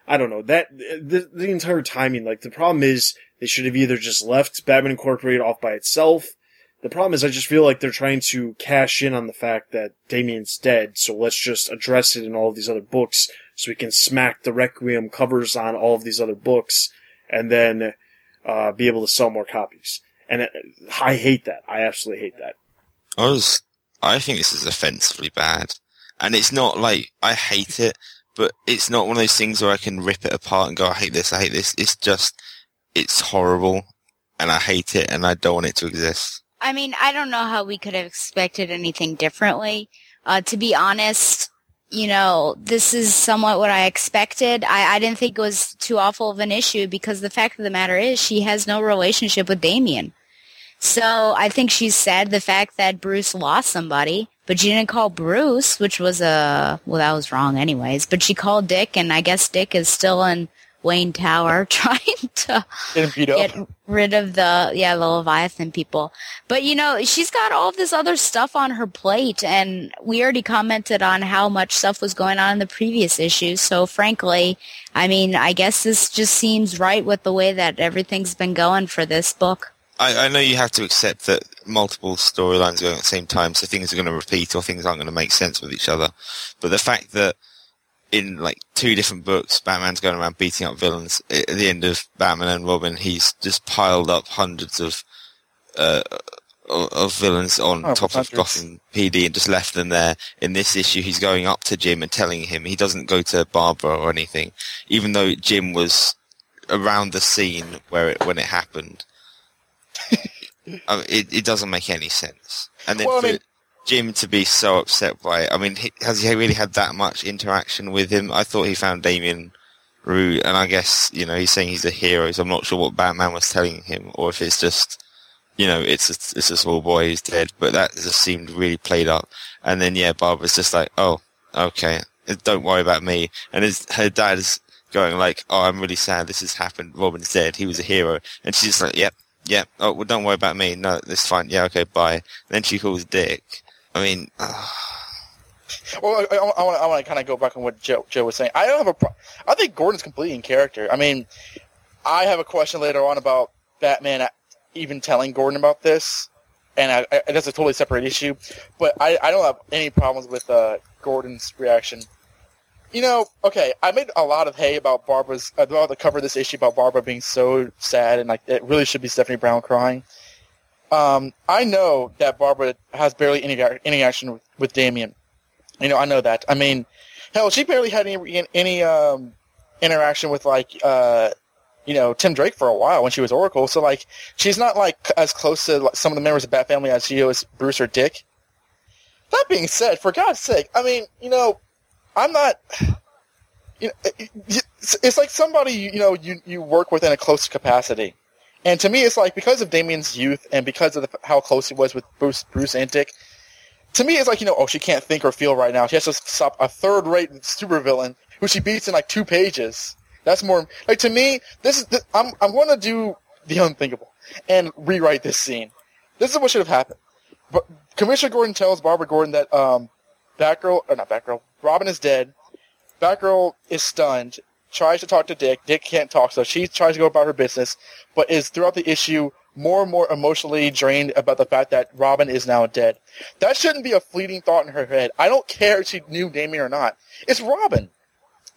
I don't know that the the entire timing. Like the problem is they should have either just left Batman Incorporated off by itself the problem is I just feel like they're trying to cash in on the fact that Damian's dead, so let's just address it in all of these other books so we can smack the Requiem covers on all of these other books and then uh, be able to sell more copies. And it, I hate that. I absolutely hate that. I was, I think this is offensively bad. And it's not like I hate it, but it's not one of those things where I can rip it apart and go, I hate this, I hate this. It's just, it's horrible and I hate it and I don't want it to exist. I mean, I don't know how we could have expected anything differently. Uh, to be honest, you know, this is somewhat what I expected. I, I didn't think it was too awful of an issue because the fact of the matter is she has no relationship with Damian. So I think she's sad the fact that Bruce lost somebody, but she didn't call Bruce, which was a, well, that was wrong anyways, but she called Dick and I guess Dick is still in Wayne Tower [LAUGHS] trying to get rid of the yeah the Leviathan people. But you know she's got all this other stuff on her plate, and we already commented on how much stuff was going on in the previous issues. So frankly, I mean, I guess this just seems right with the way that everything's been going for this book. I, I know you have to accept that multiple storylines are going at the same time, so things are going to repeat or things aren't going to make sense with each other. But the fact that in like two different books, Batman's going around beating up villains. At the end of Batman and Robin, he's just piled up hundreds of uh, of villains on oh, top hundreds. of Gotham PD and just left them there. In this issue, he's going up to Jim and telling him he doesn't go to Barbara or anything, even though Jim was around the scene where it when it happened. [LAUGHS] I mean, it, it doesn't make any sense. And then well, I mean, Jim to be so upset by it. I mean, has he really had that much interaction with him? I thought he found Damian rude, and I guess you know he's saying he's a hero. So I'm not sure what Batman was telling him, or if it's just you know it's a, it's a small boy who's dead. But that just seemed really played up. And then yeah, Barbara's just like, oh, okay, uh, don't worry about me. And his her dad is going like, oh, I'm really sad this has happened. Robin's dead. He was a hero, and she's just like, yep. Yeah. Oh, well, don't worry about me. No, it's fine. Yeah. Okay. Bye. Then she calls Dick, I mean, [SIGHS] well, I, I want to kind of go back on what Joe Joe was saying. I don't have a. Pro- I think Gordon's completely in character. I mean, I have a question later on about Batman even telling Gordon about this, and I, I, that's a totally separate issue. But I, I don't have any problems with uh, Gordon's reaction. You know, okay, I made a lot of hay about Barbara's about the cover of this issue about Barbara being so sad and like it really should be Stephanie Brown crying. Um, I know that Barbara has barely any any action with, with Damian. You know, I know that. I mean, hell, she barely had any any um, interaction with like uh, you know Tim Drake for a while when she was Oracle. So like, she's not like as close to like, some of the members of Bat Family as she is Bruce or Dick. That being said, for God's sake, I mean, you know, I'm not. You know, it's like somebody you know you you work with in a close capacity, and to me, it's like because of Damian's youth and because of the, how close he was with Bruce Bruce and Dick. To me, it's like you know, oh, she can't think or feel right now. She has to stop a third-rate supervillain who she beats in like two pages. That's more like to me. This is I'm I'm going to do the unthinkable and rewrite this scene. This is what should have happened. But Commissioner Gordon tells Barbara Gordon that um, Batgirl or not Batgirl, Robin is dead. Batgirl is stunned. Tries to talk to Dick. Dick can't talk, so she tries to go about her business, but is throughout the issue more and more emotionally drained about the fact that Robin is now dead. That shouldn't be a fleeting thought in her head. I don't care if she knew Damian or not. It's Robin.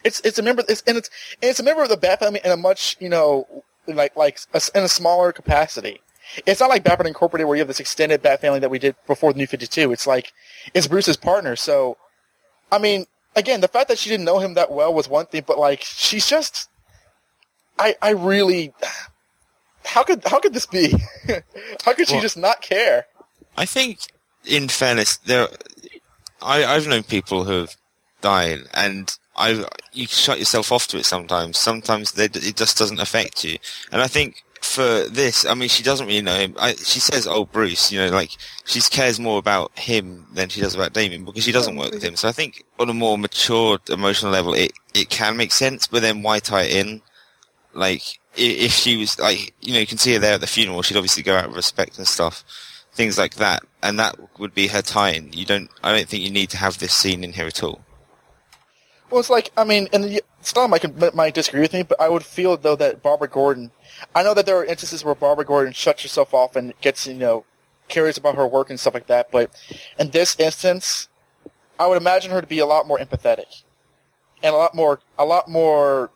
It's it's a member. It's and it's and it's a member of the Bat family in a much you know like like a, in a smaller capacity. It's not like Batman Incorporated where you have this extended Bat family that we did before the New Fifty Two. It's like it's Bruce's partner. So, I mean, again, the fact that she didn't know him that well was one thing, but like she's just, I I really, how could how could this be? [LAUGHS] how could she just not care? I think, in fairness, there, I I've known people who have died and I you shut yourself off to it sometimes. Sometimes they, it just doesn't affect you, and I think for this, I mean, she doesn't really know him. I, she says, "Oh, Bruce," you know, like she cares more about him than she does about Damian because she doesn't work with him. So I think on a more mature emotional level, it it can make sense. But then why tie it in? Like if she was like, you know, you can see her there at the funeral. She'd obviously go out of respect and stuff, things like that, and that would be her tie-in. You don't. I don't think you need to have this scene in here at all. Well, it's like I mean, and Stom might, might disagree with me, but I would feel though that Barbara Gordon. I know that there are instances where Barbara Gordon shuts herself off and gets you know curious about her work and stuff like that, but in this instance, I would imagine her to be a lot more empathetic and a lot more, a lot more,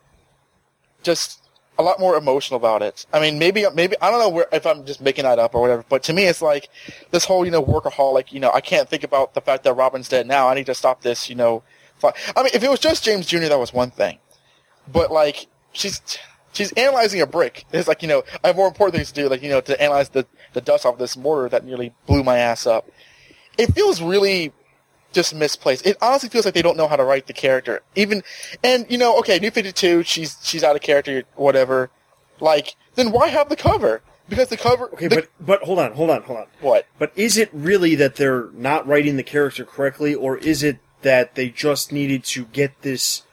just a lot more emotional about it. I mean, maybe, maybe I don't know where, if I'm just making that up or whatever, but to me, it's like this whole you know workaholic. You know, I can't think about the fact that Robin's dead now. I need to stop this. You know I mean, if it was just James Jr., that was one thing. But like, she's she's analyzing a brick. It's like you know, I have more important things to do, like you know, to analyze the the dust off this mortar that nearly blew my ass up. It feels really just misplaced. It honestly feels like they don't know how to write the character. Even and you know, okay, New Fifty Two, she's she's out of character, whatever. Like, then why have the cover? Because the cover. Okay, the, but but hold on, hold on, hold on. What? But is it really that they're not writing the character correctly, or is it that they just needed to get this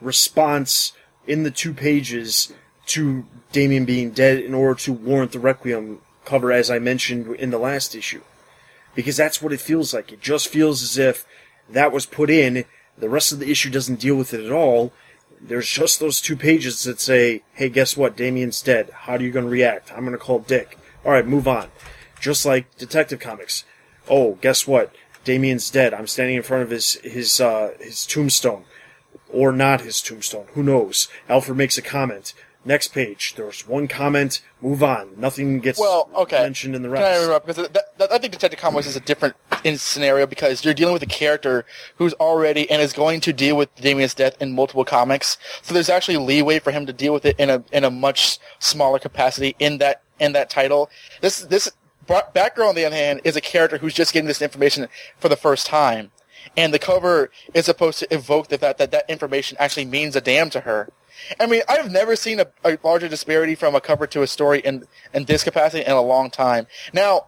response in the two pages to Damian being dead in order to warrant the Requiem cover, as I mentioned in the last issue. Because that's what it feels like. It just feels as if that was put in, the rest of the issue doesn't deal with it at all. There's just those two pages that say, hey, guess what? Damian's dead. How are you going to react? I'm going to call Dick. Alright, move on. Just like Detective Comics. Oh, guess what? Damian's dead. I'm standing in front of his his uh, his tombstone, or not his tombstone. Who knows? Alfred makes a comment. Next page. There's one comment. Move on. Nothing gets well, okay. mentioned in the rest. Can I interrupt? Because that, that, I think Detective Comics is a different in scenario because you're dealing with a character who's already and is going to deal with Damian's death in multiple comics. So there's actually leeway for him to deal with it in a in a much smaller capacity in that in that title. This this Batgirl, on the other hand, is a character who's just getting this information for the first time. And the cover is supposed to evoke the fact that that information actually means a damn to her. I mean, I've never seen a, a larger disparity from a cover to a story in, in this capacity in a long time. Now,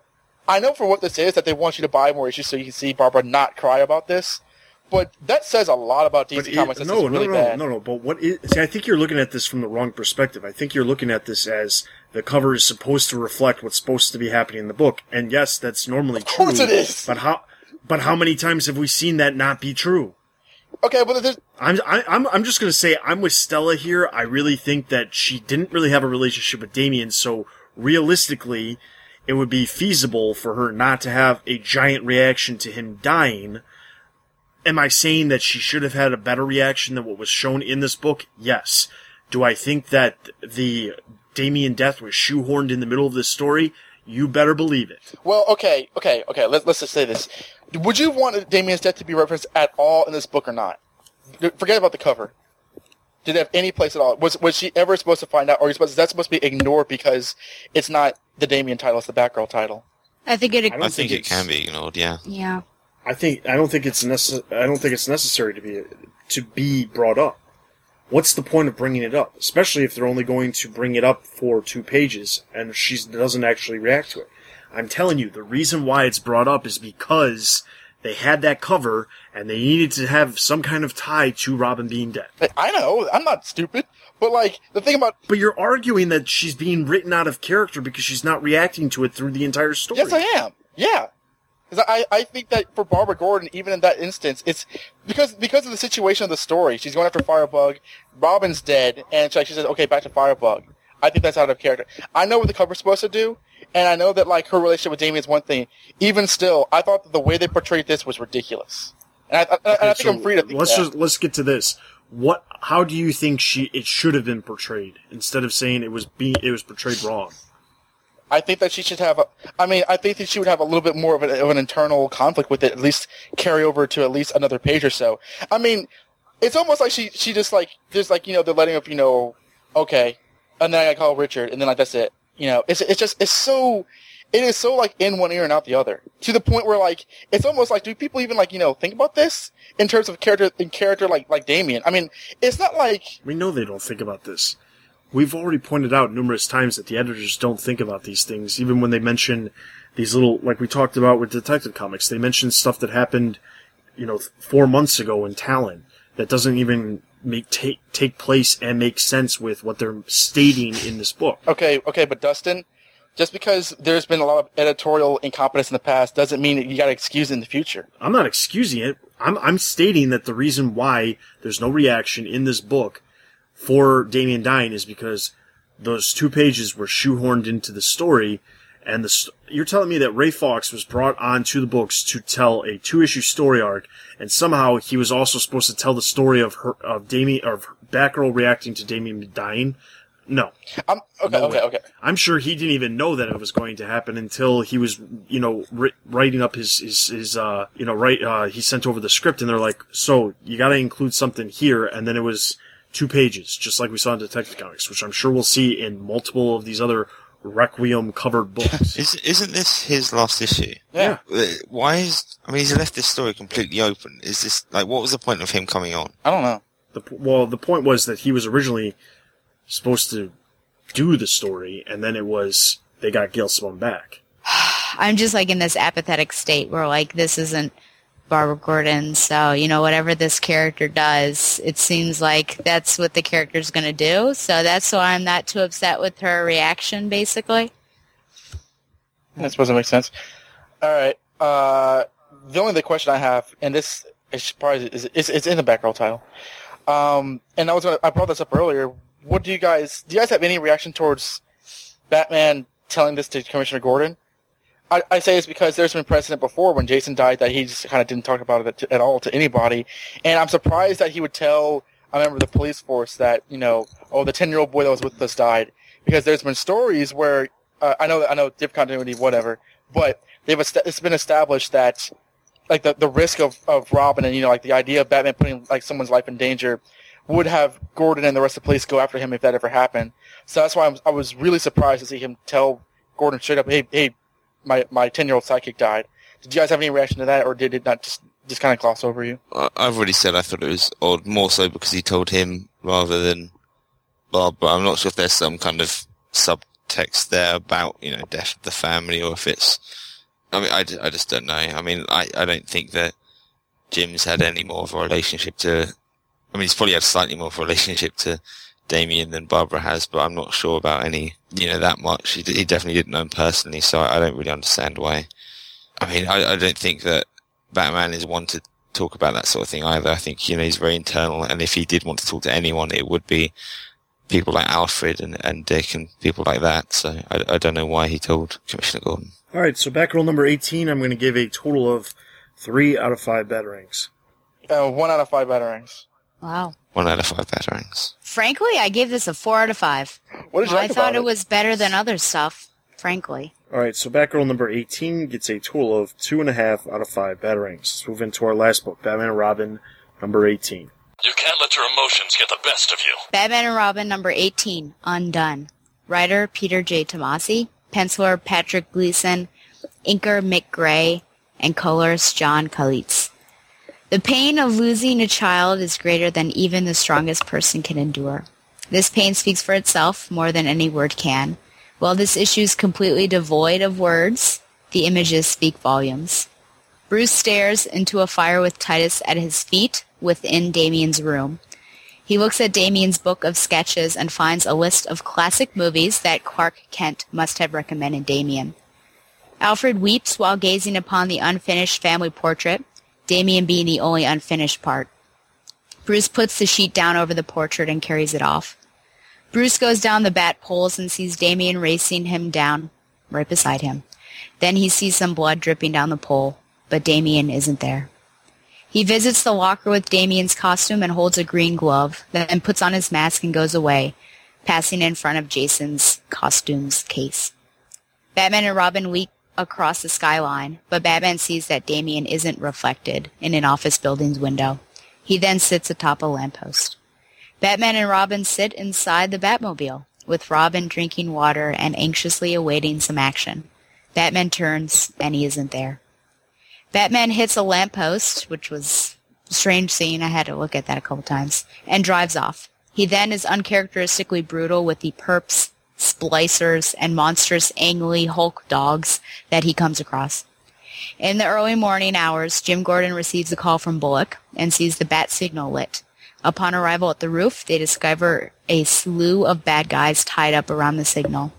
I know for what this is that they want you to buy more issues so you can see Barbara not cry about this. But that says a lot about DC it, Comics. no, really no, no, no, no. But what is? See, I think you're looking at this from the wrong perspective. I think you're looking at this as the cover is supposed to reflect what's supposed to be happening in the book. And yes, that's normally of course true. it is. But how? But how many times have we seen that not be true? Okay, but there's... I'm I, am i I'm I'm just gonna say I'm with Stella here. I really think that she didn't really have a relationship with Damian, so realistically, it would be feasible for her not to have a giant reaction to him dying Am I saying that she should have had a better reaction than what was shown in this book? Yes. Do I think that the Damian death was shoehorned in the middle of this story? You better believe it. Well, okay, okay, okay. Let, let's just say this. Would you want Damian's death to be referenced at all in this book or not? Forget about the cover. Did it have any place at all? Was was she ever supposed to find out, or is that supposed to be ignored because it's not the Damian title, it's the Batgirl title? I think it. I, I think, think it can be ignored. Yeah. Yeah. I think I don't think it's necess- I don't think it's necessary to be to be brought up. what's the point of bringing it up? Especially if they're only going to bring it up for two pages and she doesn't actually react to it. I'm telling you, the reason why it's brought up is because they had that cover and they needed to have some kind of tie to Robin being dead. I know, I'm not stupid. But like the thing about But you're arguing that she's being written out of character because she's not reacting to it through the entire story. Yes, I am. Yeah. Because I, I think that for Barbara Gordon, even in that instance, it's because because of the situation of the story. She's going after Firebug, Robin's dead, and she, she says, "Okay, back to Firebug." I think that's out of character. I know what the cover's supposed to do, and I know that like her relationship with Damian is one thing. Even still, I thought that the way they portrayed this was ridiculous, and I, I, okay, and I think so I'm free to think let's that. just let's get to this. What? How do you think she it should have been portrayed instead of saying it was being it was portrayed wrong? I think that she should have. A, I mean, I think that she would have a little bit more of, of an internal conflict with it. At least carry over to at least another page or so. I mean, it's almost like she she just like just like you know they're letting up you know okay, and then I call Richard, and then like that's it. You know, it's it's just it's so it is so like in one ear and out the other to the point where like it's almost like do people even like you know think about this in terms of character in character like like Damian? I mean, it's not like we know they don't think about this. We've already pointed out numerous times that the editors don't think about these things, even when they mention these little, like we talked about with Detective Comics. They mention stuff that happened, you know, four months ago in Talon that doesn't even make take take place and make sense with what they're stating in this book. Okay, okay, but Dustin, just because there's been a lot of editorial incompetence in the past doesn't mean that you got to excuse it in the future. I'm not excusing it. I'm I'm stating that the reason why there's no reaction in this book for Damian dying is because those two pages were shoehorned into the story, and the you're telling me that Ray Fawkes was brought onto the books to tell a two issue story arc, and somehow he was also supposed to tell the story of her of Damian of Batgirl reacting to Damian dying. No. I'm, okay, no okay, okay. I'm sure he didn't even know that it was going to happen until he was, you know, ri- writing up his, his, his, uh, you know, right, uh, he sent over the script and they're like, so you gotta include something here. And then it was two pages, just like we saw in Detective Comics, which I'm sure we'll see in multiple of these other Requiem covered [LAUGHS] books. Is, isn't this his last issue? Yeah. Uh, why is, I mean, he's left this story completely open. Is this, like, what was the point of him coming on? I don't know. The, well, the point was that he was originally supposed to do the story, and then it was they got Gail Simone back. [SIGHS] I'm just like in this apathetic state where like this isn't Barbara Gordon, so you know whatever this character does, it seems like that's what the character's going to do. So that's why I'm not too upset with her reaction, basically. That supposed to make sense. All right. Uh, the only the question I have, and this is probably is in the background title. Um, and I was gonna, I brought this up earlier. What do you guys do? You guys have any reaction towards Batman telling this to Commissioner Gordon? I, I say it's because there's been precedent before when Jason died that he just kind of didn't talk about it at, all to anybody, and I'm surprised that he would tell a member of the police force that you know, oh, the ten year old boy that was with us died, because there's been stories where uh, I know I know diff continuity, whatever, but they've it's been established that like the the risk of of Robin and you know like the idea of Batman putting like someone's life in danger would have Gordon and the rest of the police go after him if that ever happened. So that's why I'm, I was really surprised to see him tell Gordon straight up, "Hey, hey, my my ten year old psychic died." Did you guys have any reaction to that, or did it not just just kind of gloss over you? I've already said I thought it was odd, more so because he told him rather than Bob. But I'm not sure if there's some kind of subtext there about you know death of the family, or if it's. I mean, I, I just don't know. I mean, I, I don't think that Jim's had any more of a relationship to. I mean, he's probably had slightly more of a relationship to Damian than Barbara has, but I'm not sure about any, you know, that much. He, he definitely didn't know him personally, so I, I don't really understand why. I mean, I, I don't think that Batman is one to talk about that sort of thing either. I think, you know, he's very internal, and if he did want to talk to anyone, it would be people like Alfred and, and Dick and people like that. So I, I don't know why he told Commissioner Gordon. All right, so Batgirl number 18, I'm going to give a total of three out of five batarangs. Uh, one out of five batarangs. Wow. One out of five batarangs. Frankly, I gave this a four out of five. What did you I like thought about it it? was better than other stuff. Frankly. All right, so Batgirl number 18 gets a total of two and a half out of five batarangs. Let's move into our last book, Batman and Robin, number 18. You can't let your emotions get the best of you. Batman and Robin number 18, Undone. Writer Peter J. Tomasi. Penciler Patrick Gleason. Inker Mick Gray. And colorist John Kalisz. The pain of losing a child is greater than even the strongest person can endure. This pain speaks for itself more than any word can. While this issue is completely devoid of words, the images speak volumes. Bruce stares into a fire with Titus at his feet within Damian's room. He looks at Damian's book of sketches and finds a list of classic movies that Clark Kent must have recommended Damian. Alfred weeps while gazing upon the unfinished family portrait, Damian being the only unfinished part. Bruce puts the sheet down over the portrait and carries it off. Bruce goes down the bat poles and sees Damian racing him down right beside him. Then he sees some blood dripping down the pole, but Damian isn't there. He visits the locker with Damian's costume and holds a green glove, then puts on his mask and goes away, passing in front of Jason's costumes case. Batman and Robin leap across the skyline, but Batman sees that Damian isn't reflected in an office building's window. He then sits atop a lamppost. Batman and Robin sit inside the Batmobile, with Robin drinking water and anxiously awaiting some action. Batman turns, and he isn't there. Batman hits a lamppost, which was a strange scene, I had to look at that a couple times, and drives off. He then is uncharacteristically brutal with the perps, splicers, and monstrous angly Hulk dogs that he comes across. In the early morning hours, Jim Gordon receives a call from Bullock and sees the bat signal lit. Upon arrival at the roof, they discover a slew of bad guys tied up around the signal.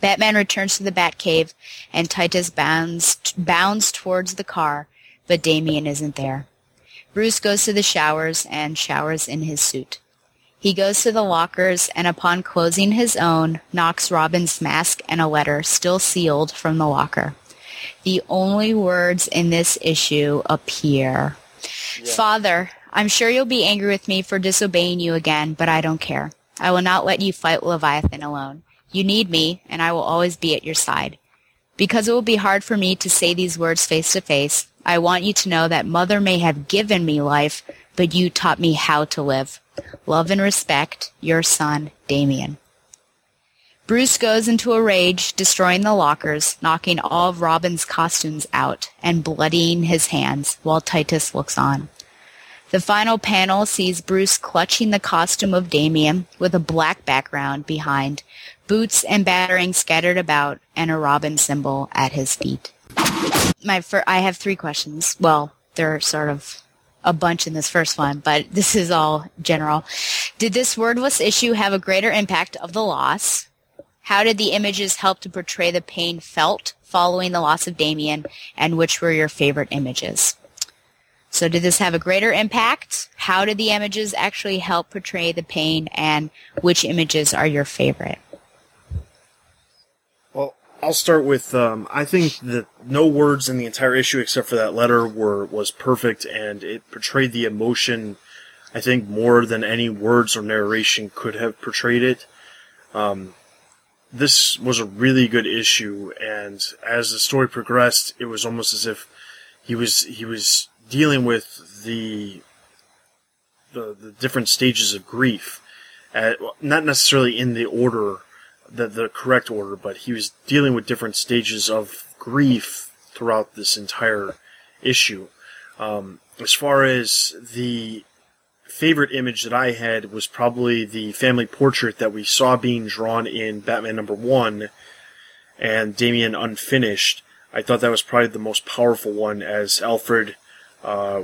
Batman returns to the Batcave, and Titus bounds, bounds towards the car, but Damian isn't there. Bruce goes to the showers and showers in his suit. He goes to the lockers and upon closing his own, knocks Robin's mask and a letter still sealed from the locker. The only words in this issue appear. Yeah. Father, I'm sure you'll be angry with me for disobeying you again, but I don't care. I will not let you fight Leviathan alone. You need me, and I will always be at your side. Because it will be hard for me to say these words face to face, I want you to know that Mother may have given me life, but you taught me how to live. Love and respect, your son, Damian. Bruce goes into a rage, destroying the lockers, knocking all of Robin's costumes out, and bloodying his hands, while Titus looks on. The final panel sees Bruce clutching the costume of Damian with a black background behind, boots and batarangs scattered about, and a robin symbol at his feet. My fir- I have three questions. Well, they're sort of a bunch in this first one, but this is all general. Did this wordless issue have a greater impact of the loss? How did the images help to portray the pain felt following the loss of Damian, and which were your favorite images? So did this have a greater impact? How did the images actually help portray the pain and which images are your favorite? I'll start with um, I think that no words in the entire issue except for that letter were was perfect and it portrayed the emotion I think more than any words or narration could have portrayed it. Um, this was a really good issue and as the story progressed it was almost as if he was he was dealing with the the, the different stages of grief, at, not necessarily in the order, the, the correct order, but he was dealing with different stages of grief throughout this entire issue. Um, as far as the favorite image that I had was probably the family portrait that we saw being drawn in Batman number one and Damian Unfinished. I thought that was probably the most powerful one as Alfred uh,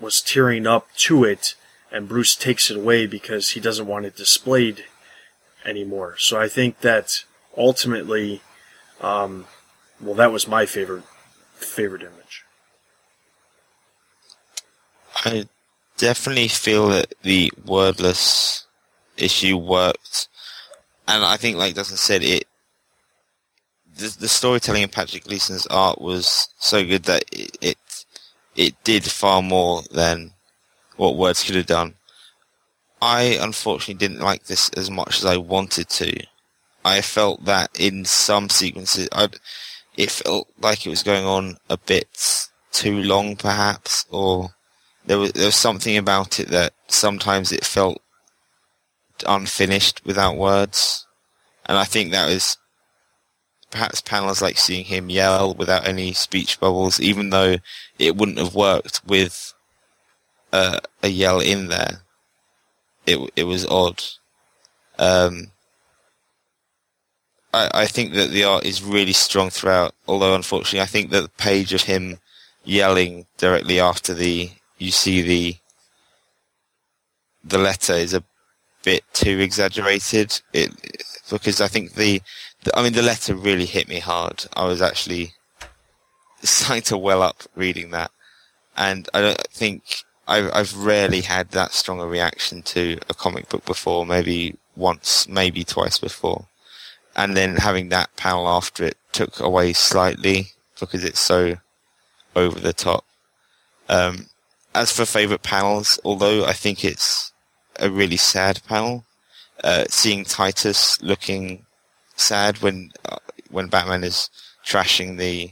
was tearing up to it, and Bruce takes it away because he doesn't want it displayed anymore. So I think that ultimately, um, well, that was my favorite favorite image. I definitely feel that the wordless issue worked, and I think, like Dustin said, it the, the storytelling in Patrick Gleason's art was so good that it, it it did far more than what words could have done. I unfortunately didn't like this as much as I wanted to. I felt that in some sequences, I'd, it felt like it was going on a bit too long, perhaps, or there was there was something about it that sometimes it felt unfinished without words, and I think that was perhaps panels like seeing him yell without any speech bubbles, even though it wouldn't have worked with a, a yell in there, it it was odd. Um, I, I think that the art is really strong throughout. Although unfortunately, I think that the page of him yelling directly after the you see the the letter is a bit too exaggerated. It because I think the, the I mean the letter really hit me hard. I was actually [LAUGHS] starting to well up reading that, and I don't think I've I've rarely had that strong a reaction to a comic book before. Maybe once, maybe twice before and then having that panel after it took away slightly because it's so over the top. Um, as for favorite panels, although I think it's a really sad panel, uh, seeing Titus looking sad when uh, when Batman is trashing the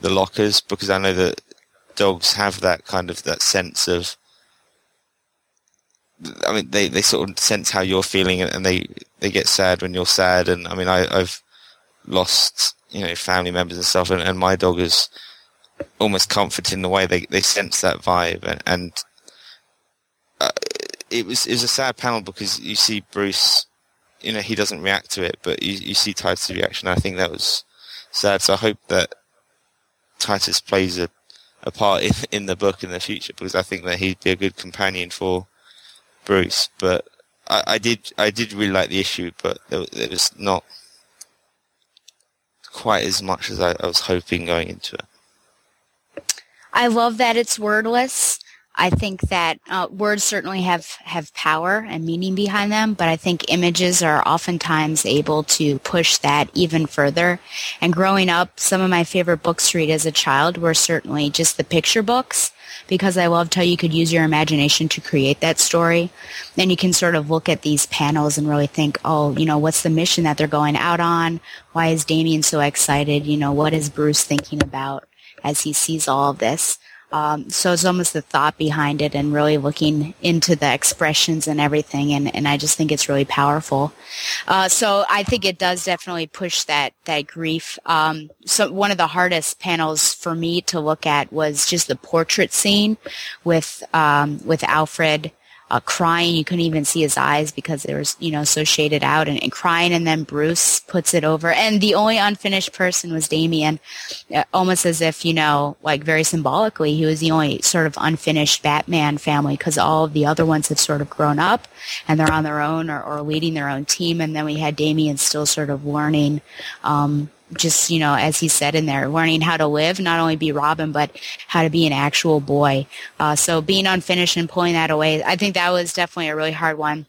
the lockers because I know that dogs have that kind of that sense of I mean, they, they sort of sense how you're feeling and they, they get sad when you're sad. And I mean, I, I've lost, you know, family members and stuff and, and my dog is almost comforting the way they, they sense that vibe. And, and uh, it was, it was a sad panel because you see Bruce, you know, he doesn't react to it, but you, you see Titus' reaction. I think that was sad. So I hope that Titus plays a, a part in, in the book in the future because I think that he'd be a good companion for, Bruce, but I, I did I did really like the issue, but it, it was not quite as much as I, I was hoping going into it. I love that it's wordless. I think that uh, words certainly have, have power and meaning behind them, but I think images are oftentimes able to push that even further. And growing up, some of my favorite books to read as a child were certainly just the picture books because I loved how you could use your imagination to create that story. Then you can sort of look at these panels and really think, oh, you know, what's the mission that they're going out on? Why is Damian so excited? You know, what is Bruce thinking about as he sees all of this? Um, so it's almost the thought behind it and really looking into the expressions and everything. And, and I just think it's really powerful. Uh, so I think it does definitely push that, that grief. Um, so one of the hardest panels for me to look at was just the portrait scene with, um, with Alfred uh, crying. You couldn't even see his eyes because they were, you know, so shaded out and, and, crying. And then Bruce puts it over. And the only unfinished person was Damian, uh, almost as if, you know, like very symbolically, he was the only sort of unfinished Batman family because all of the other ones have sort of grown up and they're on their own or, or leading their own team. And then we had Damian still sort of learning, um, just you know as he said in there learning how to live not only be robin but how to be an actual boy. Uh, so being unfinished and pulling that away i think that was definitely a really hard one.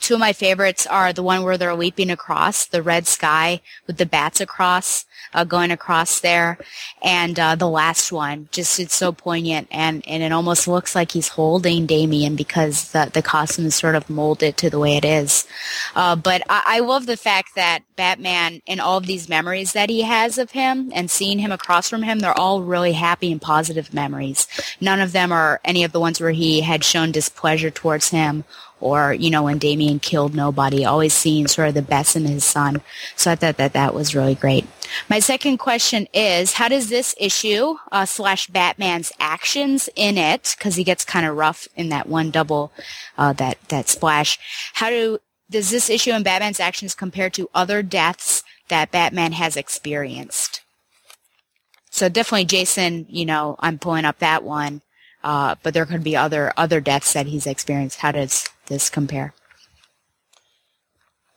Two of my favorites are the one where they're leaping across the red sky with the bats across uh, going across there. And uh, the last one, just it's so poignant, and, and it almost looks like he's holding Damian because the, the costume is sort of molded to the way it is. Uh, but I, I love the fact that Batman and all of these memories that he has of him and seeing him across from him, they're all really happy and positive memories. None of them are any of the ones where he had shown displeasure towards him or you know when Damian killed nobody, always seeing sort of the best in his son. So I thought that that was really great. My second question is, how does this issue uh, slash Batman's actions in it, because he gets kind of rough in that one double, uh, that that splash. How do does this issue and Batman's actions compare to other deaths that Batman has experienced? So definitely, Jason. You know, I'm pulling up that one. Uh, but there could be other other deaths that he's experienced. How does this compare?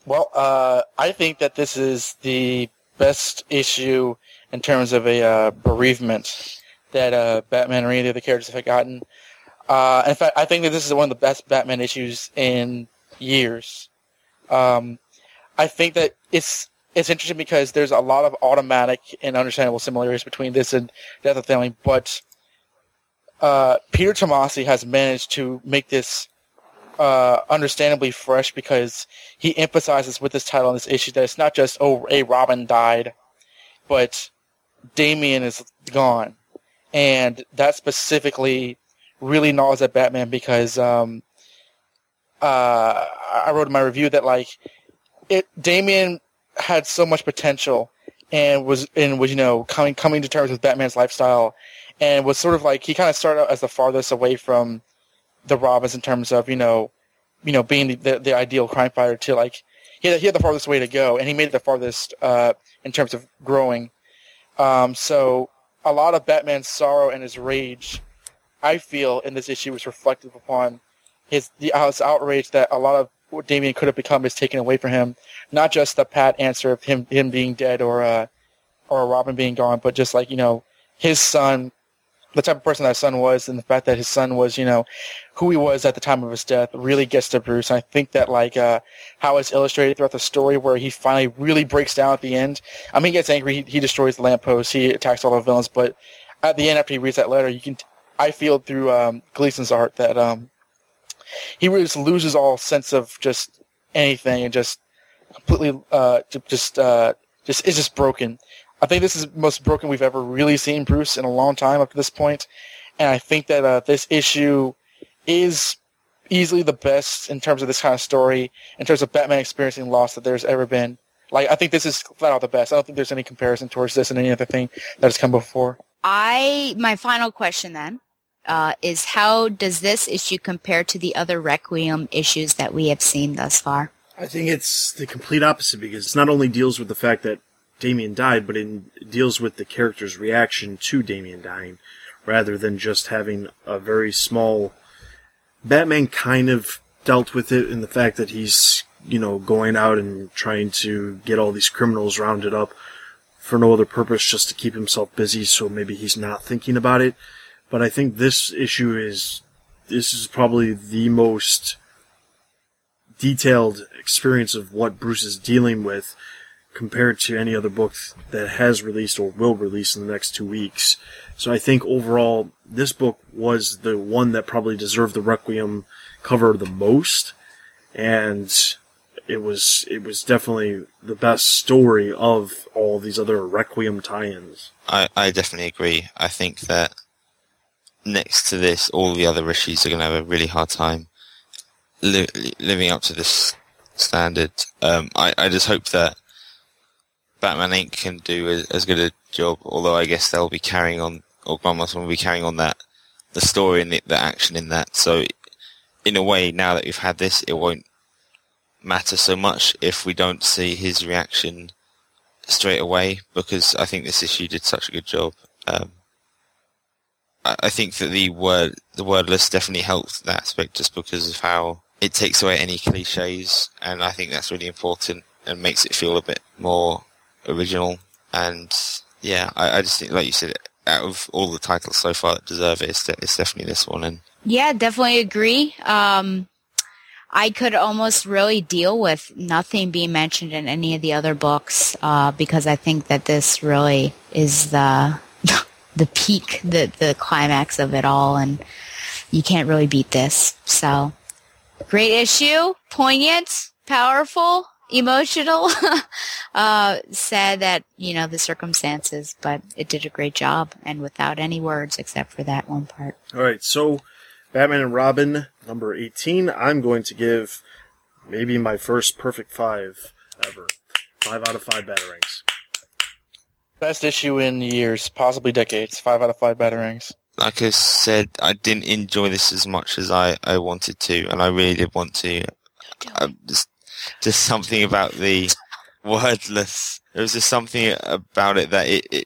Well, uh, I think that this is the best issue in terms of a uh, bereavement that uh, Batman or any of the characters have gotten. Uh, in fact, I think that this is one of the best Batman issues in years. Um, I think that it's it's interesting because there's a lot of automatic and understandable similarities between this and Death of Family, but uh, Peter Tomasi has managed to make this uh, understandably fresh because he emphasizes with this title on this issue that it's not just oh a Robin died, but Damian is gone, and that specifically really gnaws at Batman because um, uh, I wrote in my review that like it Damian had so much potential and was and was you know coming coming to terms with Batman's lifestyle and was sort of like he kind of started out as the farthest away from the Robins in terms of you know, you know, being the, the, the ideal crime fighter to like he had, he had the farthest way to go, and he made it the farthest uh, in terms of growing. Um, so a lot of Batman's sorrow and his rage, I feel, in this issue was reflective upon his the his outrage that a lot of what Damian could have become is taken away from him. Not just the pat answer of him him being dead or uh, or Robin being gone, but just like you know his son the type of person that son was and the fact that his son was, you know, who he was at the time of his death really gets to Bruce. And I think that like uh, how it's illustrated throughout the story where he finally really breaks down at the end. I mean, he gets angry, he, he destroys the lamppost, he attacks all the villains, but at the end after he reads that letter, you can, I feel through um, Gleason's art that um, he really just loses all sense of just anything and just completely uh, just uh, just is just broken. I think this is the most broken we've ever really seen Bruce in a long time up to this point, and I think that uh, this issue is easily the best in terms of this kind of story, in terms of Batman experiencing loss that there's ever been. Like, I think this is flat out the best. I don't think there's any comparison towards this and any other thing that has come before. I my final question then uh, is how does this issue compare to the other Requiem issues that we have seen thus far? I think it's the complete opposite because it not only deals with the fact that Damian died, but it deals with the character's reaction to Damian dying, rather than just having a very small. Batman kind of dealt with it in the fact that he's, you know, going out and trying to get all these criminals rounded up for no other purpose, just to keep himself busy, so maybe he's not thinking about it. But I think this issue is, this is probably the most detailed experience of what Bruce is dealing with compared to any other book that has released or will release in the next two weeks. So I think overall, this book was the one that probably deserved the Requiem cover the most, and it was it was definitely the best story of all these other Requiem tie-ins. I, I definitely agree. I think that next to this, all the other issues are going to have a really hard time li- living up to this standard. Um, I, I just hope that Batman Inc. can do as, good a job, although I guess they'll be carrying on, or Grant Morrison will be carrying on that, the story and the, the action in that. So, in a way, now that we've had this, it won't matter so much if we don't see his reaction straight away, because I think this issue did such a good job. Um, I, I think that the word, the wordless definitely helped that aspect just because of how it takes away any cliches, and I think that's really important and makes it feel a bit more original. And yeah, I, I, just think, like you said, out of all the titles so far that deserve it, it's, de- it's definitely this one. And yeah, definitely agree. Um, I could almost really deal with nothing being mentioned in any of the other books uh, because I think that this really is the [LAUGHS] the peak, the the climax of it all, and you can't really beat this. So, great issue, poignant, powerful emotional. [LAUGHS] uh, sad that, you know, the circumstances, but it did a great job and without any words except for that one part. All right. So Batman and Robin, number 18, I'm going to give maybe my first perfect five ever. Five out of five batarangs. Best issue in years, possibly decades. Five out of five batarangs. Like I said, I didn't enjoy this as much as I, I wanted to, and I really did want to. I just just something about the wordless. There was just something about it that it, it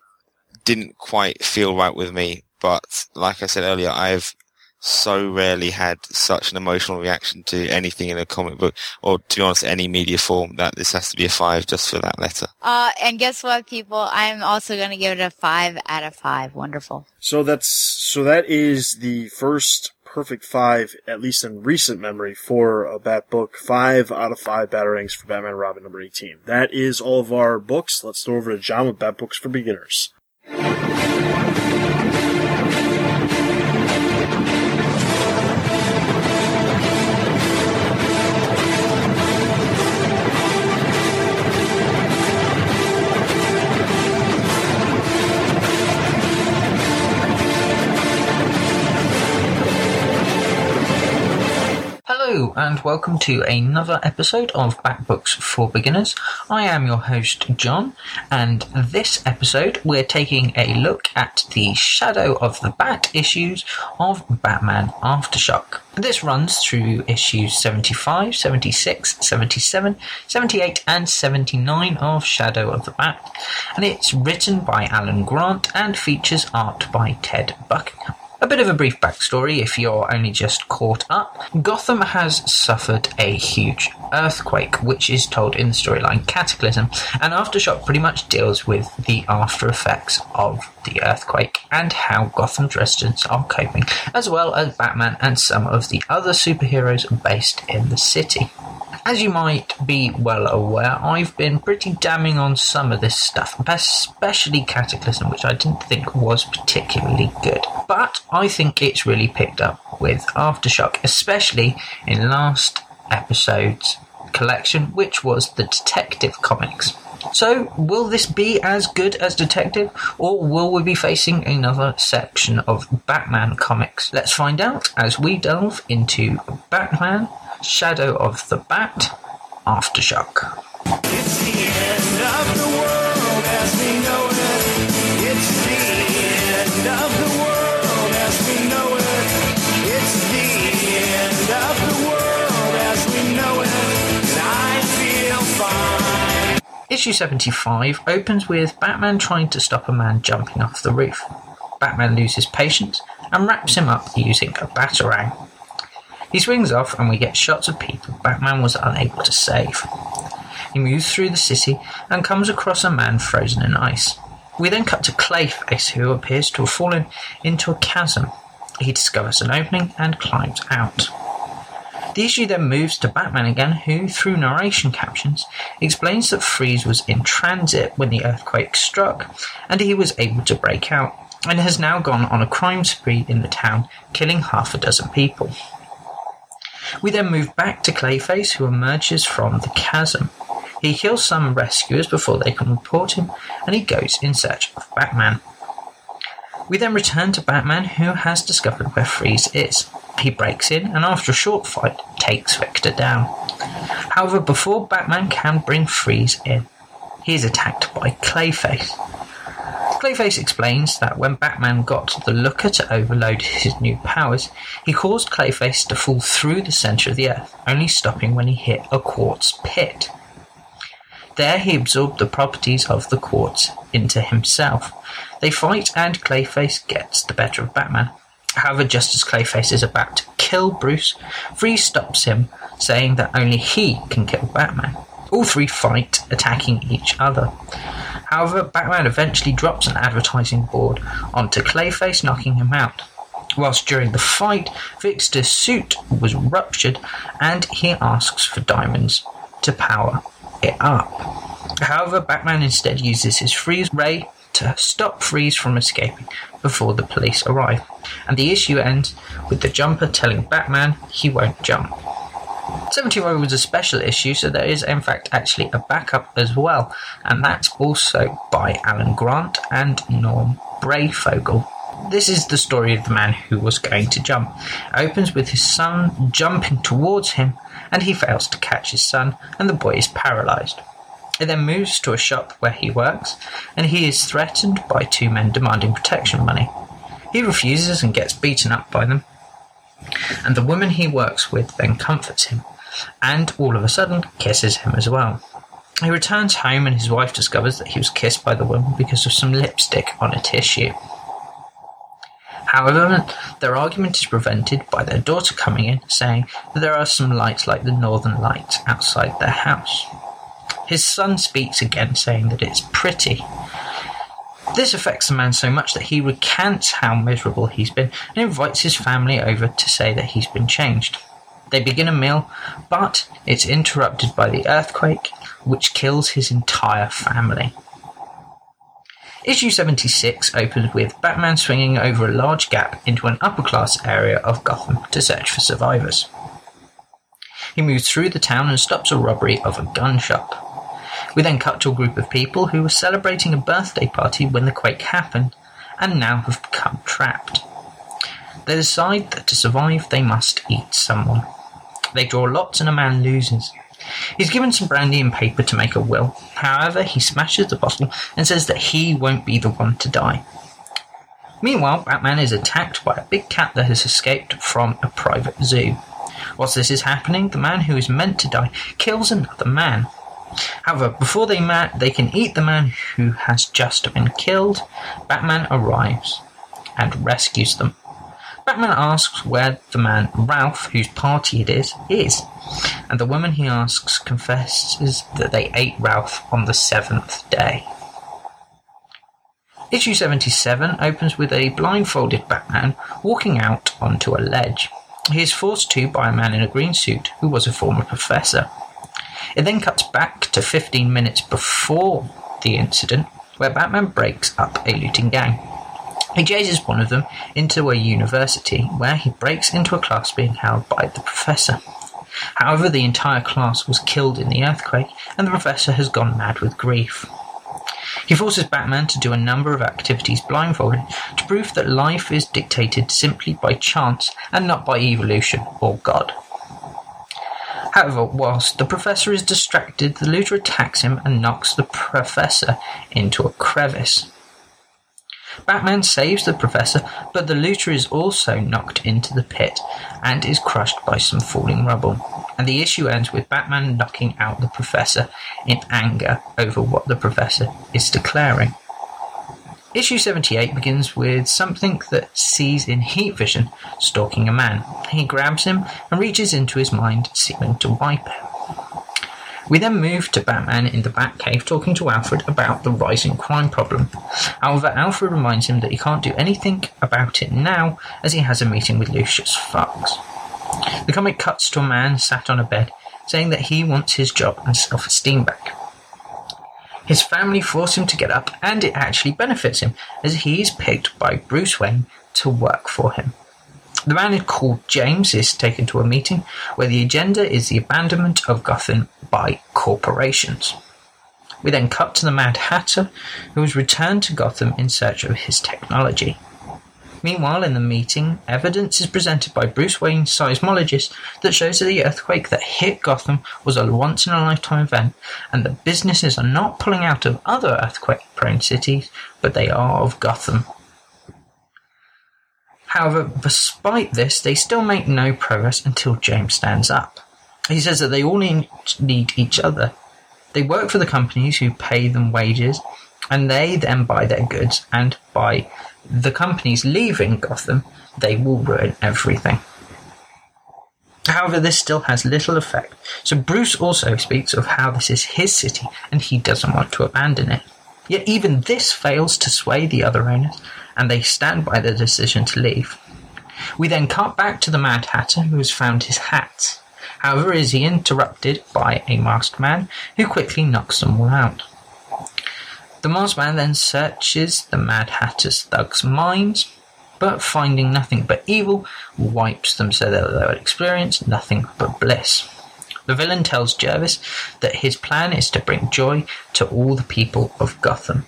didn't quite feel right with me. But like I said earlier, I've so rarely had such an emotional reaction to anything in a comic book, or to be honest, any media form, that this has to be a five just for that letter. Uh, and guess what, people? I'm also going to give it a five out of five. Wonderful. So that's, so that is the first perfect five, at least in recent memory, for a Bat book. Five out of five Batarangs for Batman Robin number 18. That is all of our books. Let's throw over to John with Bat Books for Beginners. Hello, and welcome to another episode of Bat Books for Beginners. I am your host, John, and this episode we're taking a look at the Shadow of the Bat issues of Batman Aftershock. This runs through issues 75, 76, 77, 78, and 79 of Shadow of the Bat, and it's written by Alan Grant and features art by Ted Buckingham. A bit of a brief backstory if you're only just caught up. Gotham has suffered a huge earthquake, which is told in the storyline Cataclysm, and Aftershock pretty much deals with the after effects of the earthquake and how Gotham's residents are coping, as well as Batman and some of the other superheroes based in the city. As you might be well aware, I've been pretty damning on some of this stuff, especially Cataclysm, which I didn't think was particularly good. But I think it's really picked up with Aftershock, especially in last episode's collection, which was the Detective Comics. So, will this be as good as Detective, or will we be facing another section of Batman comics? Let's find out as we delve into Batman Shadow of the Bat, Aftershock. It's the end of the world as we know it. It's the end of the world as we know it. It's the end of the world as we know it. And I feel fine. Issue 75 opens with Batman trying to stop a man jumping off the roof. Batman loses patience and wraps him up using a batarang. He swings off and we get shots of people Batman was unable to save. He moves through the city and comes across a man frozen in ice. We then cut to Clayface, who appears to have fallen into a chasm. He discovers an opening and climbs out. The issue then moves to Batman again, who, through narration captions, explains that Freeze was in transit when the earthquake struck, and he was able to break out, and has now gone on a crime spree in the town, killing half a dozen people. We then move back to Clayface, who emerges from the chasm. He kills some rescuers before they can report him, and he goes in search of Batman. We then return to Batman, who has discovered where Freeze is. He breaks in and, after a short fight, takes Victor down. However, before Batman can bring Freeze in, he is attacked by Clayface. Clayface explains that when Batman got the Looker to overload his new powers, he caused Clayface to fall through the centre of the earth, only stopping when he hit a quartz pit. There he absorbed the properties of the quartz into himself. They fight and Clayface gets the better of Batman. However, just as Clayface is about to kill Bruce, Freeze stops him, saying that only he can kill Batman. All three fight, attacking each other. However, Batman eventually drops an advertising board onto Clayface, knocking him out. Whilst during the fight, Victor's suit was ruptured and he asks for diamonds to power it up. However, Batman instead uses his freeze ray to stop Freeze from escaping before the police arrive. And the issue ends with the jumper telling Batman he won't jump. 75 was a special issue, so there is in fact actually a backup as well, and that's also by Alan Grant and Norm Breyfogle. This is the story of the man who was going to jump. It opens with his son jumping towards him, and he fails to catch his son, and the boy is paralyzed. It then moves to a shop where he works, and he is threatened by two men demanding protection money. He refuses and gets beaten up by them, and the woman he works with then comforts him, and all of a sudden kisses him as well. He returns home and his wife discovers that he was kissed by the woman because of some lipstick on a tissue. However, their argument is prevented by their daughter coming in saying that there are some lights like the northern lights outside their house. His son speaks again, saying that it's pretty. This affects the man so much that he recants how miserable he's been and invites his family over to say that he's been changed. They begin a meal, but it's interrupted by the earthquake, which kills his entire family. Issue 76 opens with Batman swinging over a large gap into an upper class area of Gotham to search for survivors. He moves through the town and stops a robbery of a gun shop. We then cut to a group of people who were celebrating a birthday party when the quake happened and now have become trapped. They decide that to survive they must eat someone. They draw lots and a man loses. He's given some brandy and paper to make a will. However, he smashes the bottle and says that he won't be the one to die. Meanwhile, Batman is attacked by a big cat that has escaped from a private zoo. Whilst this is happening, the man who is meant to die kills another man. However, before they, ma- they can eat the man who has just been killed, Batman arrives and rescues them. Batman asks where the man Ralph, whose party it is, is, and the woman he asks confesses that they ate Ralph on the seventh day. Issue 77 opens with a blindfolded Batman walking out onto a ledge. He is forced to by a man in a green suit who was a former professor. It then cuts back to 15 minutes before the incident, where Batman breaks up a looting gang. He chases one of them into a university, where he breaks into a class being held by the professor. However, the entire class was killed in the earthquake, and the professor has gone mad with grief. He forces Batman to do a number of activities blindfolded to prove that life is dictated simply by chance and not by evolution or God. However, whilst the professor is distracted, the looter attacks him and knocks the professor into a crevice. Batman saves the professor, but the looter is also knocked into the pit and is crushed by some falling rubble. And the issue ends with Batman knocking out the professor in anger over what the professor is declaring. Issue 78 begins with something that sees in heat vision stalking a man. He grabs him and reaches into his mind, seeming to wipe him. We then move to Batman in the Batcave talking to Alfred about the rising crime problem. However, Alfred reminds him that he can't do anything about it now as he has a meeting with Lucius Fox. The comic cuts to a man sat on a bed saying that he wants his job and self esteem back. His family force him to get up, and it actually benefits him as he is picked by Bruce Wayne to work for him. The man called James is taken to a meeting where the agenda is the abandonment of Gotham by corporations. We then cut to the Mad Hatter, who has returned to Gotham in search of his technology. Meanwhile, in the meeting, evidence is presented by Bruce Wayne's seismologist that shows that the earthquake that hit Gotham was a once in a lifetime event, and that businesses are not pulling out of other earthquake prone cities, but they are of Gotham. However, despite this, they still make no progress until James stands up. He says that they all need, need each other. They work for the companies who pay them wages, and they then buy their goods, and by the companies leaving Gotham, they will ruin everything. However, this still has little effect, so Bruce also speaks of how this is his city and he doesn't want to abandon it. Yet even this fails to sway the other owners, and they stand by their decision to leave. We then cut back to the Mad Hatter who has found his hat. However, is he interrupted by a masked man who quickly knocks them all out. The masked man then searches the Mad Hatter's thugs' minds, but finding nothing but evil, wipes them so that they will experience nothing but bliss. The villain tells Jervis that his plan is to bring joy to all the people of Gotham.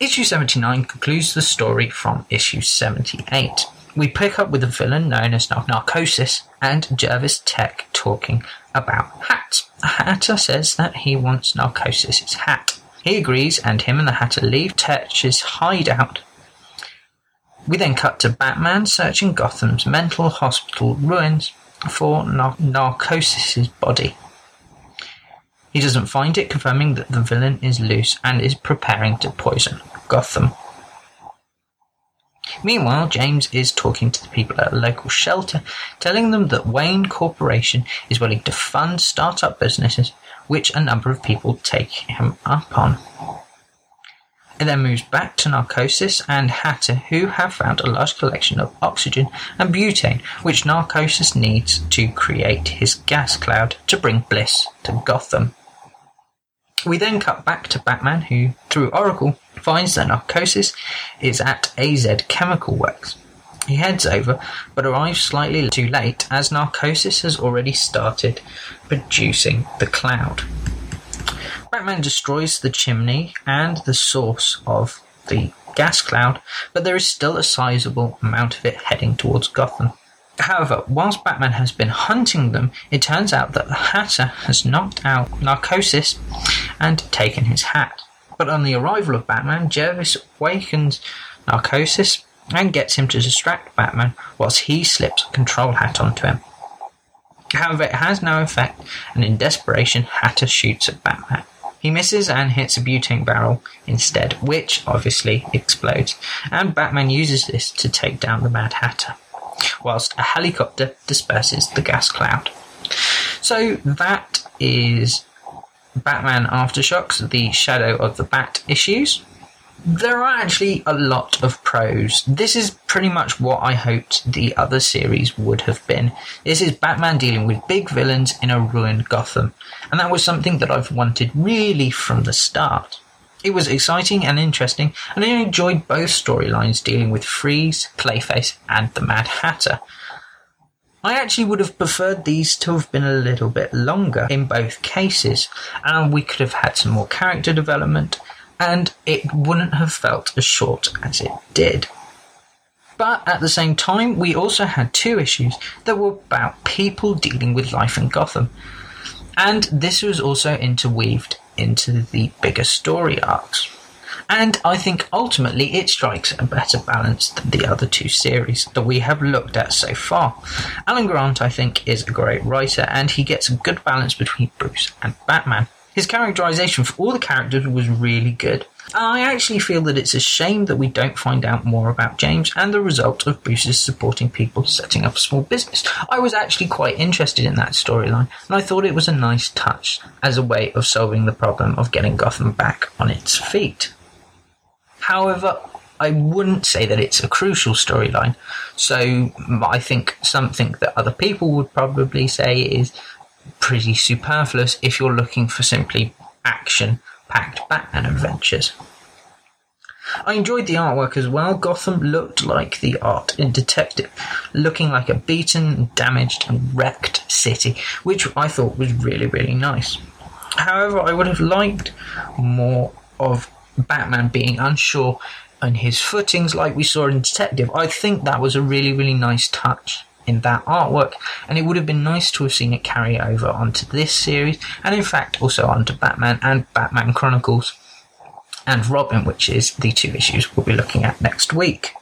Issue 79 concludes the story from issue 78. We pick up with a villain known as Narcosis and Jervis Tetch talking about hats. Hatter says that he wants Narcosis' hat. He agrees, and him and the Hatter leave Tetch's hideout. We then cut to Batman searching Gotham's mental hospital ruins for nar- body. He doesn't find it, confirming that the villain is loose and is preparing to poison Gotham. Meanwhile, James is talking to the people at a local shelter, telling them that Wayne Corporation is willing to fund startup businesses, which a number of people take him up on. It then moves back to Narcosis and Hatter, who have found a large collection of oxygen and butane, which Narcosis needs to create his gas cloud to bring bliss to Gotham. We then cut back to Batman, who, through Oracle, finds that Narcosis is at AZ Chemical Works. He heads over, but arrives slightly too late as Narcosis has already started producing the cloud. Batman destroys the chimney and the source of the gas cloud, but there is still a sizable amount of it heading towards Gotham. However, whilst Batman has been hunting them, it turns out that the Hatter has knocked out Narcosis and taken his hat. But on the arrival of Batman, Jervis awakens Narcosis and gets him to distract Batman whilst he slips a control hat onto him. However, it has no effect, and in desperation, Hatter shoots at Batman. He misses and hits a butane barrel instead, which obviously explodes, and Batman uses this to take down the Mad Hatter, whilst a helicopter disperses the gas cloud. So that is Batman Aftershocks, the Shadow of the Bat issues there are actually a lot of pros. This is pretty much what I hoped the other series would have been. This is Batman dealing with big villains in a ruined Gotham, and that was something that I've wanted really from the start. It was exciting and interesting, and I enjoyed both storylines dealing with Freeze, Clayface, and the Mad Hatter. I actually would have preferred these to have been a little bit longer in both cases, and we could have had some more character development and it wouldn't have felt as short as it did. But at the same time, we also had two issues that were about people dealing with life in Gotham. And this was also interweaved into the bigger story arcs. And I think ultimately it strikes a better balance than the other two series that we have looked at so far. Alan Grant, I think, is a great writer and he gets a good balance between Bruce and Batman. His characterization for all the characters was really good. I actually feel that it's a shame that we don't find out more about James and the result of Bruce's supporting people setting up a small business. I was actually quite interested in that storyline, and I thought it was a nice touch as a way of solving the problem of getting Gotham back on its feet. However, I wouldn't say that it's a crucial storyline, so I think something that other people would probably say is pretty superfluous if you're looking for simply action packed Batman adventures. I enjoyed the artwork as well. Gotham looked like the art in Detective, looking like a beaten, damaged, and wrecked city, which I thought was really, really nice. However, I would have liked more of Batman being unsure on his footings like we saw in Detective. I think that was a really, really nice touch in that artwork, and it would have been nice to have seen it carry over onto this series, and in fact also onto Batman and Batman Chronicles and Robin, which is the two issues we'll be looking at next week.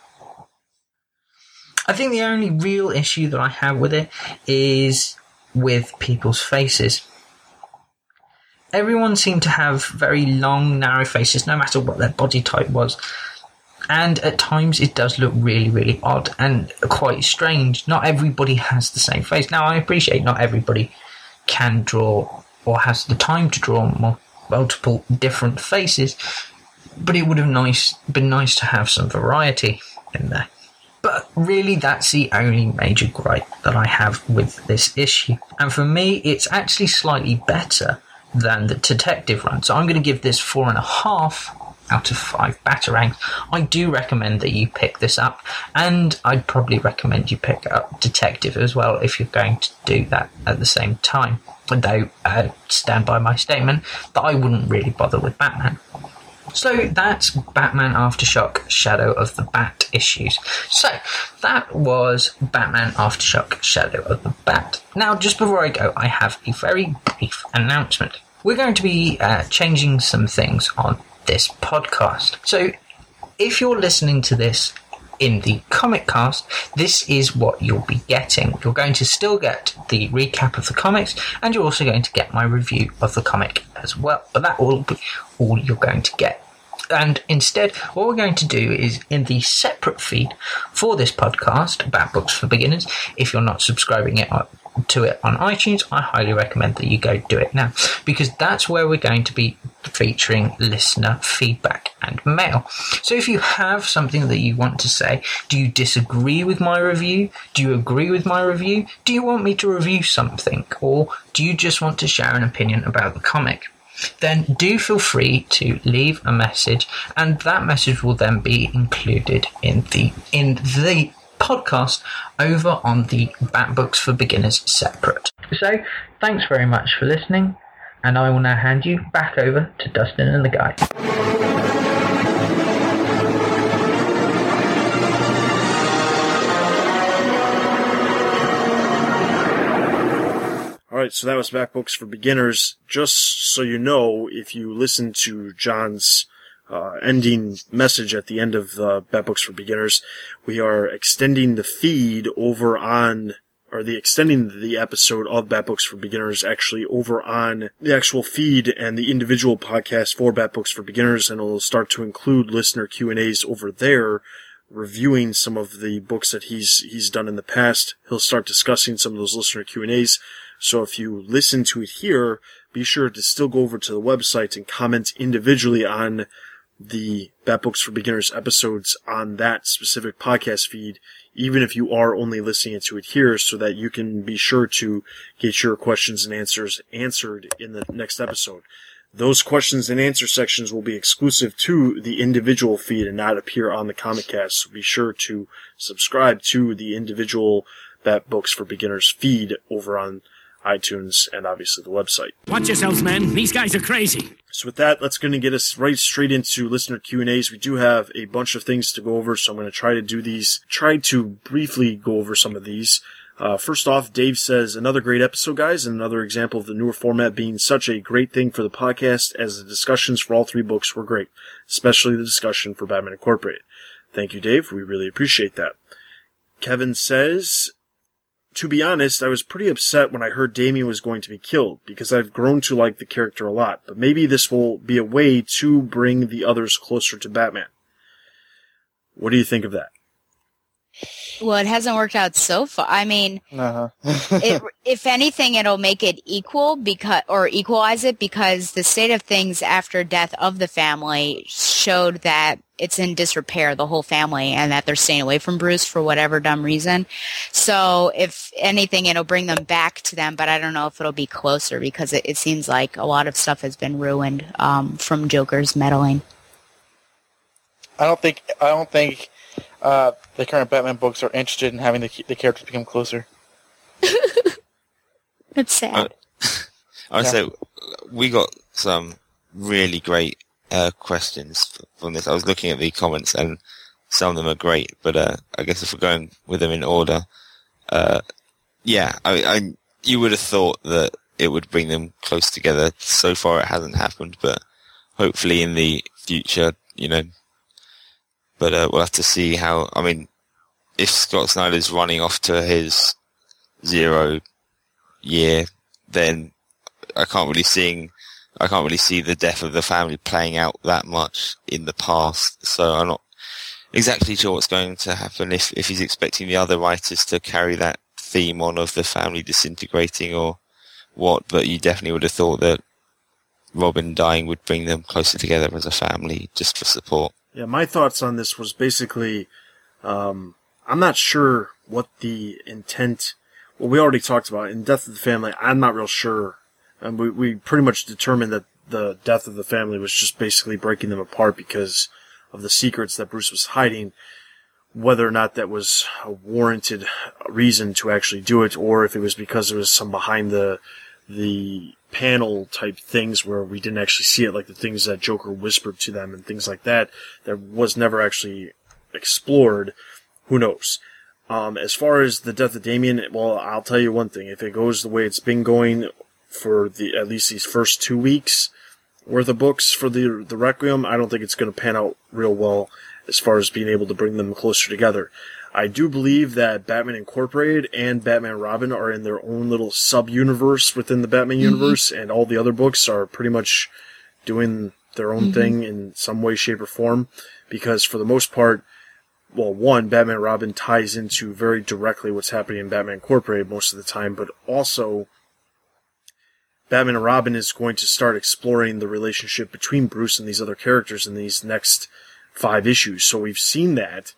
I think the only real issue that I have with it is with people's faces. Everyone seemed to have very long, narrow faces, no matter what their body type was and at times it does look really, really odd and quite strange. Not everybody has the same face. Now, I appreciate not everybody can draw or has the time to draw multiple different faces, but it would have nice been nice to have some variety in there. But really, that's the only major gripe that I have with this issue. And for me, it's actually slightly better than the detective run. So I'm going to give this four and a half out of five batarangs. I do recommend that you pick this up, and I'd probably recommend you pick up Detective as well if you're going to do that at the same time. Though, uh, stand by my statement that I wouldn't really bother with Batman. So that's Batman Aftershock Shadow of the Bat issues. So that was Batman Aftershock Shadow of the Bat. Now, just before I go, I have a very brief announcement. We're going to be uh, changing some things on this podcast. So if you're listening to this in the comic cast, this is what you'll be getting. You're going to still get the recap of the comics, and you're also going to get my review of the comic as well. But that will be all you're going to get. And instead, what we're going to do is in the separate feed for this podcast about books for beginners, if you're not subscribing it to it on iTunes, I highly recommend that you go do it now because that's where we're going to be featuring listener feedback and mail. So if you have something that you want to say, do you disagree with my review? Do you agree with my review? Do you want me to review something? Or do you just want to share an opinion about the comic? Then do feel free to leave a message and that message will then be included in the in the podcast over on the Bat Books for Beginners separate. So, thanks very much for listening, and I will now hand you back over to Dustin and the guys. All right, so that was Bat Books for Beginners. Just so you know, if you listen to John's uh, ending message at the end of uh, Bat Books for Beginners, we are extending the feed over on, or the extending the episode of Bat Books for Beginners actually over on the actual feed and the individual podcast for Bat Books for Beginners, and it'll start to include listener Q and A's over there reviewing some of the books that he's he's done in the past. He'll start discussing some of those listener Q and A's. So if you listen to it here, be sure to still go over to the website and comment individually on the Bat Books for Beginners episodes on that specific podcast feed, even if you are only listening to it here, so that you can be sure to get your questions and answers answered in the next episode. Those questions and answer sections will be exclusive to the individual feed and not appear on the Comic Cast. So be sure to subscribe to the individual Bat Books for Beginners feed over on iTunes and obviously the website. Watch yourselves, men. These guys are crazy. So with that, that's going to get us right straight into listener Q and A's. We do have a bunch of things to go over, so I'm going to try to do these. Try to briefly go over some of these. Uh, first off, Dave says another great episode, guys, and another example of the newer format being such a great thing for the podcast, as the discussions for all three books were great, especially the discussion for Batman Incorporated. Thank you, Dave. We really appreciate that. Kevin says to be honest, I was pretty upset when I heard Damian was going to be killed because I've grown to like the character a lot, but maybe this will be a way to bring the others closer to Batman. What do you think of that? Well, it hasn't worked out so far. I mean, uh-huh. it, [LAUGHS] if anything, it'll make it equal because, or equalize it because the state of things after death of the family showed that it's in disrepair, the whole family, and that they're staying away from Bruce for whatever dumb reason. So, if anything, it'll bring them back to them, but I don't know if it'll be closer because it, it seems like a lot of stuff has been ruined um, from Joker's meddling. I don't think. I don't think uh, the current Batman books are interested in having the, the characters become closer. [LAUGHS] It's sad. I would say we got some really great uh, questions from this. I was looking at the comments and some of them are great, but uh, I guess if we're going with them in order, uh, yeah, I, I, you would have thought that it would bring them close together. So far, it hasn't happened, but hopefully in the future, you know. But uh, we'll have to see how. I mean, if Scott Snyder's running off to his zero year, then I can't really see I can't really see the death of the family playing out that much in the past. So I'm not exactly sure what's going to happen if if he's expecting the other writers to carry that theme on of the family disintegrating or what. But you definitely would have thought that Robin dying would bring them closer together as a family just for support. Yeah, my thoughts on this was basically, um, I'm not sure what the intent well, we already talked about it. in Death of the Family. I'm not real sure. And we, we pretty much determined that the death of the family was just basically breaking them apart because of the secrets that Bruce was hiding. Whether or not that was a warranted reason to actually do it, or if it was because there was some behind the the panel type things where we didn't actually see it, like the things that Joker whispered to them and things like that, that was never actually explored. Who knows? Um, as far as the death of Damian, well, I'll tell you one thing. If it goes the way it's been going for the at least these first two weeks worth of books for the the Requiem, I don't think it's going to pan out real well as far as being able to bring them closer together. I do believe that Batman Incorporated and Batman Robin are in their own little sub universe within the Batman mm-hmm. universe, and all the other books are pretty much doing their own mm-hmm. thing in some way, shape, or form. Because for the most part, well, one, Batman Robin ties into very directly what's happening in Batman Incorporated most of the time, but also Batman and Robin is going to start exploring the relationship between Bruce and these other characters in these next five issues. So we've seen that,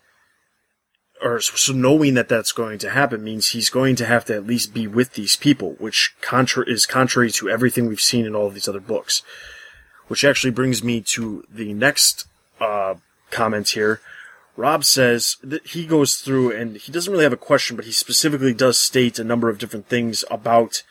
or so knowing that that's going to happen means he's going to have to at least be with these people, which contra- is contrary to everything we've seen in all of these other books. Which actually brings me to the next uh, comment here Rob says that he goes through and he doesn't really have a question, but he specifically does state a number of different things about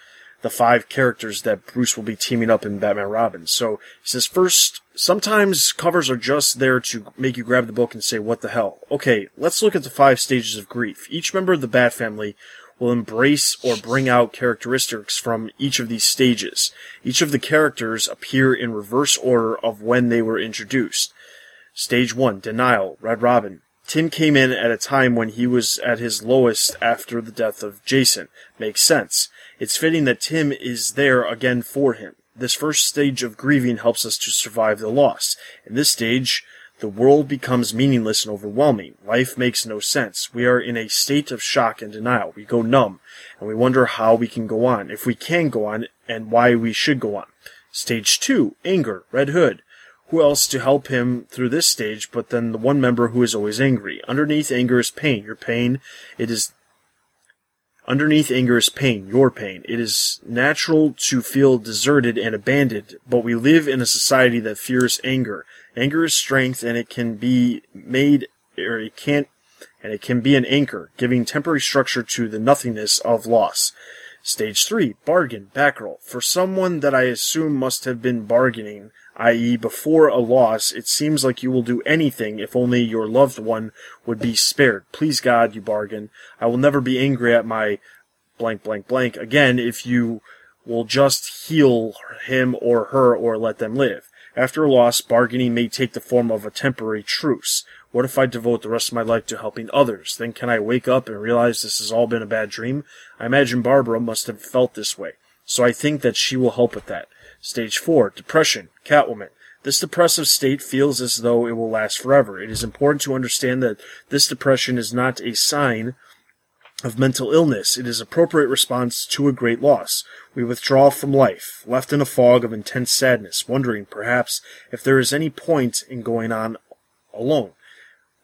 the five characters that Bruce will be teaming up in Batman Robin. So he says, first, sometimes covers are just there to make you grab the book and say, what the hell? Okay, let's look at the five stages of grief. Each member of the Bat family will embrace or bring out characteristics from each of these stages. Each of the characters appear in reverse order of when they were introduced. Stage 1, Denial, Red Robin. Tim came in at a time when he was at his lowest after the death of Jason. Makes sense. It's fitting that Tim is there again for him. This first stage of grieving helps us to survive the loss. In this stage, the world becomes meaningless and overwhelming. Life makes no sense. We are in a state of shock and denial. We go numb, and we wonder how we can go on, if we can go on, and why we should go on. Stage 2, Anger, Red Hood. Who else to help him through this stage but then the one member who is always angry? Underneath anger is pain. Your pain, it is Underneath anger is pain, your pain. It is natural to feel deserted and abandoned, but we live in a society that fears anger. Anger is strength and it can be made, or it can't, and it can be an anchor, giving temporary structure to the nothingness of loss. Stage 3, bargain, Batgirl. For someone that I assume must have been bargaining, i.e., before a loss, it seems like you will do anything if only your loved one would be spared. Please God, you bargain. I will never be angry at my blank, blank, blank again if you will just heal him or her or let them live. After a loss, bargaining may take the form of a temporary truce. What if I devote the rest of my life to helping others? Then can I wake up and realize this has all been a bad dream? I imagine Barbara must have felt this way. So I think that she will help with that. Stage 4, Depression, Catwoman. This depressive state feels as though it will last forever. It is important to understand that this depression is not a sign of mental illness. It is appropriate response to a great loss. We withdraw from life, left in a fog of intense sadness, wondering perhaps if there is any point in going on alone.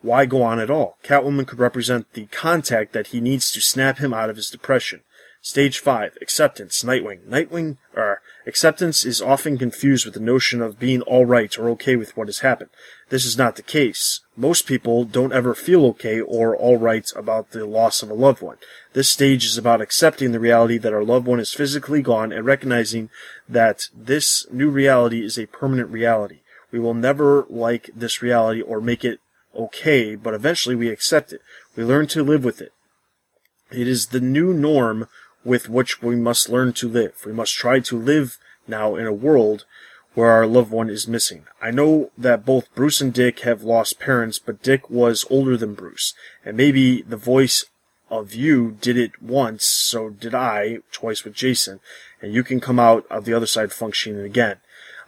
Why go on at all? Catwoman could represent the contact that he needs to snap him out of his depression. Stage 5, Acceptance, Nightwing. Nightwing, or acceptance is often confused with the notion of being alright or okay with what has happened. This is not the case. Most people don't ever feel okay or alright about the loss of a loved one. This stage is about accepting the reality that our loved one is physically gone and recognizing that this new reality is a permanent reality. We will never like this reality or make it okay, but eventually we accept it. We learn to live with it. It is the new norm with which we must learn to live. We must try to live now in a world where our loved one is missing. I know that both Bruce and Dick have lost parents, but Dick was older than Bruce, and maybe the voice of you did it once, so did I, twice with Jason, and you can come out of the other side functioning again.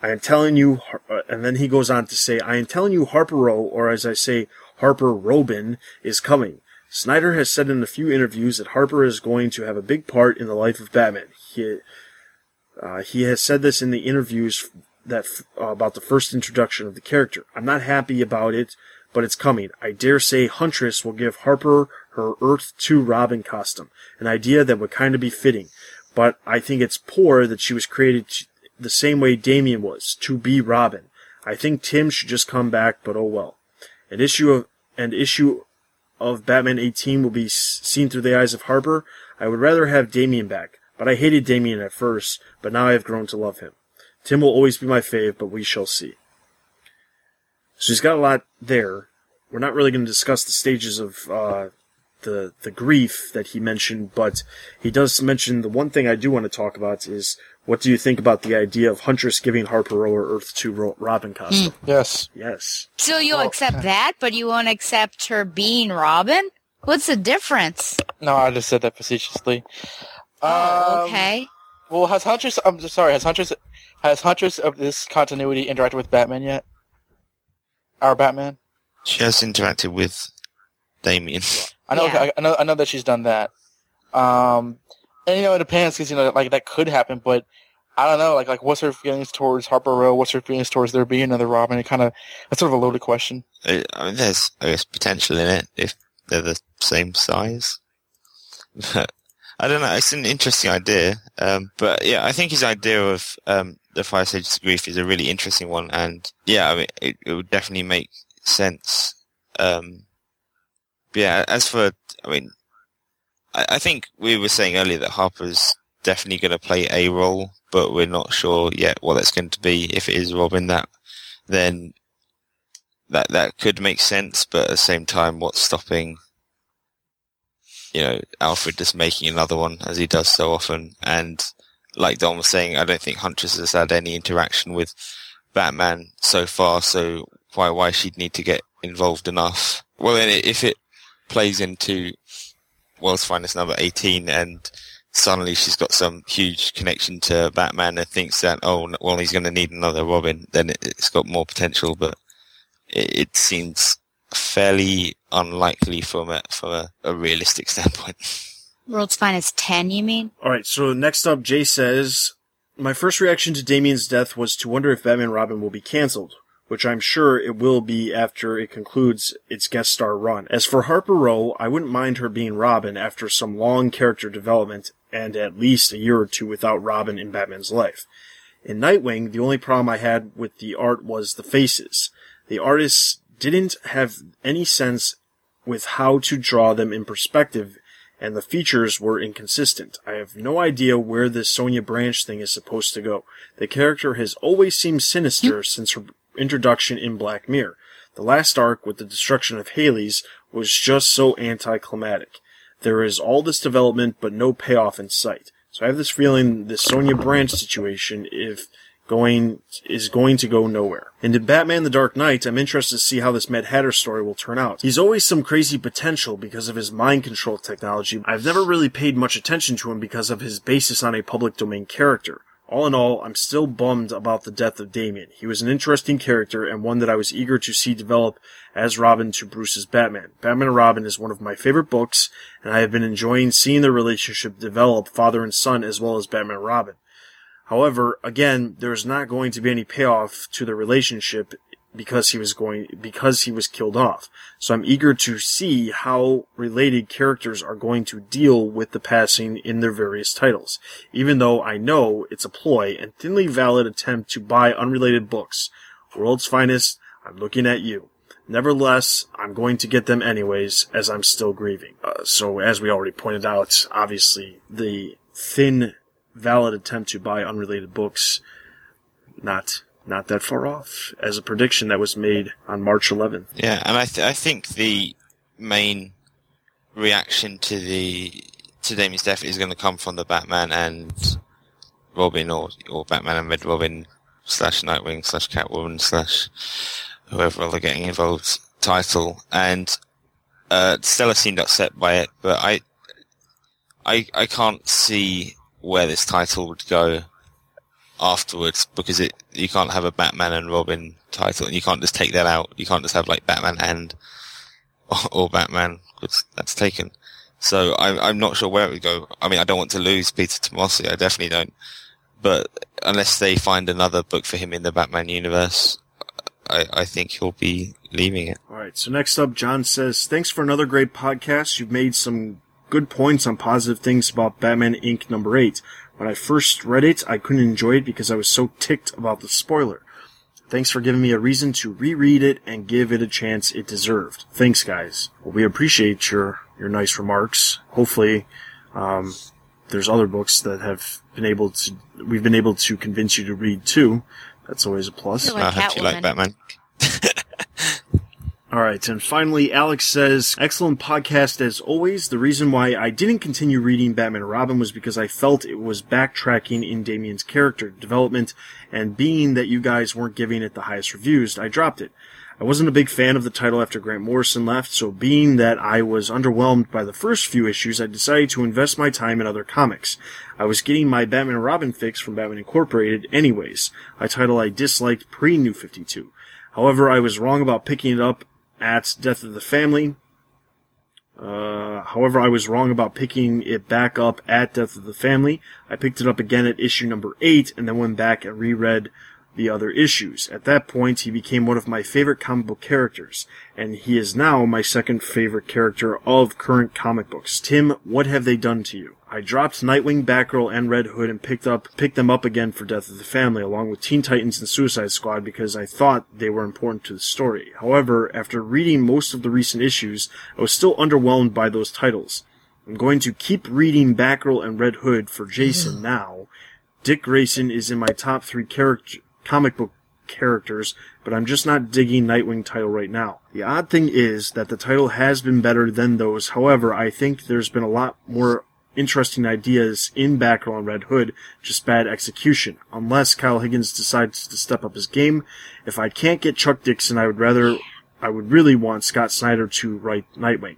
I am telling you, uh, and then he goes on to say, I am telling you Harper Row, or as I say, Harper Robin, is coming. Snyder has said in a few interviews that Harper is going to have a big part in the life of Batman. He, uh, he has said this in the interviews that uh, about the first introduction of the character. I'm not happy about it, but it's coming. I dare say Huntress will give Harper her Earth 2 Robin costume, an idea that would kind of be fitting. But I think it's poor that she was created the same way Damian was, to be Robin. I think Tim should just come back, but oh well. An issue of an issue of Batman 18 will be seen through the eyes of Harper, I would rather have Damian back. But I hated Damian at first, but now I have grown to love him. Tim will always be my fave, but we shall see. So he's got a lot there. We're not really going to discuss the stages of uh, the the grief that he mentioned, but he does mention the one thing I do want to talk about is what do you think about the idea of Huntress giving Harper her Earth 2 Robin costume? Mm. Yes. Yes. So you'll accept [LAUGHS] that, but you won't accept her being Robin? What's the difference? No, I just said that facetiously. Oh, okay. Um, well, has Huntress? I'm sorry. Has Huntress? Has Huntress of this continuity interacted with Batman yet? Our Batman. She has interacted with Damian. I know. Yeah. I know. I know that she's done that. Um, and you know, it depends because you know, like that could happen, but I don't know. Like, like what's her feelings towards Harper Row? What's her feelings towards there being another Robin? It kind of that's sort of a loaded question. I mean, there's I guess potential in it if they're the same size. [LAUGHS] But I don't know. It's an interesting idea. Um, but yeah, I think his idea of um, the five stages of grief is a really interesting one, and yeah, I mean, it, it would definitely make sense. Um, yeah, as for, I mean, I, I think we were saying earlier that Harper's definitely going to play a role, but we're not sure yet what that's going to be. If it is Robin, that then that that could make sense, but at the same time, what's stopping you know, Alfred just making another one as he does so often. And like Don was saying, I don't think Huntress has had any interaction with Batman so far. So why, why she'd need to get involved enough? Well, then if it plays into World's Finest number 18 and suddenly she's got some huge connection to Batman and thinks that, oh, well, he's going to need another Robin, then it, has got more potential, but it, it seems fairly unlikely from a, from a, a realistic [LAUGHS] standpoint. World's Finest 10, you mean? Alright, so next up, Jay says, My first reaction to Damian's death was to wonder if Batman Robin will be cancelled which I'm sure it will be after it concludes its guest star run. As for Harper Row, I wouldn't mind her being Robin after some long character development and at least a year or two without Robin in Batman's life. In Nightwing, the only problem I had with the art was the faces. The artists didn't have any sense with how to draw them in perspective, and the features were inconsistent. I have no idea where this Sonia Branch thing is supposed to go. The character has always seemed sinister hmm. since her introduction in Black Mirror. The last arc with the destruction of Haly's was just so anticlimactic. There is all this development, but no payoff in sight. So I have this feeling this Sonia Branch situation, if going, is going to go nowhere. And in Batman the Dark Knight, I'm interested to see how this Mad Hatter story will turn out. He's always some crazy potential because of his mind control technology. I've never really paid much attention to him because of his basis on a public domain character. All in all, I'm still bummed about the death of Damian. He was an interesting character and one that I was eager to see develop as Robin to Bruce's Batman. Batman and Robin is one of my favorite books, and I have been enjoying seeing the relationship develop father and son as well as Batman and Robin. However, again, there's not going to be any payoff to the relationship because he was going because he was killed off. So I'm eager to see how related characters are going to deal with the passing in their various titles. Even though I know it's a ploy and thinly valid attempt to buy unrelated books. World's finest, I'm looking at you. Nevertheless, I'm going to get them anyways as I'm still grieving. Uh, so as we already pointed out, obviously the thin valid attempt to buy unrelated books not not that far off as a prediction that was made on March 11th. Yeah, and I th- I think the main reaction to the to Damian's death is going to come from the Batman and Robin or or Batman and Red Robin slash Nightwing slash Catwoman slash whoever are getting involved title and uh, Stella seemed upset by it, but I I I can't see where this title would go afterwards because it you can't have a Batman and Robin title and you can't just take that out. You can't just have like Batman and [LAUGHS] or, or Batman because that's taken. So I'm I'm not sure where it would go. I mean, I don't want to lose Peter Tomasi. I definitely don't. But unless they find another book for him in the Batman universe, I, I think he'll be leaving it. All right. So next up, John says, "Thanks for another great podcast. You've made some good points on positive things about Batman Inc. number eight. When I first read it, I couldn't enjoy it because I was so ticked about the spoiler. Thanks for giving me a reason to reread it and give it a chance it deserved. Thanks, guys. Well, we appreciate your, your nice remarks. Hopefully, um, there's other books that have been able to, we've been able to convince you to read too. That's always a plus. I hope you like Batman. [LAUGHS] All right, and finally, Alex says, "Excellent podcast as always. The reason why I didn't continue reading Batman and Robin was because I felt it was backtracking in Damian's character development, and being that you guys weren't giving it the highest reviews, I dropped it. I wasn't a big fan of the title after Grant Morrison left, so being that I was underwhelmed by the first few issues, I decided to invest my time in other comics. I was getting my Batman and Robin fix from Batman Incorporated anyways, a title I disliked pre-New 52." However, I was wrong about picking it up at Death of the Family. Uh, however, I was wrong about picking it back up at Death of the Family. I picked it up again at issue number 8 and then went back and reread the other issues. At that point, he became one of my favorite comic book characters, and he is now my second favorite character of current comic books. Tim, what have they done to you? I dropped Nightwing, Batgirl, and Red Hood and picked up picked them up again for Death of the Family, along with Teen Titans and Suicide Squad because I thought they were important to the story. However, after reading most of the recent issues, I was still underwhelmed by those titles. I'm going to keep reading Batgirl and Red Hood for Jason [SIGHS] now. Dick Grayson is in my top three character comic book characters, but I'm just not digging Nightwing title right now. The odd thing is that the title has been better than those. However, I think there's been a lot more interesting ideas in Batgirl and Red Hood, just bad execution. Unless Kyle Higgins decides to step up his game. If I can't get Chuck Dixon, I would rather, I would really want Scott Snyder to write Nightwing.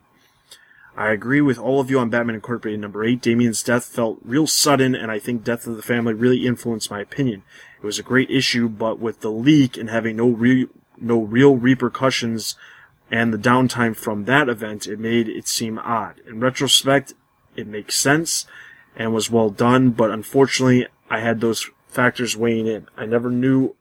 I agree with all of you on Batman Incorporated number 8. Damian's death felt real sudden, and I think Death of the Family really influenced my opinion. It was a great issue, but with the leak and having no, re- no real repercussions and the downtime from that event, it made it seem odd. In retrospect, it makes sense and was well done, but unfortunately, I had those factors weighing in. I never knew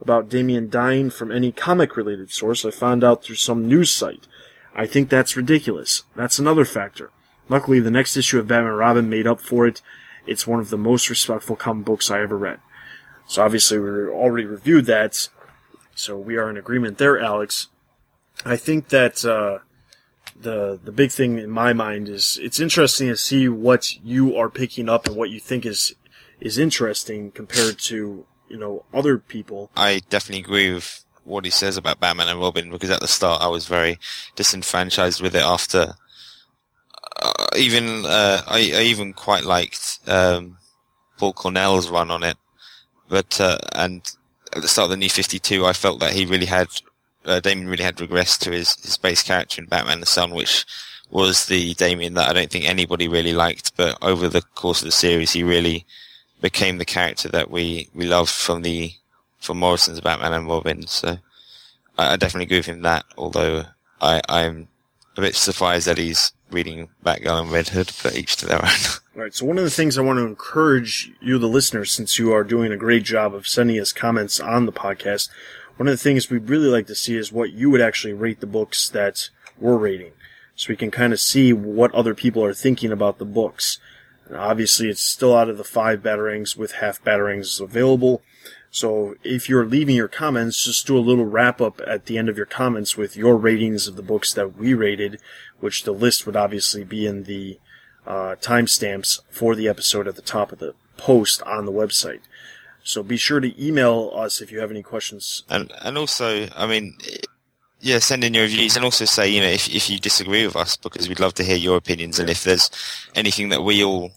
about Damian dying from any comic related source. I found out through some news site. I think that's ridiculous. That's another factor. Luckily, the next issue of Batman Robin made up for it. It's one of the most respectful comic books I ever read. So obviously we already reviewed that. So we are in agreement there, Alex. I think that uh, the the big thing in my mind is it's interesting to see what you are picking up and what you think is is interesting compared to you know other people. I definitely agree with what he says about Batman and Robin because at the start I was very disenfranchised with it. After uh, even uh, I, I, even quite liked um, Paul Cornell's run on it, but uh, and at the start of the New Fifty Two, I felt that he really had uh, Damian really had regressed to his his base character in Batman and Son, which was the Damian that I don't think anybody really liked. But over the course of the series, he really became the character that we we loved from the from Morrison's Batman and Robin. So I, I definitely agree with him that. Although I I'm a bit surprised that he's reading Batgirl and Red Hood, but each to their own. [LAUGHS] All right. So one of the things I want to encourage you, the listeners, since you are doing a great job of sending us comments on the podcast, one of the things we'd really like to see is what you would actually rate the books that we're rating, so we can kind of see what other people are thinking about the books. And obviously, it's still out of the five batarangs with half batarangs available. So if you're leaving your comments, just do a little wrap up at the end of your comments with your ratings of the books that we rated, which the list would obviously be in the uh, timestamps for the episode at the top of the post on the website. So be sure to email us if you have any questions. And and also, I mean, yeah, send in your reviews and also say, you know, if if you disagree with us, because we'd love to hear your opinions, and if there's anything that we all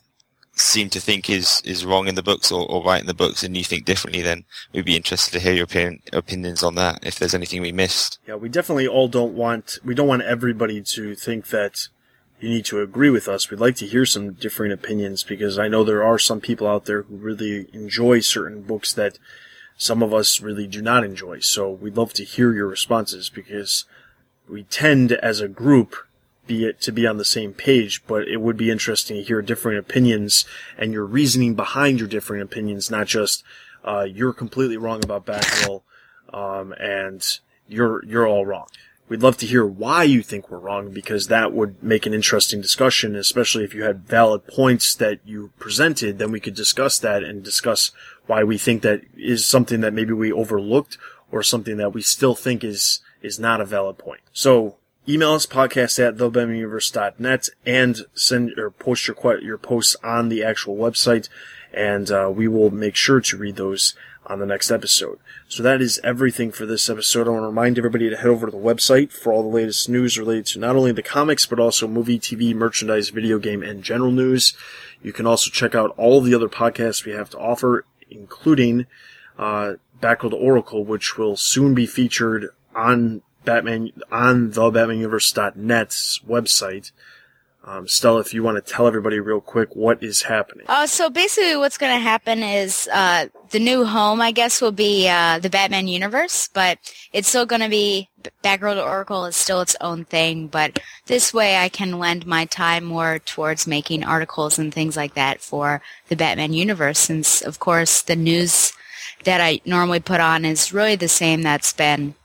seem to think is is wrong in the books or, or right in the books and you think differently, then we'd be interested to hear your opinion, opinions on that. If there's anything we missed, yeah, we definitely all don't want we don't want everybody to think that you need to agree with us. We'd like to hear some differing opinions because I know there are some people out there who really enjoy certain books that some of us really do not enjoy. So we'd love to hear your responses because we tend as a group be it to be on the same page, but it would be interesting to hear different opinions and your reasoning behind your different opinions, not just uh, you're completely wrong about Batgirl um, and you're you're all wrong. We'd love to hear why you think we're wrong because that would make an interesting discussion, especially if you had valid points that you presented, then we could discuss that and discuss why we think that is something that maybe we overlooked or something that we still think is is not a valid point. So email us podcast at thebatmanuniverse.net and send or post your your posts on the actual website and uh, we will make sure to read those on the next episode. So that is everything for this episode. I want to remind everybody to head over to the website for all the latest news related to not only the comics, but also movie, TV, merchandise, video game, and general news. You can also check out all the other podcasts we have to offer, including uh, to Oracle, which will soon be featured on Batman on the BatmanUniverse.net's website. Um, Stella, if you want to tell everybody real quick what is happening. Uh, so basically, what's going to happen is uh, the new home, I guess, will be uh, the Batman universe, but it's still going to be Batgirl Oracle is still its own thing. But this way, I can lend my time more towards making articles and things like that for the Batman universe, since of course the news that I normally put on is really the same that's been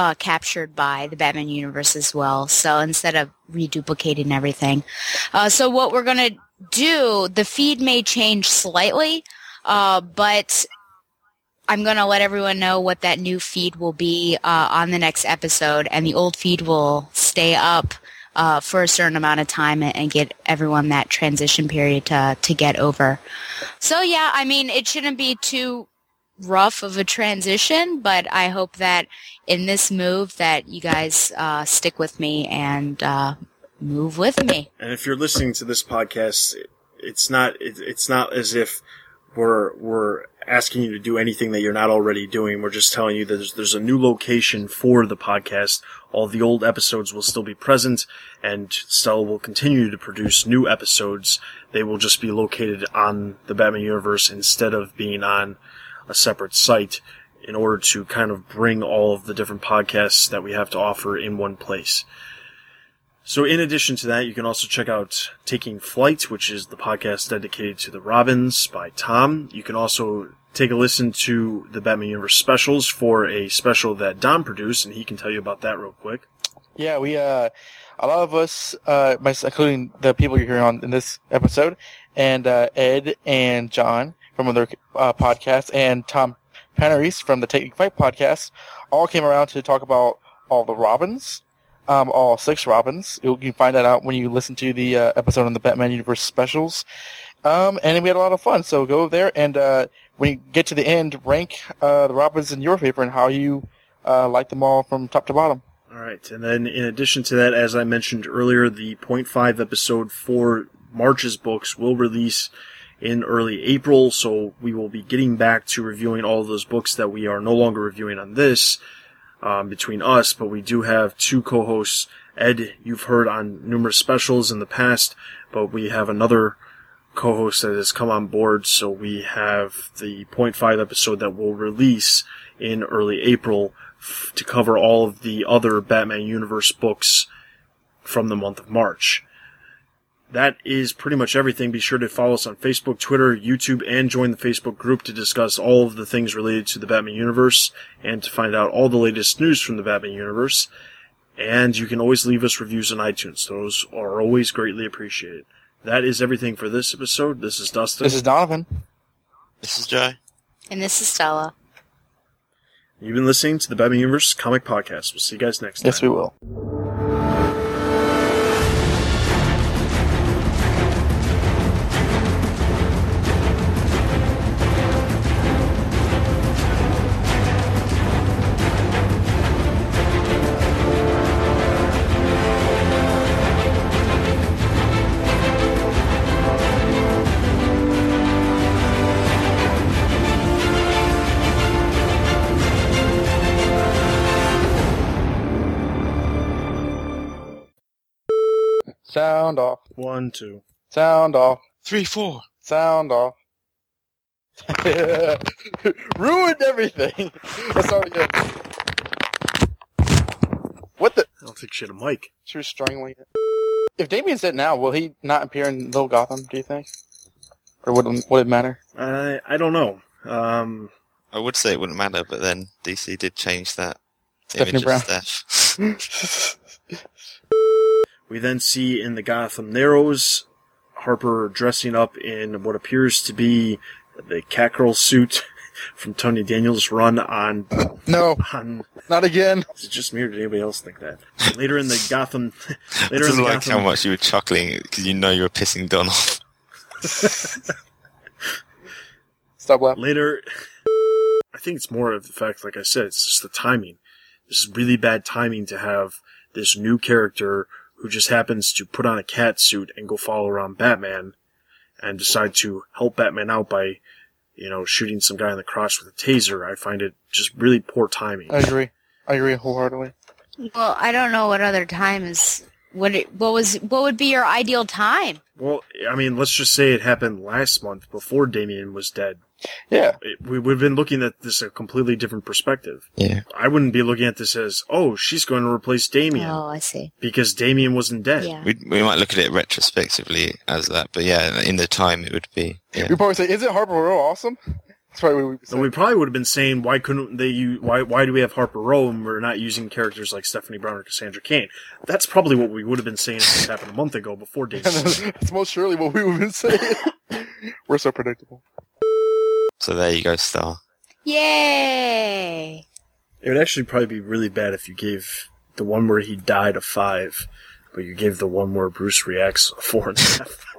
uh, captured by the Batman universe as well. So instead of reduplicating everything, uh, so what we're gonna do, the feed may change slightly, uh, but I'm gonna let everyone know what that new feed will be uh, on the next episode, and the old feed will stay up. Uh, for a certain amount of time and get everyone that transition period to to get over. So yeah, I mean it shouldn't be too rough of a transition, but I hope that in this move that you guys uh, stick with me and uh, move with me. And if you're listening to this podcast, it's not it, it's not as if we're we're asking you to do anything that you're not already doing. We're just telling you that there's, there's a new location for the podcast. All the old episodes will still be present, and Stella will continue to produce new episodes. They will just be located on the Batman universe instead of being on a separate site in order to kind of bring all of the different podcasts that we have to offer in one place. So in addition to that, you can also check out Taking Flight, which is the podcast dedicated to the Robins by Tom. You can also take a listen to the Batman Universe specials for a special that Don produced, and he can tell you about that real quick. Yeah, we, uh, a lot of us, uh, including the people you're hearing on in this episode, and, uh, Ed and John from other, uh, podcasts, and Tom Panarese from the Taking Flight podcast, all came around to talk about all the Robins, um, all six Robins. You can find that out when you listen to the uh, episode on the Batman Universe specials. Um, and we had a lot of fun. So go there and uh, when you get to the end, rank uh, the Robins in your favor and how you uh, like them all from top to bottom. All right, and then in addition to that, as I mentioned earlier, the point five episode for March's books will release in early April. So we will be getting back to reviewing all those books that we are no longer reviewing on this um, between us, but we do have two co-hosts. Ed, you've heard on numerous specials in the past, but we have another co-host that has come on board. So we have the 0.5 episode that will release in early April f- to cover all of the other Batman Universe books from the month of March that is pretty much everything. Be sure to follow us on Facebook, Twitter, YouTube, and join the Facebook group to discuss all of the things related to the Batman universe and to find out all the latest news from the Batman universe. And you can always leave us reviews on iTunes. Those are always greatly appreciated. That is everything for this episode. This is Dustin. This is Donovan. This is Jay. And this is Stella. You've been listening to the Batman Universe Comic Podcast. We'll see you guys next time. Yes, we will. Sound off. One, two. Sound off. Three, four. Sound off. [LAUGHS] Ruined everything. Let's start again. What the? I don't think she had a mic. She was strangling it. If Damian's dead now, will he not appear in Little Gotham, do you think? Or would it, would it matter? I, I don't know. Um, I would say it wouldn't matter, but then DC did change that Stephanie image Brown. of Steph. [LAUGHS] We then see in the Gotham Narrows Harper dressing up in what appears to be the Catgirl suit [LAUGHS] from Tony Daniels' run on. No, on, not again. Is it just me or did anybody else think that? Later in the Gotham, [LAUGHS] I later in just the like Gotham, how much you were chuckling because you know you were pissing Don off. [LAUGHS] Stop laughing. Later, I think it's more of the fact, like I said, it's just the timing. This is really bad timing to have this new character who just happens to put on a cat suit and go follow around Batman and decide to help Batman out by, you know, shooting some guy in the crotch with a taser. I find it just really poor timing. I agree. I agree wholeheartedly. Well, I don't know what other time is. What it, what was what would be your ideal time? Well, I mean, let's just say it happened last month before Damian was dead. Yeah. It, we would have been looking at this a completely different perspective. Yeah. I wouldn't be looking at this as, oh, she's going to replace Damian. Oh, I see. Because Damian wasn't dead. Yeah. We, we might look at it retrospectively as that, but yeah, in the time it would be. Yeah. We probably say, "Is it Harper Row awesome?" That's probably what we So we probably would have been saying, why couldn't they use, why, why do we have Harper Row and we're not using characters like Stephanie Brown or Cassandra Cain? That's probably what we would have been saying if this happened a month ago before [LAUGHS] Damian. That's most surely what we would have been saying. [LAUGHS] We're so predictable. So there you go, Star. Yay! It would actually probably be really bad if you gave the one where he died a five, but you gave the one where Bruce reacts a four and a half. [LAUGHS]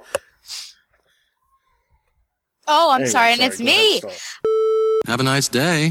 Oh, I'm Anyway, sorry, and sorry, it's me. ahead, Have a nice day.